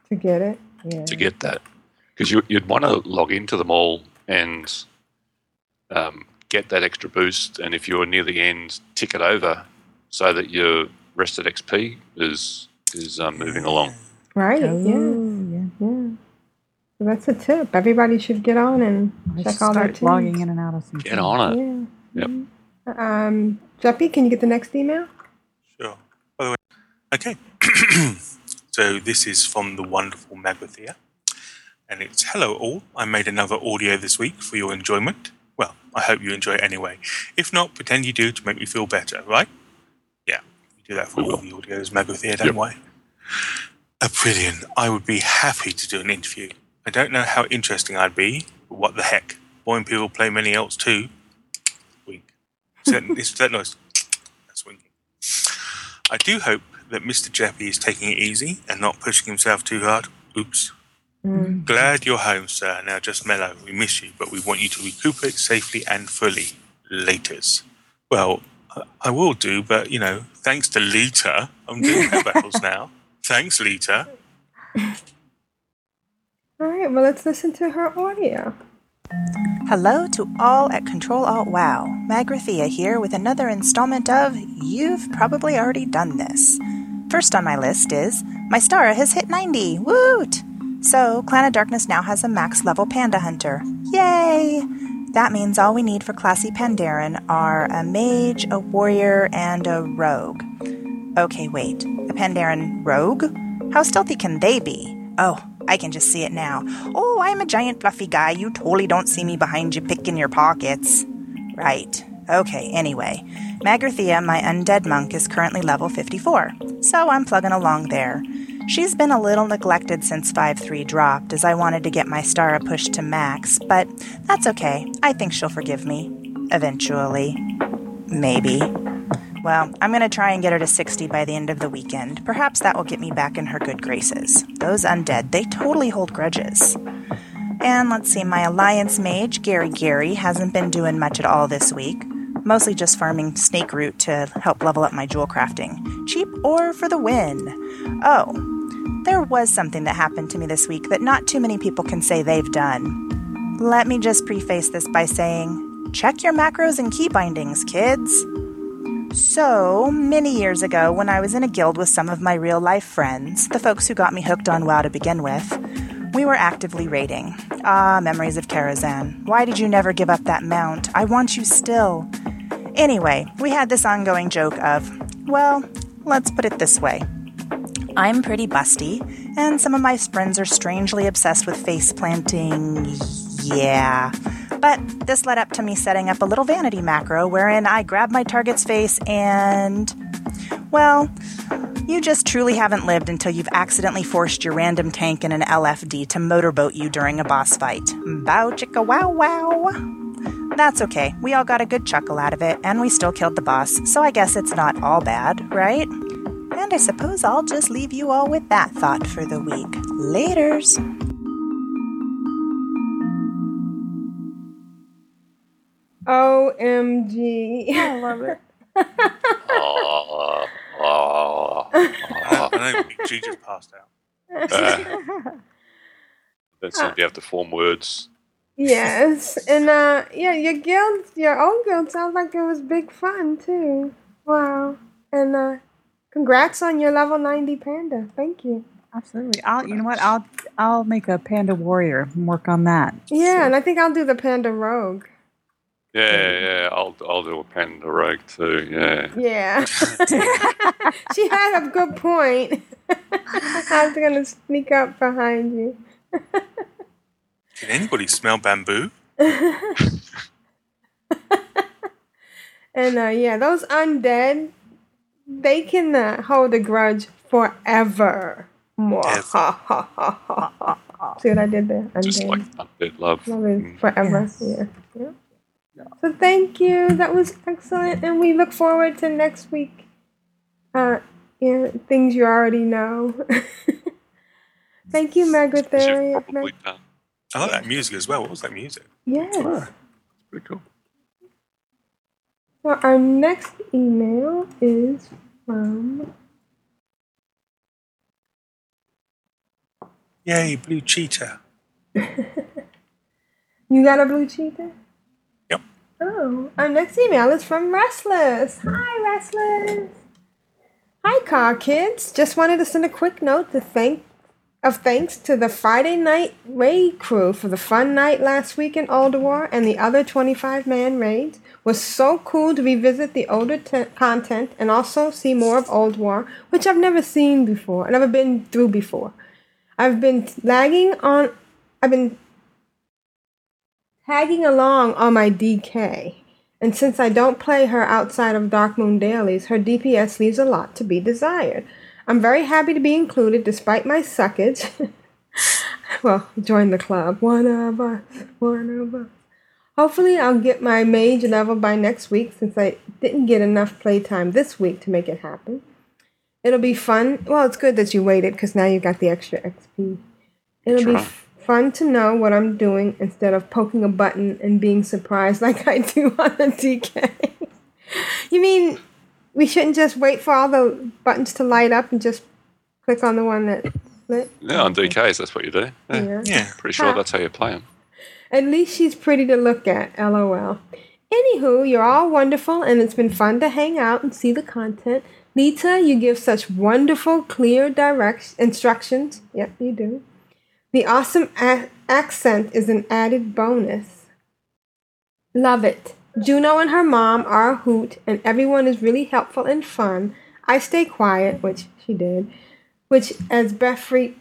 To get it. Yeah. to get that. Because you, you'd want to log into them all and um, get that extra boost. And if you're near the end, tick it over so that your rested XP is is um, moving along. Right. Oh, yeah. yeah. So that's a tip. Everybody should get on and check all their Start logging in and out of some. Get on it. Yeah. Yep. Um, Jeppy, can you get the next email? Sure. By the way, okay. so this is from the wonderful Magathea. And it's hello all. I made another audio this week for your enjoyment. I hope you enjoy it anyway. If not, pretend you do to make me feel better, right? Yeah, you do that for all the audios, Magathea, don't worry. A brilliant. I would be happy to do an interview. I don't know how interesting I'd be, but what the heck? Boring people play many else too. Wink. Is that, is that noise? That's winking. I do hope that Mr. Jeppy is taking it easy and not pushing himself too hard. Oops. Mm. Glad you're home, sir. Now just mellow. We miss you, but we want you to recuperate safely and fully. Laters. Well, I- I will do, but you know, thanks to Leeta, I'm doing pet battles now. Thanks, Leeta. All right. Well, let's listen to her audio. Hello to all at Control Alt Wow. Magrathea here with another installment of You've Probably Already Done This. First on my list is My Stara has hit 90. Woot! So, Clan of Darkness now has a max level Panda Hunter. Yay! That means all we need for Classy Pandaren are a mage, a warrior, and a rogue. Okay, wait. A Pandaren rogue? How stealthy can they be? Oh, I can just see it now. Oh, Oh, I'm a giant fluffy guy. You totally don't see me behind you picking your pockets. Right. Okay, anyway. Magrathea, my undead monk, is currently level 54, so I'm plugging along there. She's been a little neglected since 5 3 dropped, as I wanted to get my star Stara pushed to max, but that's okay. I think she'll forgive me. Eventually. Maybe. Well, I'm going to try and get her to 60 by the end of the weekend. Perhaps that will get me back in her good graces. Those undead, they totally hold grudges. And let's see, my alliance mage, Gary Gary, hasn't been doing much at all this week. Mostly just farming snake root to help level up my jewel crafting. Cheap or for the win. Oh, there was something that happened to me this week that not too many people can say they've done. Let me just preface this by saying check your macros and key bindings, kids. So, many years ago, when I was in a guild with some of my real life friends, the folks who got me hooked on WoW to begin with, we were actively raiding. Ah, memories of Karazhan. Why did you never give up that mount? I want you still. Anyway, we had this ongoing joke of, well, let's put it this way. I'm pretty busty, and some of my friends are strangely obsessed with face planting. Yeah. But this led up to me setting up a little vanity macro wherein I grab my target's face and. Well, you just truly haven't lived until you've accidentally forced your random tank in an LFD to motorboat you during a boss fight. Bow chicka wow wow. That's okay. We all got a good chuckle out of it, and we still killed the boss, so I guess it's not all bad, right? And I suppose I'll just leave you all with that thought for the week. Laters. OMG. I love it. Oh, oh, I know, she just passed out. That's if you have to form words. yes. And uh yeah, your guild your own guild sounds like it was big fun too. Wow. And uh congrats on your level 90 panda. Thank you. Absolutely. I'll. You know what? I'll. I'll make a panda warrior and work on that. Yeah, and I think I'll do the panda rogue. Yeah, yeah. I'll I'll do a panda rogue too. Yeah. Yeah. she had a good point. I was gonna sneak up behind you. Can anybody smell bamboo? And uh, yeah, those undead, they can uh, hold a grudge forever. Ha, ha, ha, ha. See what I did there? Undead. Just like undead love. Love is forever. Yeah. yeah. So thank you. That was excellent, and we look forward to next week. Uh, yeah, things you already know. thank you, Magrathea. I like that music as well. What was that music? Yes. Pretty cool. So our next email is from Yay, blue cheetah. You got a blue cheetah? Yep. Oh, our next email is from Restless. Hi, Restless. Hi, car kids. Just wanted to send a quick note to thank of thanks to the Friday night raid crew for the fun night last week in Ulduar and the other 25 man raids. Was so cool to revisit the older te- content and also see more of Ulduar, which I've never seen before, never been through before. I've been lagging on. I've been tagging along on my DK. And since I don't play her outside of Darkmoon dailies, her DPS leaves a lot to be desired. I'm very happy to be included despite my suckage. well, join the club. One of us. One of us. Hopefully, I'll get my mage level by next week since I didn't get enough playtime this week to make it happen. It'll be fun. Well, it's good that you waited because now you got the extra XP. It'll be f- fun to know what I'm doing instead of poking a button and being surprised like I do on the DK. you mean we shouldn't just wait for all the buttons to light up and just click on the one that lit? Yeah, on DKs, that's what you do. Yeah. Yeah. Pretty sure Huh. that's how you play them. At least she's pretty to look at, lol. Anywho, you're all wonderful and it's been fun to hang out and see the content. Leeta, you give such wonderful, clear direct instructions. Yep, you do. The awesome a- accent is an added bonus. Love it. Juno and her mom are a hoot, and everyone is really helpful and fun. I stay quiet, which she did, which, as Befrey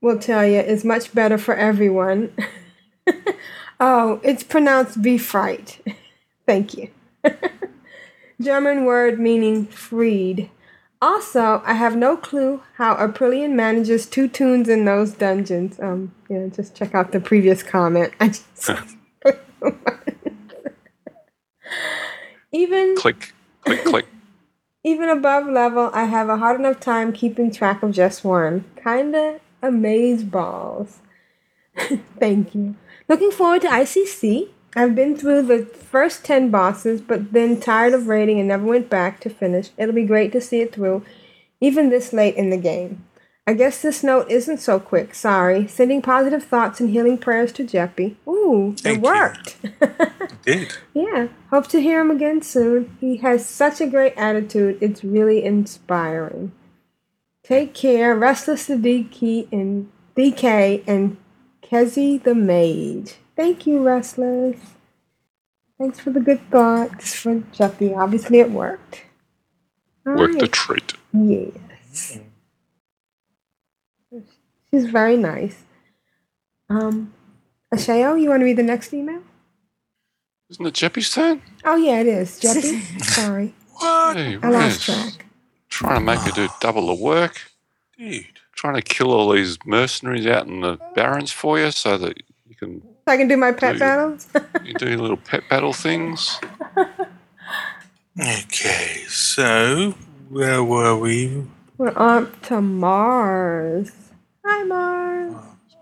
will tell you is much better for everyone. oh, it's pronounced befreit. Thank you. German word meaning freed. Also, I have no clue how Aprillian manages two toons in those dungeons. Um, yeah, just check out the previous comment. I just even click, click, click. even above level, I have a hard enough time keeping track of just one. Kinda amaze balls. Thank you. Looking forward to ICC. I've been through the first 10 bosses, but then tired of raiding and never went back to finish. It'll be great to see it through, even this late in the game. I guess this note isn't so quick. Sorry. Sending positive thoughts and healing prayers to Jeppy. Ooh, Thank it worked. Did. Yeah, hope to hear him again soon. He has such a great attitude. It's really inspiring. Take care, Restless the DK and DK and Kezi the Mage. Thank you, Restless. Thanks for the good thoughts for Jeppy. Obviously, it worked. Work the Alright. treat. Yes. She's very nice. Um, Ashayo, you want to read the next email? Isn't it Jeppy's turn? Oh yeah, it is. Jeppy. Sorry. Hey, I lost Rez. track. Trying to make her do double the work. Dude. Trying to kill all these mercenaries out in the barrens for you so that you can So I can do my pet Do you- battles? you do your little pet battle things. Okay, so where were we? We're on to Mars. Hi, Mars.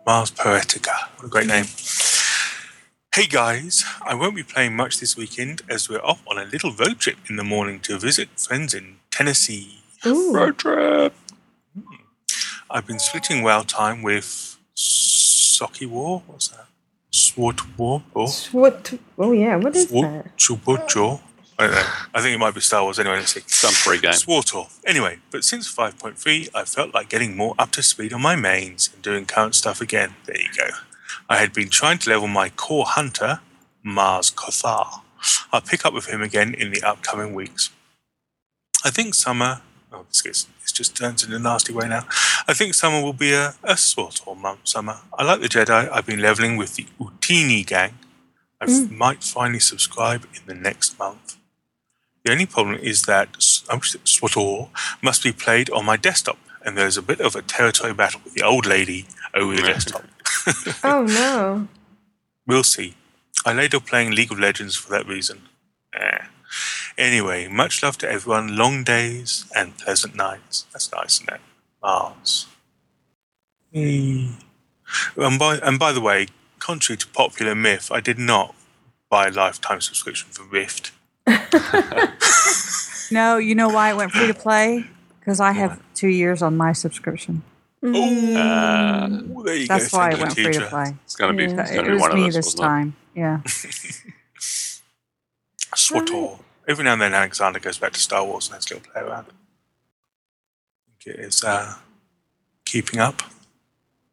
Mars Poetica. What a great name. Hey guys, I won't be playing much this weekend as we're off on a little road trip in the morning to visit friends in Tennessee. Road trip. Hmm. I've been splitting WoW time with Socky War. What's that? Swart War? Oh yeah, what is that? I don't know. I think it might be Star Wars anyway. Let's see. Some free game. SWTOR. Anyway, but since 5.3, I felt like getting more up to speed on my mains and doing current stuff again. There you go. I had been trying to level my core hunter, Mars Kothar. I'll pick up with him again in the upcoming weeks. I think summer. Oh, this gets, this just turns in a nasty way now. I think summer will be a, a SWTOR month summer. I like the Jedi. I've been leveling with the Utini gang. I Mm. might finally subscribe in the next month. The only problem is that S- um, SWTOR must be played on my desktop, and there's a bit of a territory battle with the old lady over the desktop. Oh no. We'll see. I laid off playing League of Legends for that reason. Eh. Anyway, much love to everyone. Long days and pleasant nights. That's nice, isn't it? Mars. Hey. And by, and by the way, contrary to popular myth, I did not buy a lifetime subscription for Rift. No, you know why it went free to play? Because I have two years on my subscription. Uh, Ooh, there you That's go. why Thank it went free to play. It's gonna be- Yeah. it's gonna it be was one of me us, this wasn't it? time. Yeah. SWTOR. Every now and then, Alexander goes back to Star Wars and has a little play around. I think it is uh, keeping up.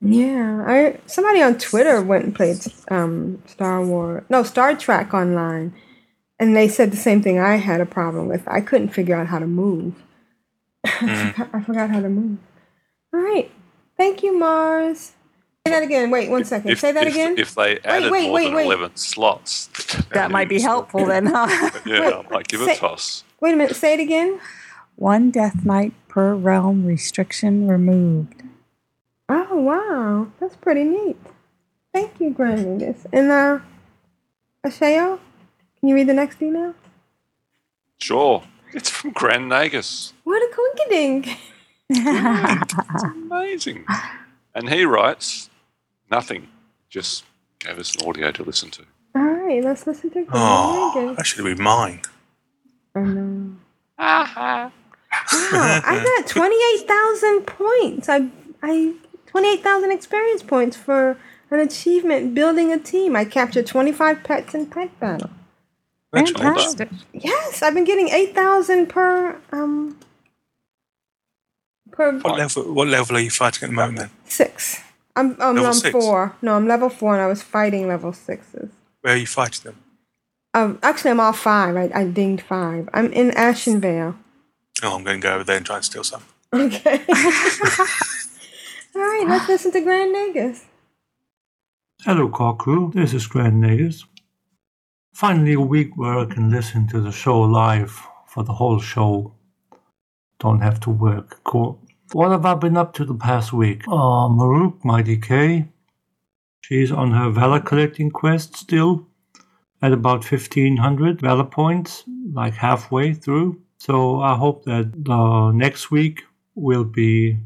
Yeah, I somebody on Twitter went and played um, Star Wars, no Star Trek online, and they said the same thing I had a problem with. I couldn't figure out how to move. I forgot- I forgot how to move. All right, thank you, Mars. Say that again. Wait one second. If, Say that if, again. If they added wait, more wait, than wait. 11 slots, That might be helpful then, huh? yeah, I might give it say- a toss. Wait a minute. Say it again. One death knight per realm restriction removed. Oh wow, that's pretty neat. Thank you, Grand Nagus. And uh, Ashayo, can you read the next email? Sure. It's from Grand Nagus. What a coinkydink. It's amazing. And he writes, nothing. Just gave us an audio to listen to. All right, let's listen to Oh, Grand Nagus. that should have been mine. I know. Wow, I got twenty-eight thousand points. I, I, twenty-eight thousand experience points for an achievement building a team. I captured twenty-five pets in pet battle. Fantastic. Yes, I've been getting eight thousand per um per What level? What level are you fighting at the moment? Then six. I'm um, Level I'm six? four. No, I'm level four, and I was fighting level sixes. where are you fighting them? Um, actually, I'm all five. I, I dinged five. I'm in Ashenvale. Oh, I'm going to go over there and try and steal some. Okay. All right, let's listen to Grand Nagus. Hello, car crew. This is Grand Nagus. Finally, a week where I can listen to the show live for the whole show. Don't have to work. Cool. What have I been up to the past week? Uh, Maruk, my DK. She's on her Valor collecting quest still at about 1500 Valor points, like halfway through. So I hope that the next week will be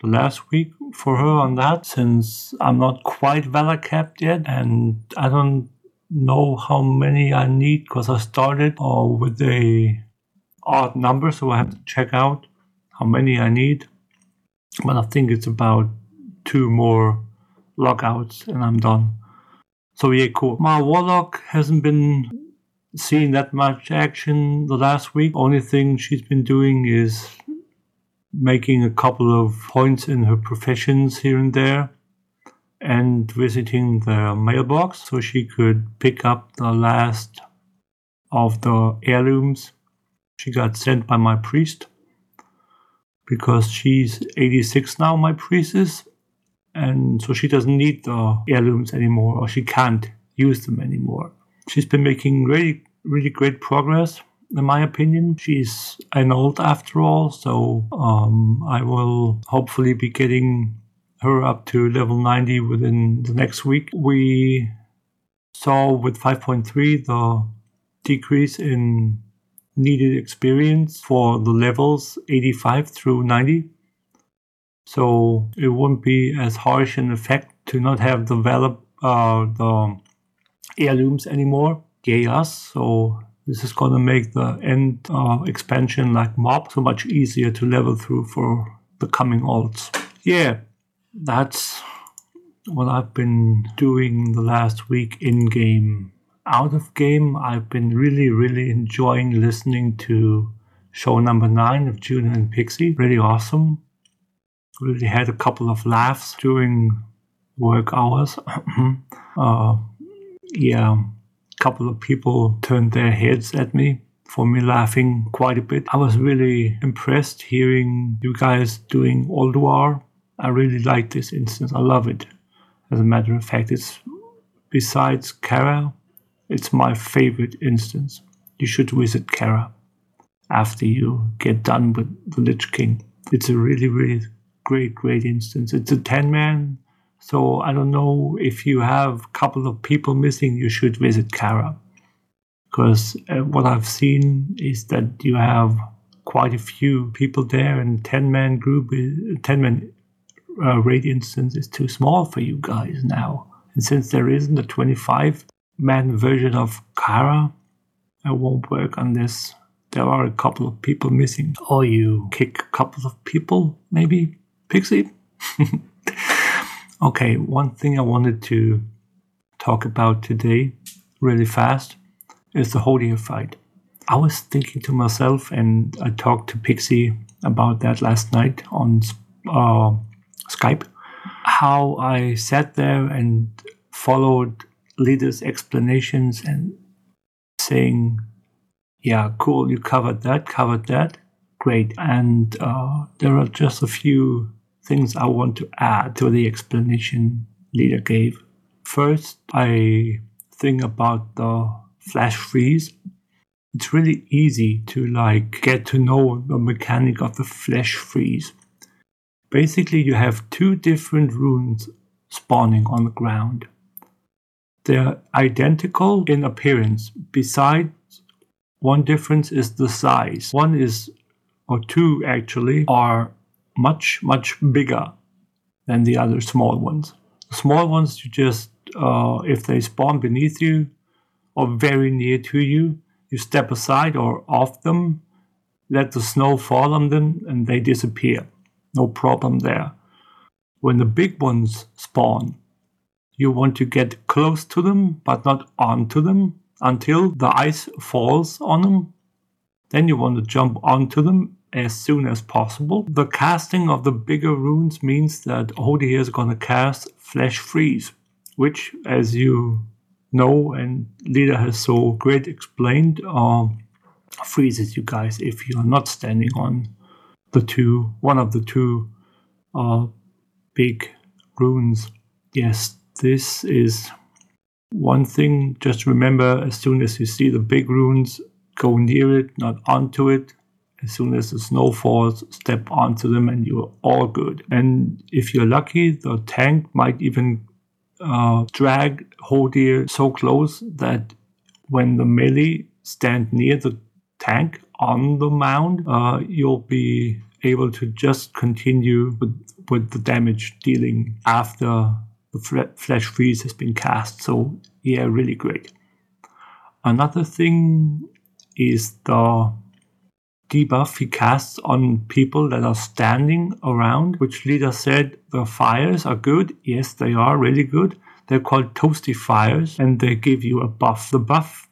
the last week for her on that since I'm not quite Valor capped yet and I don't know how many I need because I started uh, with a odd number so I have to check out how many I need. But I think it's about two more logouts and I'm done. So yeah cool. My warlock hasn't been seeing that much action the last week. Only thing she's been doing is making a couple of points in her professions here and there and visiting the mailbox so she could pick up the last of the heirlooms she got sent by my priest because she's 86 now, my priestess, and so she doesn't need the heirlooms anymore or she can't use them anymore. She's been making really, really great progress in my opinion. She's an old after all, so um, I will hopefully be getting her up to level 90 within the next week. We saw with 5.3 the decrease in needed experience for the levels 85 through 90. So it won't be as harsh an effect to not have valor, uh, the heirlooms anymore. Yay us! So this is gonna make the end uh, expansion like mob so much easier to level through for the coming alts. Yeah, that's what I've been doing the last week in game. Out of game, I've been really, really enjoying listening to show number nine of June and Pixie. Really awesome. Really had a couple of laughs during work hours. uh, yeah, a couple of people turned their heads at me for me laughing quite a bit. I was really impressed hearing you guys doing Ulduar. I really like this instance. I love it. As a matter of fact, it's besides Kara, it's my favorite instance. You should visit Kara after you get done with the Lich King. It's a really, really great, great instance. It's a 10 man, so I don't know if you have a couple of people missing, you should visit Kara. Because uh, what I've seen is that you have quite a few people there, and 10 man group, 10 man uh, raid instance is too small for you guys now. And since there isn't a 25 man version of Kara, it won't work on this. there are a couple of people missing. Or you kick a couple of people, maybe? Pixie? okay, one thing I wanted to talk about today, really fast, is the Hodir fight. I was thinking to myself, and I talked to Pixie about that last night on uh, Skype, how I sat there and followed Leeta's explanations and saying, yeah, cool, you covered that, covered that, great. And uh, there are just a few things I want to add to the explanation Leeta gave. First, I think about the flash freeze. It's really easy to like get to know the mechanic of the flash freeze. Basically, you have two different runes spawning on the ground. They're identical in appearance. Besides, one difference is the size. One is, or two actually, are much, much bigger than the other small ones. The small ones, you just, uh, if they spawn beneath you or very near to you, you step aside or off them, let the snow fall on them, and they disappear. No problem there. When the big ones spawn, you want to get close to them, but not onto them until the ice falls on them. Then you want to jump onto them as soon as possible. The casting of the bigger runes means that Hodir is going to cast Flash Freeze, which, as you know, and Leeta has so great explained, uh, freezes you guys if you are not standing on the two, one of the two uh, big runes. Yes, this is one thing. Just remember as soon as you see the big runes, go near it, not onto it. As soon as the snow falls, step onto them and you're all good. And if you're lucky, the tank might even uh, drag Hodir so close that when the melee stand near the tank on the mound, uh, you'll be able to just continue with, with the damage dealing after the fle- flesh freeze has been cast. So yeah, really great. Another thing is the debuff he casts on people that are standing around, which Leeta said the fires are good. Yes, they are really good. They're called toasty fires and they give you a buff. The buff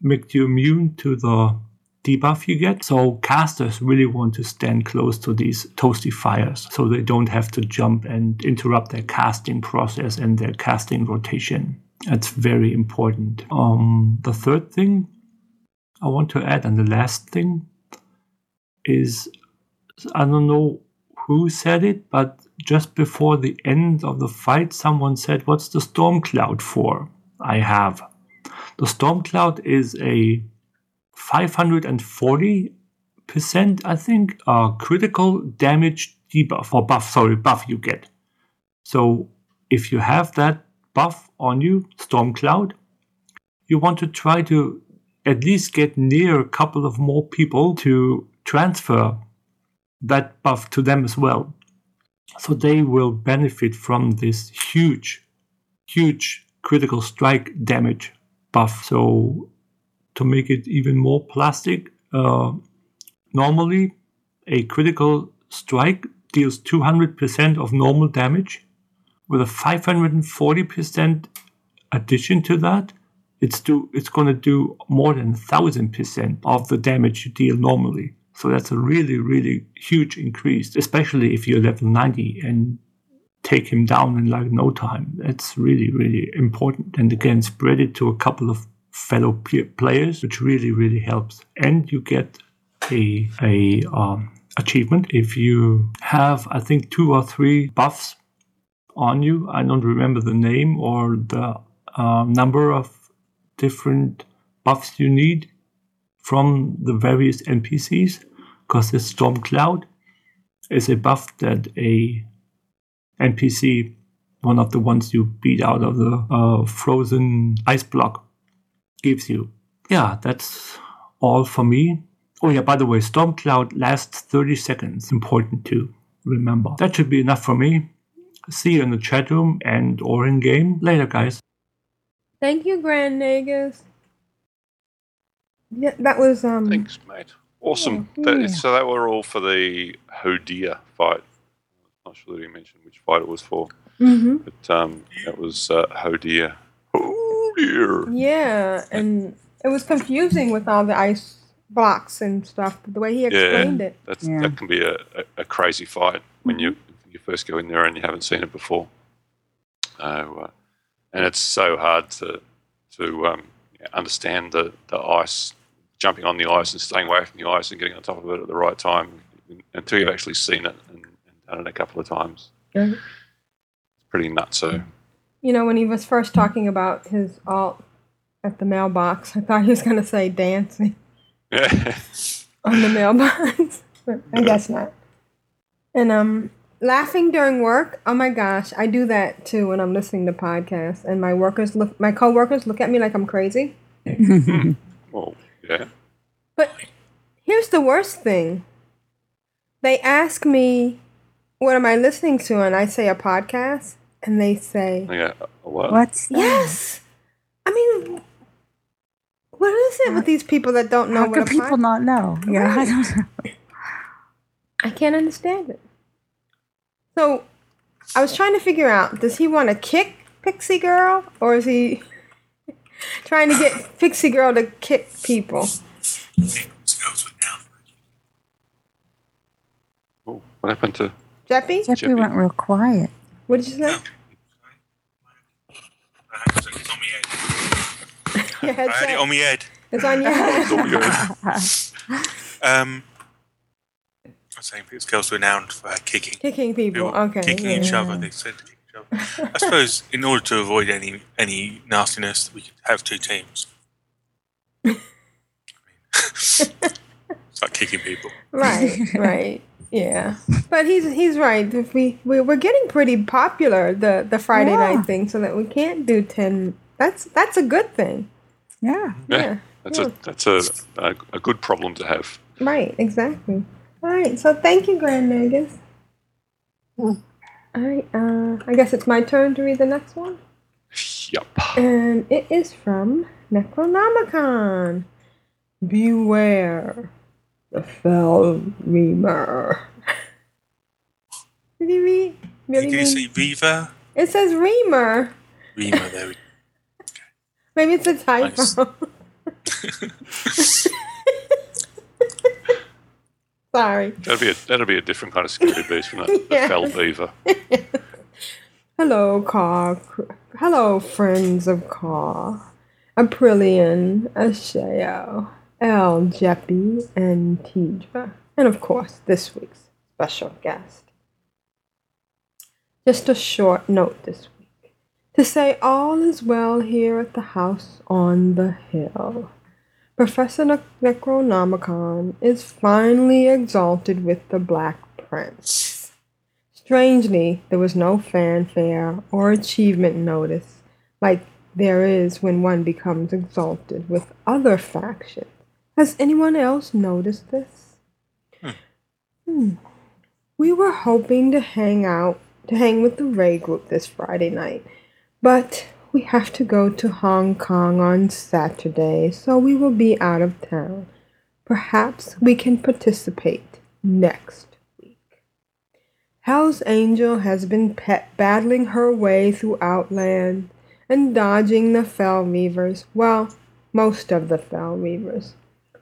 makes you immune to the debuff you get. So casters really want to stand close to these toasty fires so they don't have to jump and interrupt their casting process and their casting rotation. That's very important. Um, the third thing I want to add, and the last thing, is I don't know who said it, but just before the end of the fight, someone said, What's the storm cloud for? I have. The storm cloud is a 540%, I think, uh, critical damage debuff, or buff, sorry, buff you get. So if you have that buff on you, storm cloud, you want to try to at least get near a couple of more people to transfer that buff to them as well. So they will benefit from this huge, huge critical strike damage buff. So to make it even more plastic, uh, normally a critical strike deals 200% of normal damage. With a 540% addition to that, it's do it's going to do more than thousand percent of the damage you deal normally. So that's a really really huge increase, especially if you're level 90 and take him down in like no time. That's really really important. And again, spread it to a couple of fellow players, which really really helps. And you get a a um, achievement if you have I think two or three buffs on you. I don't remember the name or the uh, number of different buffs you need from the various NPCs because the Storm Cloud is a buff that a NPC, one of the ones you beat out of the uh, frozen ice block, gives you. Yeah, that's all for me. Oh yeah, by the way, Storm Cloud lasts 30 seconds. Important to remember. That should be enough for me. See you in the chat room and or in game. Later, guys. Thank you, Grand Nagus. Yeah, that was um. Thanks, mate. Awesome. That is, so that were all for the Hodir fight. Not sure that he mentioned which fight it was for, Mhm. but um, that was uh, Hodir. Hodir. Yeah, and it was confusing with all the ice blocks and stuff. But the way he explained yeah, it. That's, that can be a, a, a crazy fight when you you first go in there and you haven't seen it before. So, uh, and it's so hard to to um, understand the, the ice, jumping on the ice and staying away from the ice and getting on top of it at the right time until you've actually seen it and, and done it a couple of times. Yeah. It's pretty nuts. So You know, when he was first talking about his alt at the mailbox, I thought he was going to say dancing on the mailbox, but I guess not. And um, laughing during work. Oh my gosh, I do that too when I'm listening to podcasts, and my workers look, my coworkers look at me like I'm crazy. well, yeah. But here's the worst thing. They ask me, "What am I listening to?" and I say a podcast, and they say, Yeah. What? What's Yes. I mean, what is it with these people that don't know How what could people pod- not know? Yeah, I don't know. I can't understand it. So, I was trying to figure out: does he want to kick Pixie Girl, or is he trying to get Pixie Girl to kick people? Oh, what happened to? Jeppy? Jeffrey went real quiet. What did you say? Your I had it headset. on my head. It's on your head. Um, I saying Pix girls renowned for her kicking. Kicking people. People Okay. Kicking each yeah. other. They said to kick each other. I suppose in order to avoid any any nastiness, we could have two teams. Start kicking people. Right, right. Yeah. But he's he's right. If we, we we're getting pretty popular the the Friday Yeah. night thing so that we can't do 10 that's that's a good thing. Yeah. Yeah, Yeah. that's Yeah. a that's a, a a good problem to have. Right, exactly. All right. So thank you, Grand Nagus. All right. Uh, I guess it's my turn to read the next one. Yup. And it is from Necronomicon. Beware the fell reamer. Did he read? Really Did you mean- say Viva? It says reamer. Rima, there we Maybe it's a typo. Sorry. That'd be a that'd be a different kind of security beast, wouldn't it? Yes. Fell beaver. Hello, Car. Hello, friends of Car. Aprillian, Ashayo, El, Jeppy, and Tedrah. And of course, this week's special guest. Just a short note this week to say all is well here at the house on the hill. Professor Ne- Necronomicon is finally exalted with the Black Prince. Strangely, there was no fanfare or achievement notice like there is when one becomes exalted with other factions. Has anyone else noticed this? Hmm. We were hoping to hang out, to hang with the Ray group this Friday night, but we have to go to Hong Kong on Saturday, so we will be out of town. Perhaps we can participate next week. Hell's Angel has been pet battling her way through Outland and dodging the Fell Reavers. Well, most of the Fell Reavers.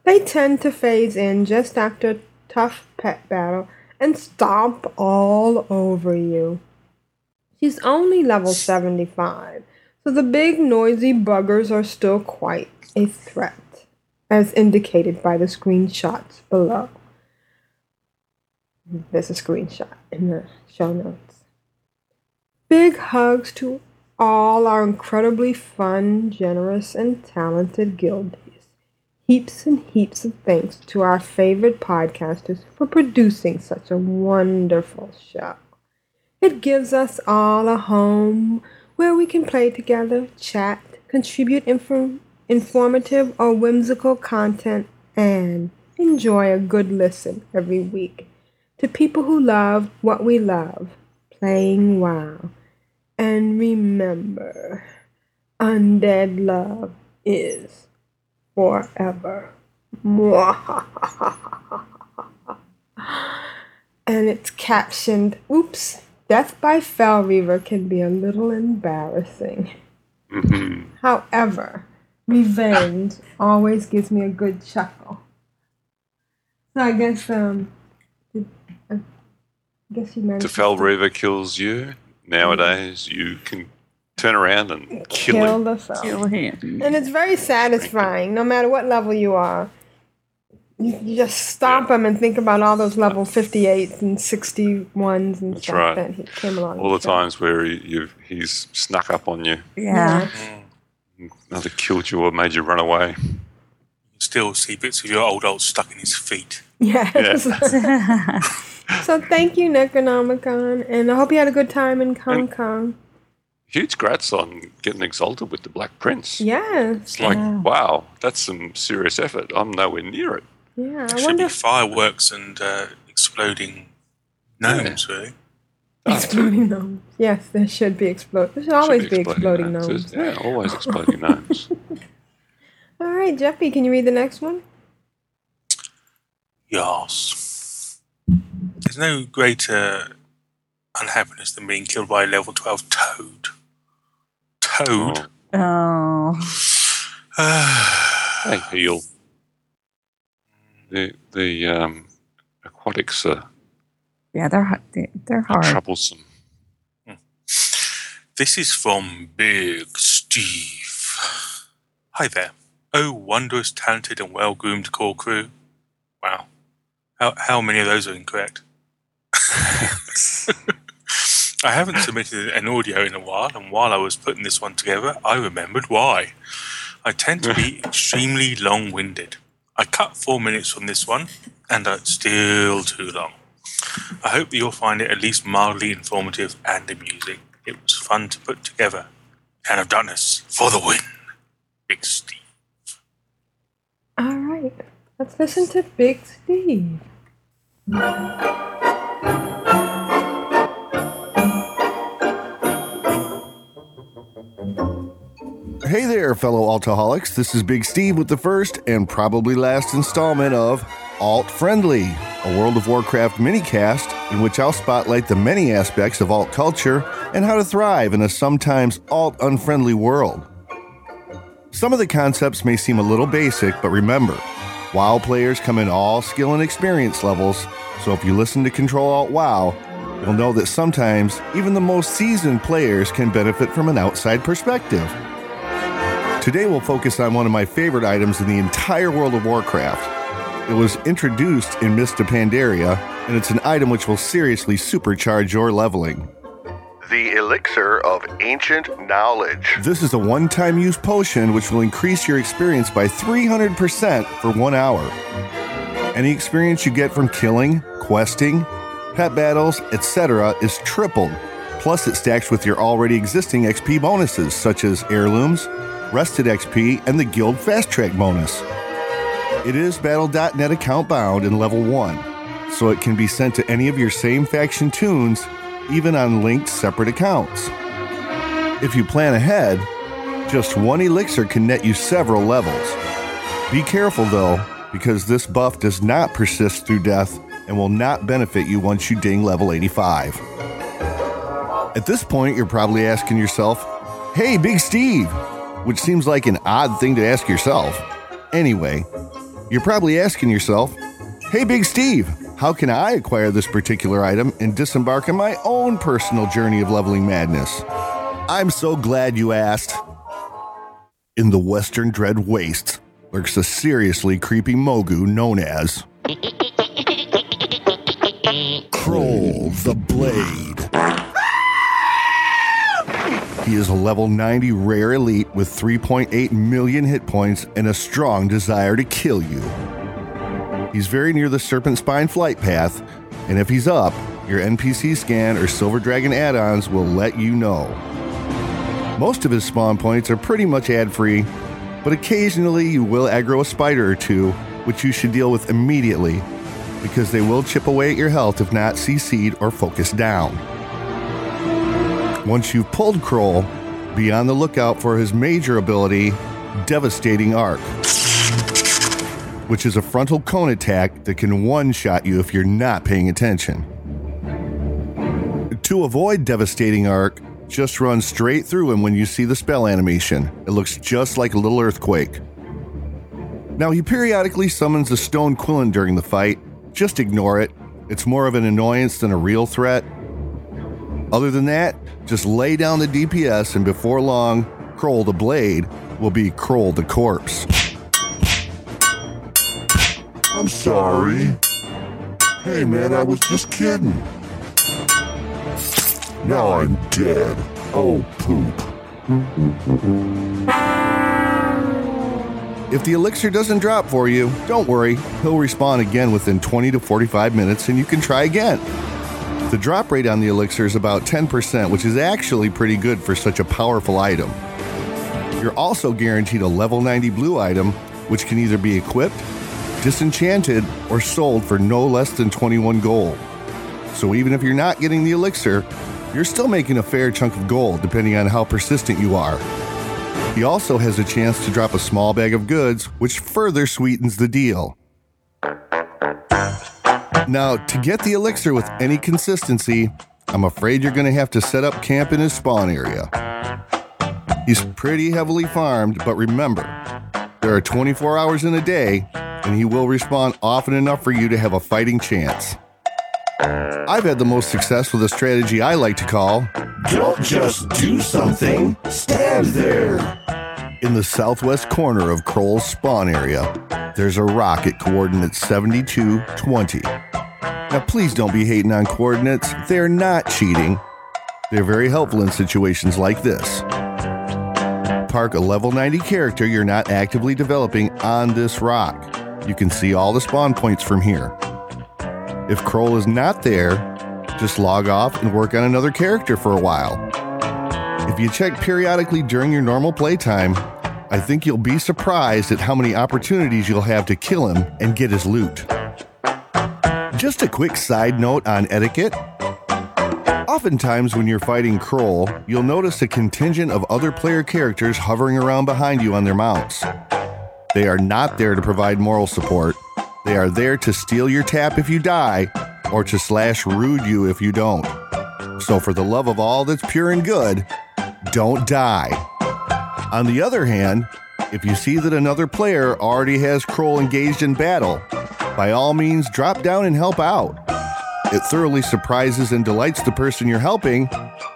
They tend to phase in just after a tough pet battle and stomp all over you. She's only level 75, so the big noisy buggers are still quite a threat, as indicated by the screenshots below. There's a screenshot in the show notes. Big hugs to all our incredibly fun, generous, and talented guildies. Heaps and heaps of thanks to our favorite podcasters for producing such a wonderful show. It gives us all a home where we can play together, chat, contribute info- informative or whimsical content, and enjoy a good listen every week to people who love what we love, playing WoW. And remember, undead love is forever. and it's captioned, oops, death by Fell Reaver can be a little embarrassing. Mm-hmm. However, revenge always gives me a good chuckle. So I guess, um, I guess you managed If Fell Reaver kills you, nowadays you can turn around and kill, kill him. the Fell. And it's very satisfying, no matter what level you are. You, you just stomp him and think about all those level 58s and 61s and That's stuff right. that he came along. All the times where he, you've, he's snuck up on you, Yeah. either killed you or made you run away. You still see bits of your old old stuck in his feet. Yes. so thank you, Necronomicon, and I hope you had a good time in Hong Kong. Huge grats on getting exalted with the Black Prince. Yeah. It's like, wow, that's some serious effort. I'm nowhere near it. Yeah, I Should wonder be if fireworks and uh, exploding gnomes, really. exploding gnomes. Yes, there should be explode. There should always be exploding gnomes. Yeah, always exploding gnomes. All right, Jeppy, can you read the next one? Yes. There's no greater unhappiness than being killed by a level 12 toad. Toad. Oh. They heal. The the um, aquatics are, Yeah, they're they're hard. troublesome. This is from Big Steve. Hi there. Oh, wondrous, talented, and well groomed core crew. Wow. How, how many of those are incorrect? I haven't submitted an audio in a while, and while I was putting this one together, I remembered why. I tend to be extremely long winded. I cut four minutes from this one, and it's still too long. I hope that you'll find it at least mildly informative and amusing. It was fun to put together. And I've done this for the win. Big Steve. All right, let's listen to Big Steve. Hey there, fellow Altaholics. This is Big Steve with the first and probably last installment of Alt Friendly, a World of Warcraft minicast in which I'll spotlight the many aspects of alt culture and how to thrive in a sometimes alt unfriendly world. Some of the concepts may seem a little basic, but remember, WoW players come in all skill and experience levels, so if you listen to Control Alt WoW, you'll know that sometimes even the most seasoned players can benefit from an outside perspective. Today we'll focus on one of my favorite items in the entire World of Warcraft. It was introduced in Mist of Pandaria, and it's an item which will seriously supercharge your leveling. The Elixir of Ancient Knowledge. This is a one time use potion which will increase your experience by 300% for one hour. Any experience you get from killing, questing, pet battles, etc., is tripled. Plus, it stacks with your already existing XP bonuses such as heirlooms, rested XP, and the Guild Fast Track bonus. It is Battle.net account bound in level 1, so it can be sent to any of your same faction toons, even on linked separate accounts. If you plan ahead, just one elixir can net you several levels. Be careful though, because this buff does not persist through death and will not benefit you once you ding level 85. At this point, you're probably asking yourself, Hey, Big Steve, which seems like an odd thing to ask yourself. Anyway, you're probably asking yourself, Hey, Big Steve, how can I acquire this particular item and disembark on my own personal journey of leveling madness? I'm so glad you asked. In the Western Dread Wastes lurks a seriously creepy Mogu known as Krol the Blade. He is a level 90 rare elite with 3.8 million hit points and a strong desire to kill you. He's very near the Serpent Spine flight path, and if he's up, your NPC scan or Silver Dragon add ons will let you know. Most of his spawn points are pretty much add free, but occasionally you will aggro a spider or two, which you should deal with immediately, because they will chip away at your health if not CC'd or focused down. Once you've pulled Krol, be on the lookout for his major ability, Devastating Arc, which is a frontal cone attack that can one shot you if you're not paying attention. To avoid Devastating Arc, just run straight through him when you see the spell animation. It looks just like a little earthquake. Now, he periodically summons a stone quilen during the fight. Just ignore it. It's more of an annoyance than a real threat. Other than that, just lay down the DPS, and before long, Krol the Blade will be Krol the Corpse. I'm sorry. Hey man, I was just kidding. Now I'm dead. Oh, poop. If the elixir doesn't drop for you, don't worry, he'll respawn again within 20 to 45 minutes and you can try again. The drop rate on the elixir is about 10%, which is actually pretty good for such a powerful item. You're also guaranteed a level 90 blue item, which can either be equipped, disenchanted, or sold for no less than 21 gold. So even if you're not getting the elixir, you're still making a fair chunk of gold depending on how persistent you are. He also has a chance to drop a small bag of goods, which further sweetens the deal. Now, to get the elixir with any consistency, I'm afraid you're going to have to set up camp in his spawn area. He's pretty heavily farmed, but remember, there are 24 hours in a day, and he will respond often enough for you to have a fighting chance. I've had the most success with a strategy I like to call Don't just do something, stand there. In the southwest corner of Krol's spawn area. there's a rock at coordinates 7220. Now, please don't be hating on coordinates. They're not cheating. They're very helpful in situations like this. Park a level 90 character you're not actively developing on this rock. You can see all the spawn points from here. If Krol is not there, just log off and work on another character for a while. If you check periodically during your normal playtime, I think you'll be surprised at how many opportunities you'll have to kill him and get his loot. Just a quick side note on etiquette. Oftentimes, when you're fighting Krol, you'll notice a contingent of other player characters hovering around behind you on their mounts. They are not there to provide moral support, they are there to steal your tap if you die, or to slash rude you if you don't. So, for the love of all that's pure and good, don't die. On the other hand, if you see that another player already has Krol engaged in battle, by all means drop down and help out. It thoroughly surprises and delights the person you're helping,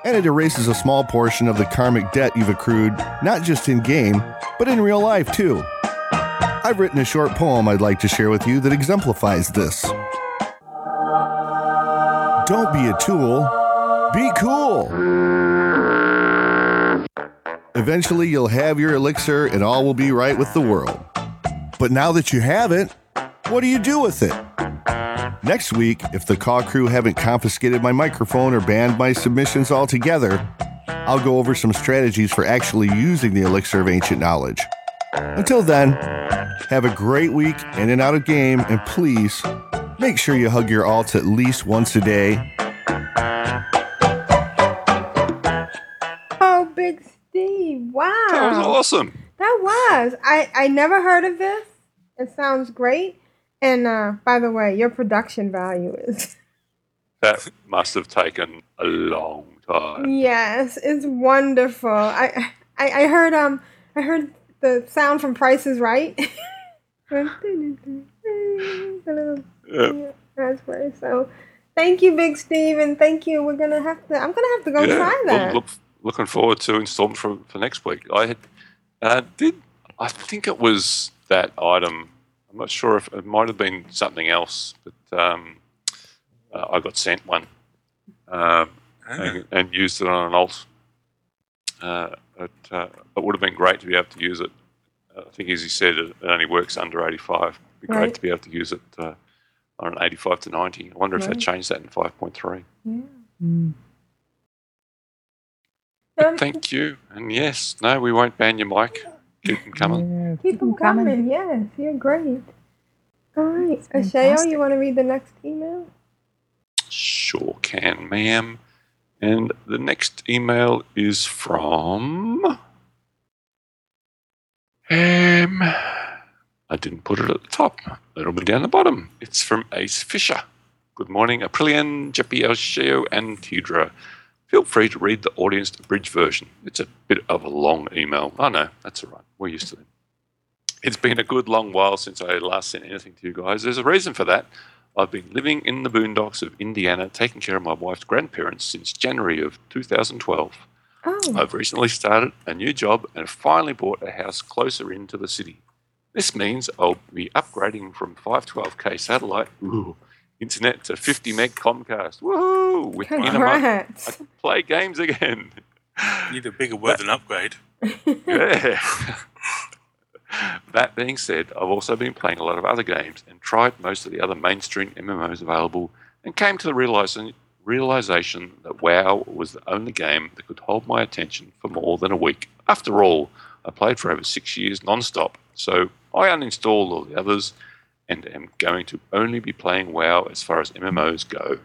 and it erases a small portion of the karmic debt you've accrued, not just in game, but in real life too. I've written a short poem I'd like to share with you that exemplifies this. Don't be a tool, be cool. Eventually, you'll have your elixir and all will be right with the world. But now that you have it, what do you do with it? Next week, if the Caw crew haven't confiscated my microphone or banned my submissions altogether, I'll go over some strategies for actually using the elixir of ancient knowledge. Until then, have a great week in and out of game, and please make sure you hug your alts at least once a day. Wow, That was awesome. That was. I I never heard of this. It sounds great. And uh, by the way, your production value is That must have taken a long time. yes, it's wonderful. I I, I heard um I heard the sound from Price is Right. Yeah. So thank you, Big Steve, and thank you. We're gonna have to. I'm gonna have to go Yeah, try well, that. Look, looking forward to installment for, for next week. I had uh, did I think it was that item. I'm not sure if it might have been something else, but um, uh, I got sent one um, and, and used it on an alt. Uh, it, uh, it would have been great to be able to use it. Uh, I think, as you said, it, it only works under 85. It'd be great to be able to use it uh, on an 85 to 90. I wonder if they Right. changed that in 5.3. Yeah. But thank you. And yes, no, we won't ban your mic. Keep them coming. Keep them coming. Yes, you're great. All right, Ashayo, you want to read the next email? Sure can, ma'am. And the next email is from. Um, I didn't put it at the top. It'll be down the bottom. It's from Ace Fisher. Good morning, Aprillian, Jeppy, Elsheo, and Tedrah. Feel free to read the audience abridged version. It's a bit of a long email. Oh no, that's all right. We're used to them. It's been a good long while since I last sent anything to you guys. There's a reason for that. I've been living in the boondocks of Indiana, taking care of my wife's grandparents since January of 2012. Oh. I've recently started a new job and finally bought a house closer into the city. This means I'll be upgrading from 512k satellite ooh, internet to 50 meg Comcast. Woohoo! Within a month, I can play games again. Need a bigger word than upgrade. Yeah. that being said, I've also been playing a lot of other games and tried most of the other mainstream MMOs available and came to the realization, realization that WoW was the only game that could hold my attention for more than a week. After all, I played for over six years non-stop, so I uninstalled all the others and am going to only be playing WoW as far as MMOs go.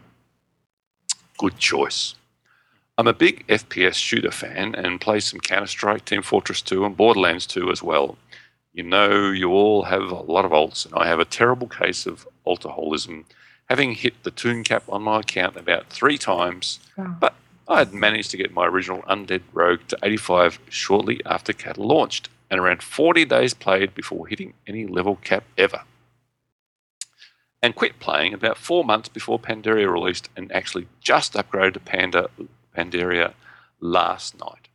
Good choice. I'm a big FPS shooter fan and play some Counter Strike, Team Fortress 2, and Borderlands 2 as well. You know, you all have a lot of alts, and I have a terrible case of alcoholism, having hit the toon cap on my account about three times. But I had managed to get my original Undead Rogue to 85 shortly after Cata launched, and around 40 days played before hitting any level cap ever. And quit playing about four months before Pandaria released, and actually just upgraded to Panda Pandaria last night.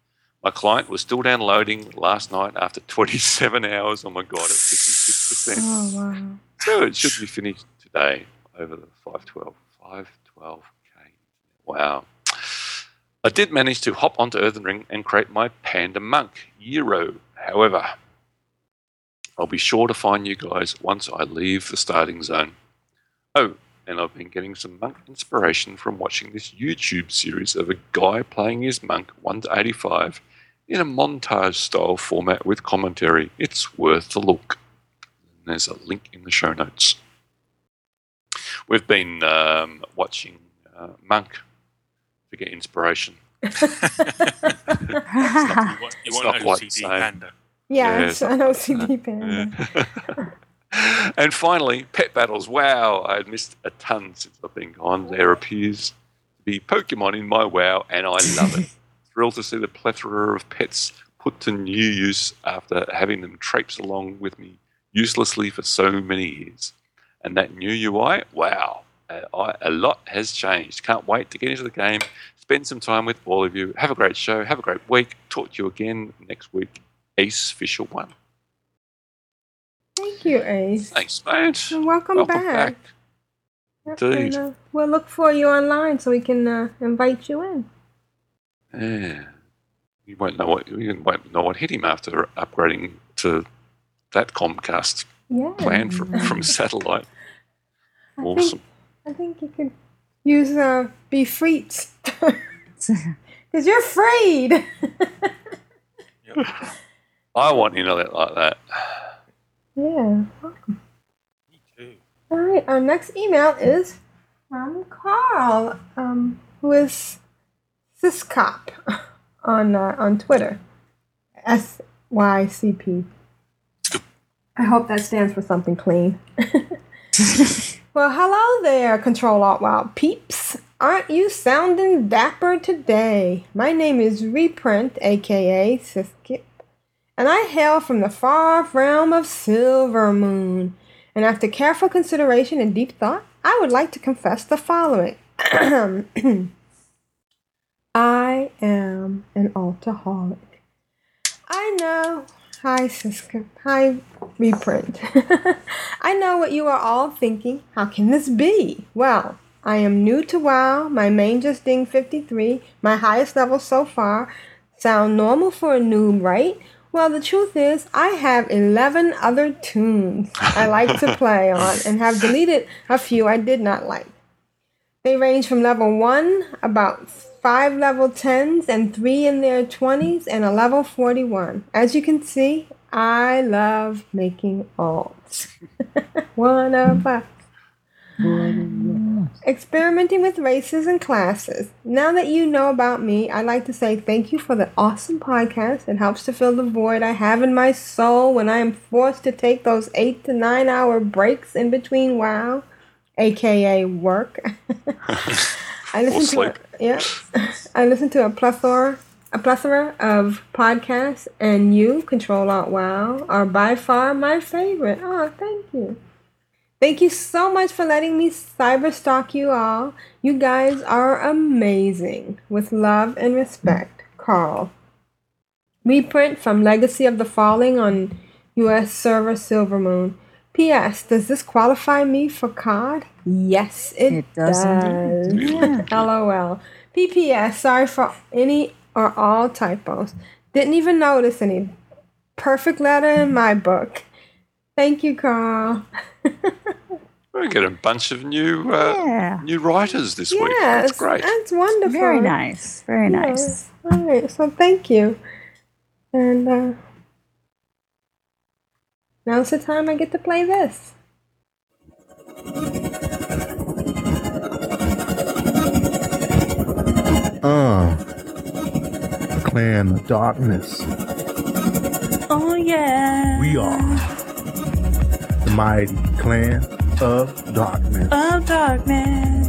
My client was still downloading last night after 27 hours. Oh my god, at 56 6%. Oh, wow. So it should be finished today over the 512. 512k. Wow. I did manage to hop onto Earthen Ring and create my Panda Monk, Euro. However, I'll be sure to find you guys once I leave the starting zone. Oh, and I've been getting some monk inspiration from watching this YouTube series of a guy playing his monk 1 to 85 in a montage style format with commentary. It's worth a look. And there's a link in the show notes. We've been um, watching uh, Monk to get inspiration. it's not, You it's want not quite the OCD same. panda. Yeah, Yeah, it's an OCD panda. and finally, pet battles. Wow, I had missed a ton since I've been gone. There appears to be Pokemon in my WoW, and I love it. Thrilled to see the plethora of pets put to new use after having them traipse along with me uselessly for so many years. And that new UI, wow, uh, a lot has changed. Can't wait to get into the game, spend some time with all of you. Have a great show. Have a great week. Talk to you again next week. Ace Fisher 1 you, Ace. Thanks, mate. And welcome, Welcome back. back. Yep, Indeed. and, uh, we'll look for you online so we can uh, invite you in. Yeah. You won't know what you won't know what hit him after upgrading to that Comcast Yeah. plan from, from satellite. I Awesome. Think, I think you could use uh, Be Freets. Because you're freed. I want internet like that. Yeah. Welcome. Me too. All right. Our next email is from Carl, um, who is Syscop on uh, on Twitter. S Y C P. I hope that stands for something clean. well, hello there, Control Alt Wild peeps. Aren't you sounding dapper today? My name is Reprint, aka Siskip, and I hail from the far realm of Silvermoon. And after careful consideration and deep thought, I would like to confess the following. I am an altaholic. I know. Hi, Siska. Hi, Reprint. I know what you are all thinking. How can this be? Well, I am new to WoW. My main just dinged 53. My highest level so far. Sound normal for a noob, right? Well, the truth is, I have 11 other toons I like to play on and have deleted a few I did not like. They range from level 1, about 5 level 10s, and 3 in their 20s, and a level 41. As you can see, I love making alts. One of us. Experimenting with races and classes. Now that you know about me, I'd like to say thank you for the awesome podcast. It helps to fill the void I have in my soul when I am forced to take those eight to nine hour breaks in between WoW, aka work. I listen to a, yeah, I listen to a plethora a plethora of podcasts, and you, Control Alt Wow, are by far my favorite. Oh, thank you. Thank you so much for letting me cyber stalk you all. You guys are amazing. With love and respect, Carl. Reprint from Legacy of the Falling on US server Silvermoon. P.S. Does this qualify me for COD? Yes, it, It does does. LOL. PPS. Sorry for any or all typos. Didn't even notice any. Perfect letter in my book. Thank you, Carl. We get a bunch of new uh, Yeah. new writers this week. Yes, That's great. That's wonderful. Very nice. Very nice. All right. So thank you. And uh, now's the time I get to play this. Uh, clan of darkness. Oh yeah. We are the mighty clan of darkness. Of darkness.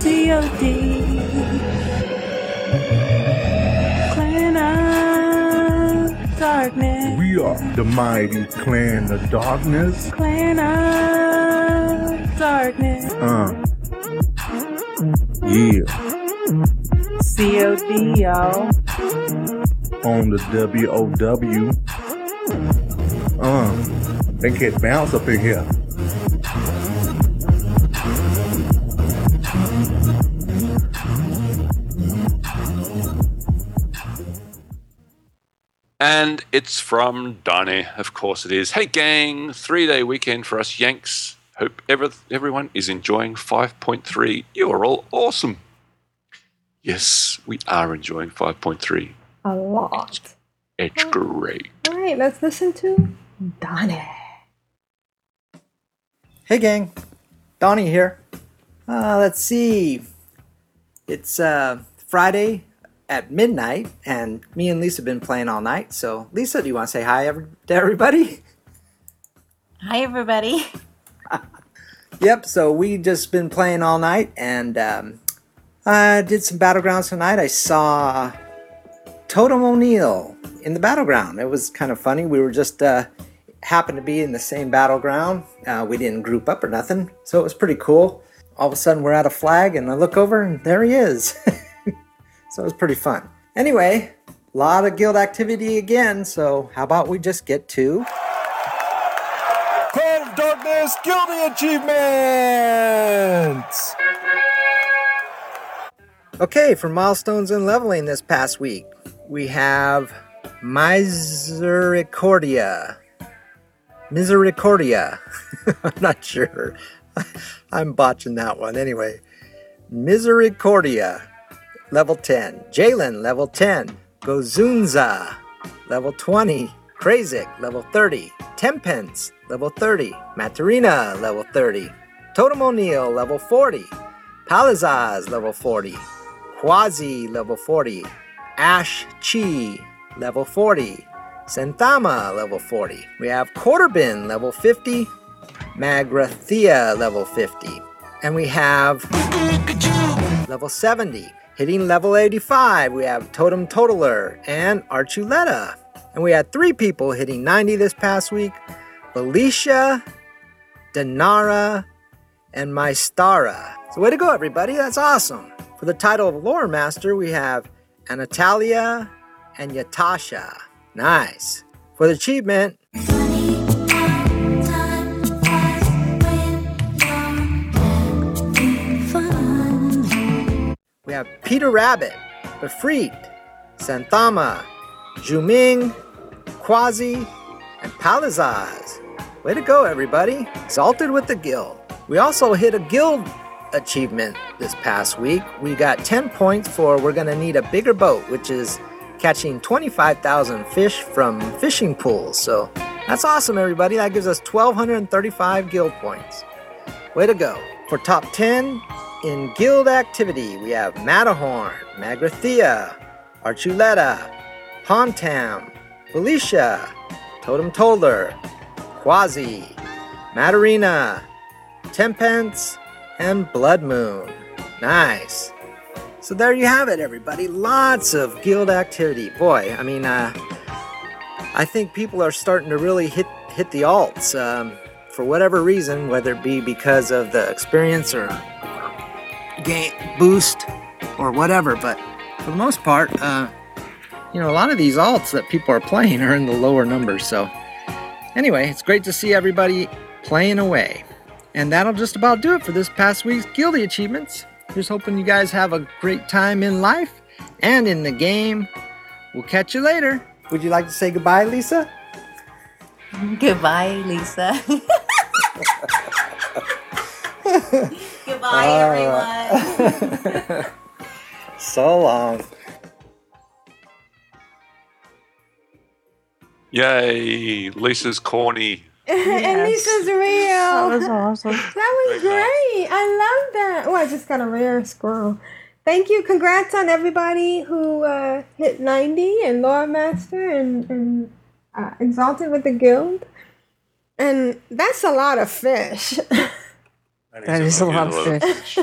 D.O.D. Clan of darkness. We are the mighty clan of darkness. Clan of darkness. Uh, yeah. COD, y'all. On the WOW. Uh, they get bounce up in here. And it's from Donny, of course it is. Hey gang, three day weekend for us Yanks. Hope ever, everyone is enjoying 5.3. You are all awesome. Yes, we are enjoying 5.3. A lot. It's great. All right, let's listen to Donnie. Hey, gang. Donnie here. Uh, let's see. It's uh, Friday at midnight, and me and Lisa have been playing all night. So, Lisa, do you want to say hi every- to everybody? Hi, everybody. Yep, so we just been playing all night, and um, I did some battlegrounds tonight. I saw Totem O'Neill in the battleground. It was kind of funny. We were just uh, happened to be in the same battleground. Uh, we didn't group up or nothing, so it was pretty cool. All of a sudden, we're at a flag, and I look over, and there he is. so it was pretty fun. Anyway, a lot of guild activity again. So how about we just get to Clan of Darkness Guilty Achievements! Okay, for milestones and leveling this past week, we have Misericordia. Misericordia. I'm not sure. I'm botching that one. Anyway, Misericordia, level 10. Jalen, level 10. Gozunza, level 20. Krazik, level 30. Tempence, level 30. Matarina, level 30. Totem O'Neill, level 40. Palizaz, level 40. Quasi, level 40. Ash Chi, level 40. Sentama, level 40. We have Quarterbin, level 50. Magrathea, level 50. And we have level 70. Hitting level 85, we have Totem Totaler and Archuleta. And we had three people hitting 90 this past week Felicia, Denara, and Mystara. So, way to go, everybody. That's awesome. For the title of Lore Master, we have Anatalia and Yatasha. Nice. For the achievement, we have Peter Rabbit, Befreet, Santama, Juming, Quasi, and Palizaz. Way to go, everybody. Exalted with the guild. We also hit a guild achievement this past week. We got 10 points for We're Gonna Need a Bigger Boat, which is catching 25,000 fish from fishing pools. So that's awesome, everybody. That gives us 1,235 guild points. Way to go. For top 10 in guild activity, we have Matterhorn, Magrathea, Archuleta, Pontam, Felicia, Totem Toller, Quasi, Matarina, Tempence, and Blood Moon. Nice. So there you have it, everybody. Lots of guild activity. Boy, I mean, uh, I think people are starting to really hit hit the alts um, for whatever reason, whether it be because of the experience or game boost or whatever. But for the most part, uh, you know, a lot of these alts that people are playing are in the lower numbers. So anyway, it's great to see everybody playing away. And that'll just about do it for this past week's Guilty Achievements. Just hoping you guys have a great time in life and in the game. We'll catch you later. Would you like to say goodbye, Lisa? Goodbye, Lisa. Goodbye, ah. everyone. so long. Yay, Lisa's corny. And Lisa's real. That was awesome. That was great. I love that. Oh, I just got a rare squirrel. Thank you. Congrats on everybody who uh, hit 90 and Lore Master and, and uh, Exalted with the Guild. And that's a lot of fish. That is a lot of fish.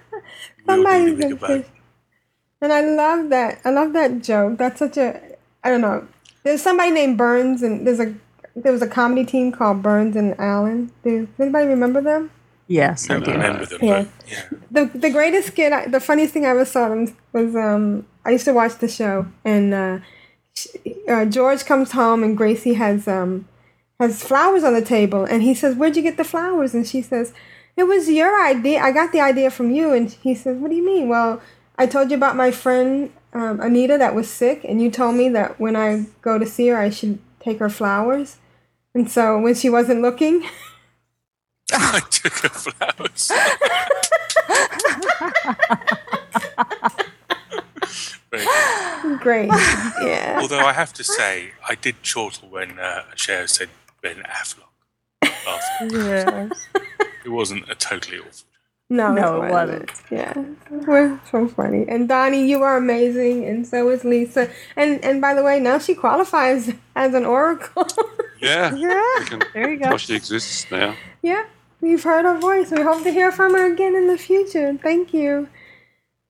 Somebody's a fish. And I love that. I love that joke. That's such a I don't know. There's somebody named Burns and there's a there was a comedy team called Burns and Allen. Do, does anybody remember them? Yes, I I do. remember them. Yeah. But The the greatest skit, I, the funniest thing I ever saw them was um I used to watch the show and uh, uh George comes home and Gracie has um has flowers on the table and he says where'd you get the flowers and she says it was your idea I got the idea from you and he says what do you mean well I told you about my friend um, Anita that was sick and you told me that when I go to see her I should take her flowers and so when she wasn't looking I took her flowers. Very great yeah Although I have to say, I did chortle when uh, Cher said Ben Affleck. last yeah It wasn't a totally awful. No, No, it it wasn't. Yeah, we're so funny. And Donnie, you are amazing, and so is Lisa. And and by the way, now she qualifies as an oracle. Yeah. Yeah. Can, There you go. Well, she exists now. yeah, we've heard her voice. We hope to hear from her again in the future. Thank you.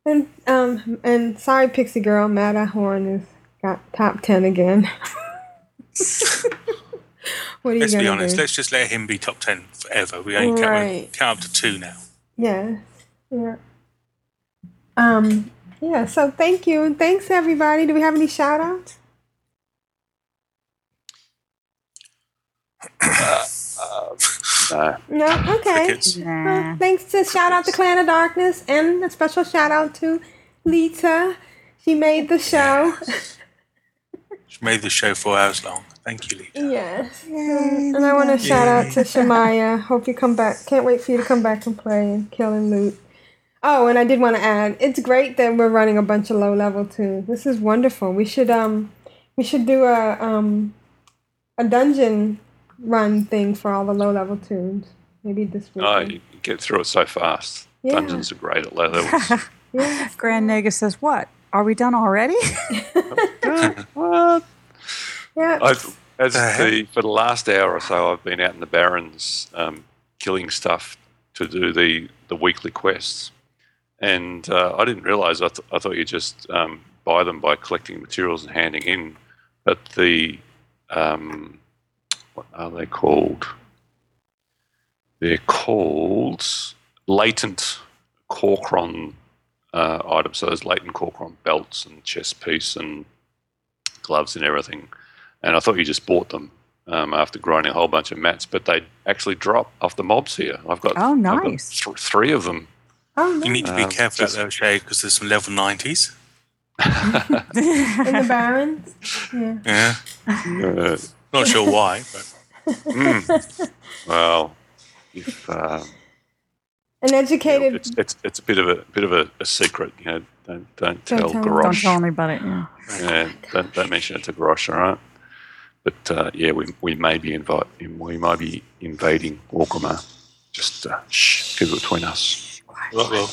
And um and sorry, Pixie Girl, Matterhorn has got top ten again. what are you Let's be honest. do? Let's just let him be top ten forever. We only count, we Right. count up to two now. Yeah. Yeah. Um, yeah, so thank you. And thanks everybody. Do we have any shout outs? No. No? Okay. Crickets. Well, thanks to shout out to Clan of Darkness and a special shout out to Leeta. She made the show. She made the show four hours long. Thank you, Lee. Yes. And I want to shout out to Shamaya. Hope you come back. Can't wait for you to come back and play and kill and loot. Oh, and I did want to add, it's great that we're running a bunch of low level toons. This is wonderful. We should um we should do a um a dungeon run thing for all the low level toons. Maybe this week. Oh, you get through it so fast. Yeah. Dungeons are great at low levels. Yeah. Grand Nagus says, "What? Are we done already?" what? Yeah. I've, as the for the last hour or so, I've been out in the barrens um, killing stuff to do the the weekly quests, and uh, I didn't realise. I, th- I thought you just um, buy them by collecting materials and handing in, but the um, what are they called? They're called latent Kor'kron uh, items. So there's latent Kor'kron belts and chest piece and gloves and everything. And I thought you just bought them um, after grinding a whole bunch of mats, but they actually drop off the mobs here. I've got, Oh, I've got nice. th- three of them. Oh, nice. You need to be Um, careful out just- there, Shay, because there's some level 90s. In the Barrens. Yeah. Yeah. Uh, Not sure why, but mm. Well, if um, An educated it's, it's it's a bit of a bit of a, a secret, you know. Don't don't Don't tell tell- Don't tell anybody. Yeah. Yeah, don't, don't mention it to Garrosh, all right? But uh, yeah, we, we may be invite we might be invading Walkama. Just uh, shh, keep it between us. well, well,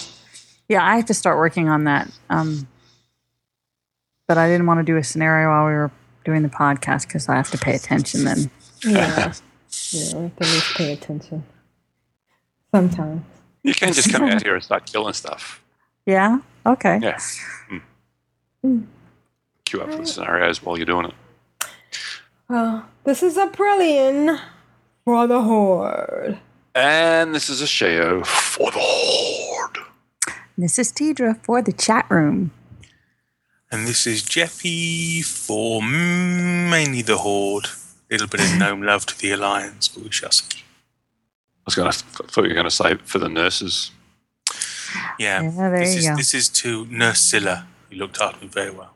Yeah, I have to start working on that. Um, but I didn't want to do a scenario while we were doing the podcast because I have to pay attention then. Yeah. yeah, we have to at least pay attention. Sometimes. You can just come out here and start killing stuff. Yeah. Okay. Yeah. Mm. Queue up for the scenarios while you're doing it. Well, this is Aprillian for the Horde. And this is a show for the Horde. This is Tedrah for the chat room. and this is Jeppy for mainly the Horde. A little bit of gnome love to the Alliance, but we shall see. I was going to thought you were going to say for the nurses. Yeah, Yeah, there this you is go. this is to Nurse Scylla, who looked after me very well.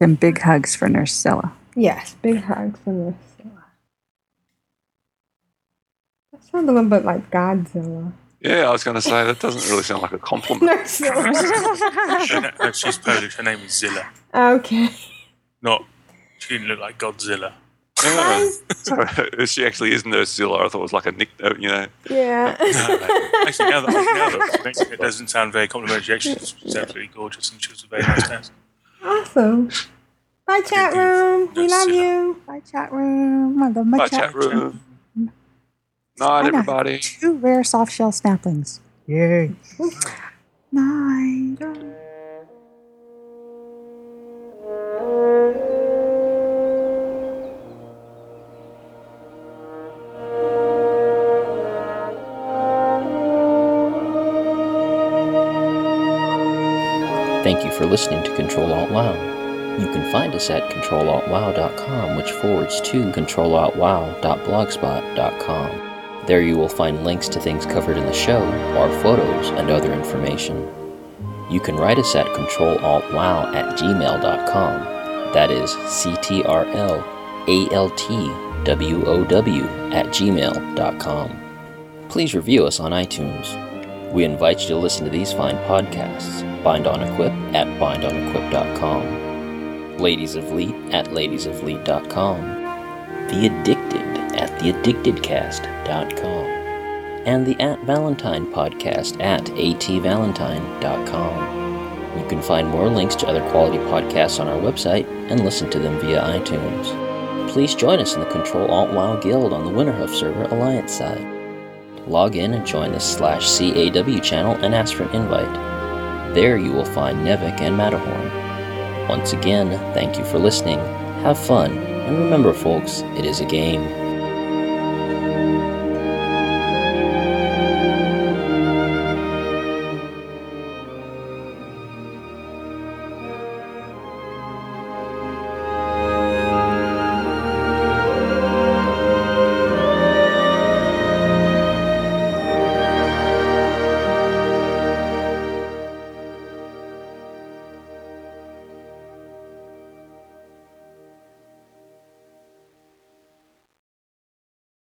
Then big hugs for Nurse Stella. Yes, big hugs for this. That sounds a little bit like Godzilla. Yeah, I was going to say that doesn't really sound like a compliment. Her na- no, she's Polish. Her name is Zilla. okay. Not. She didn't look like Godzilla. Yeah. so she actually is Nurse Zilla. I thought it was like a nick, uh, you know. Yeah. Actually, now that, now that I'm thinking, it doesn't sound very complimentary. Actually, she's absolutely gorgeous, and she was a very nice nurse. Awesome. Bye, chat room. We love you. Bye, chat room. I love my Bye, chat, chat room. Night, I everybody. Two rare soft shell snaplings. Yay. Night. For listening to Control Alt WoW. You can find us at controlaltwow.com, which forwards to controlaltwow.blogspot.com. There you will find links to things covered in the show, our photos, and other information. You can write us at controlaltwow at gmail.com. That is C T R L A L T W O W at gmail.com. Please review us on iTunes. We invite you to listen to these fine podcasts Bind on Equip at bindonequip.com, Ladies of Leet at ladiesofleet.com, The Addicted at theaddictedcast.com, and the At Valentine podcast at atvalentine.com. You can find more links to other quality podcasts on our website and listen to them via iTunes. Please join us in the Control Alt WoW Guild on the Winterhoof server Alliance side. Log in and join the slash CAW channel and ask for an invite. There you will find Nevik and Matterhorn. Once again, thank you for listening, have fun, and remember folks, it is a game.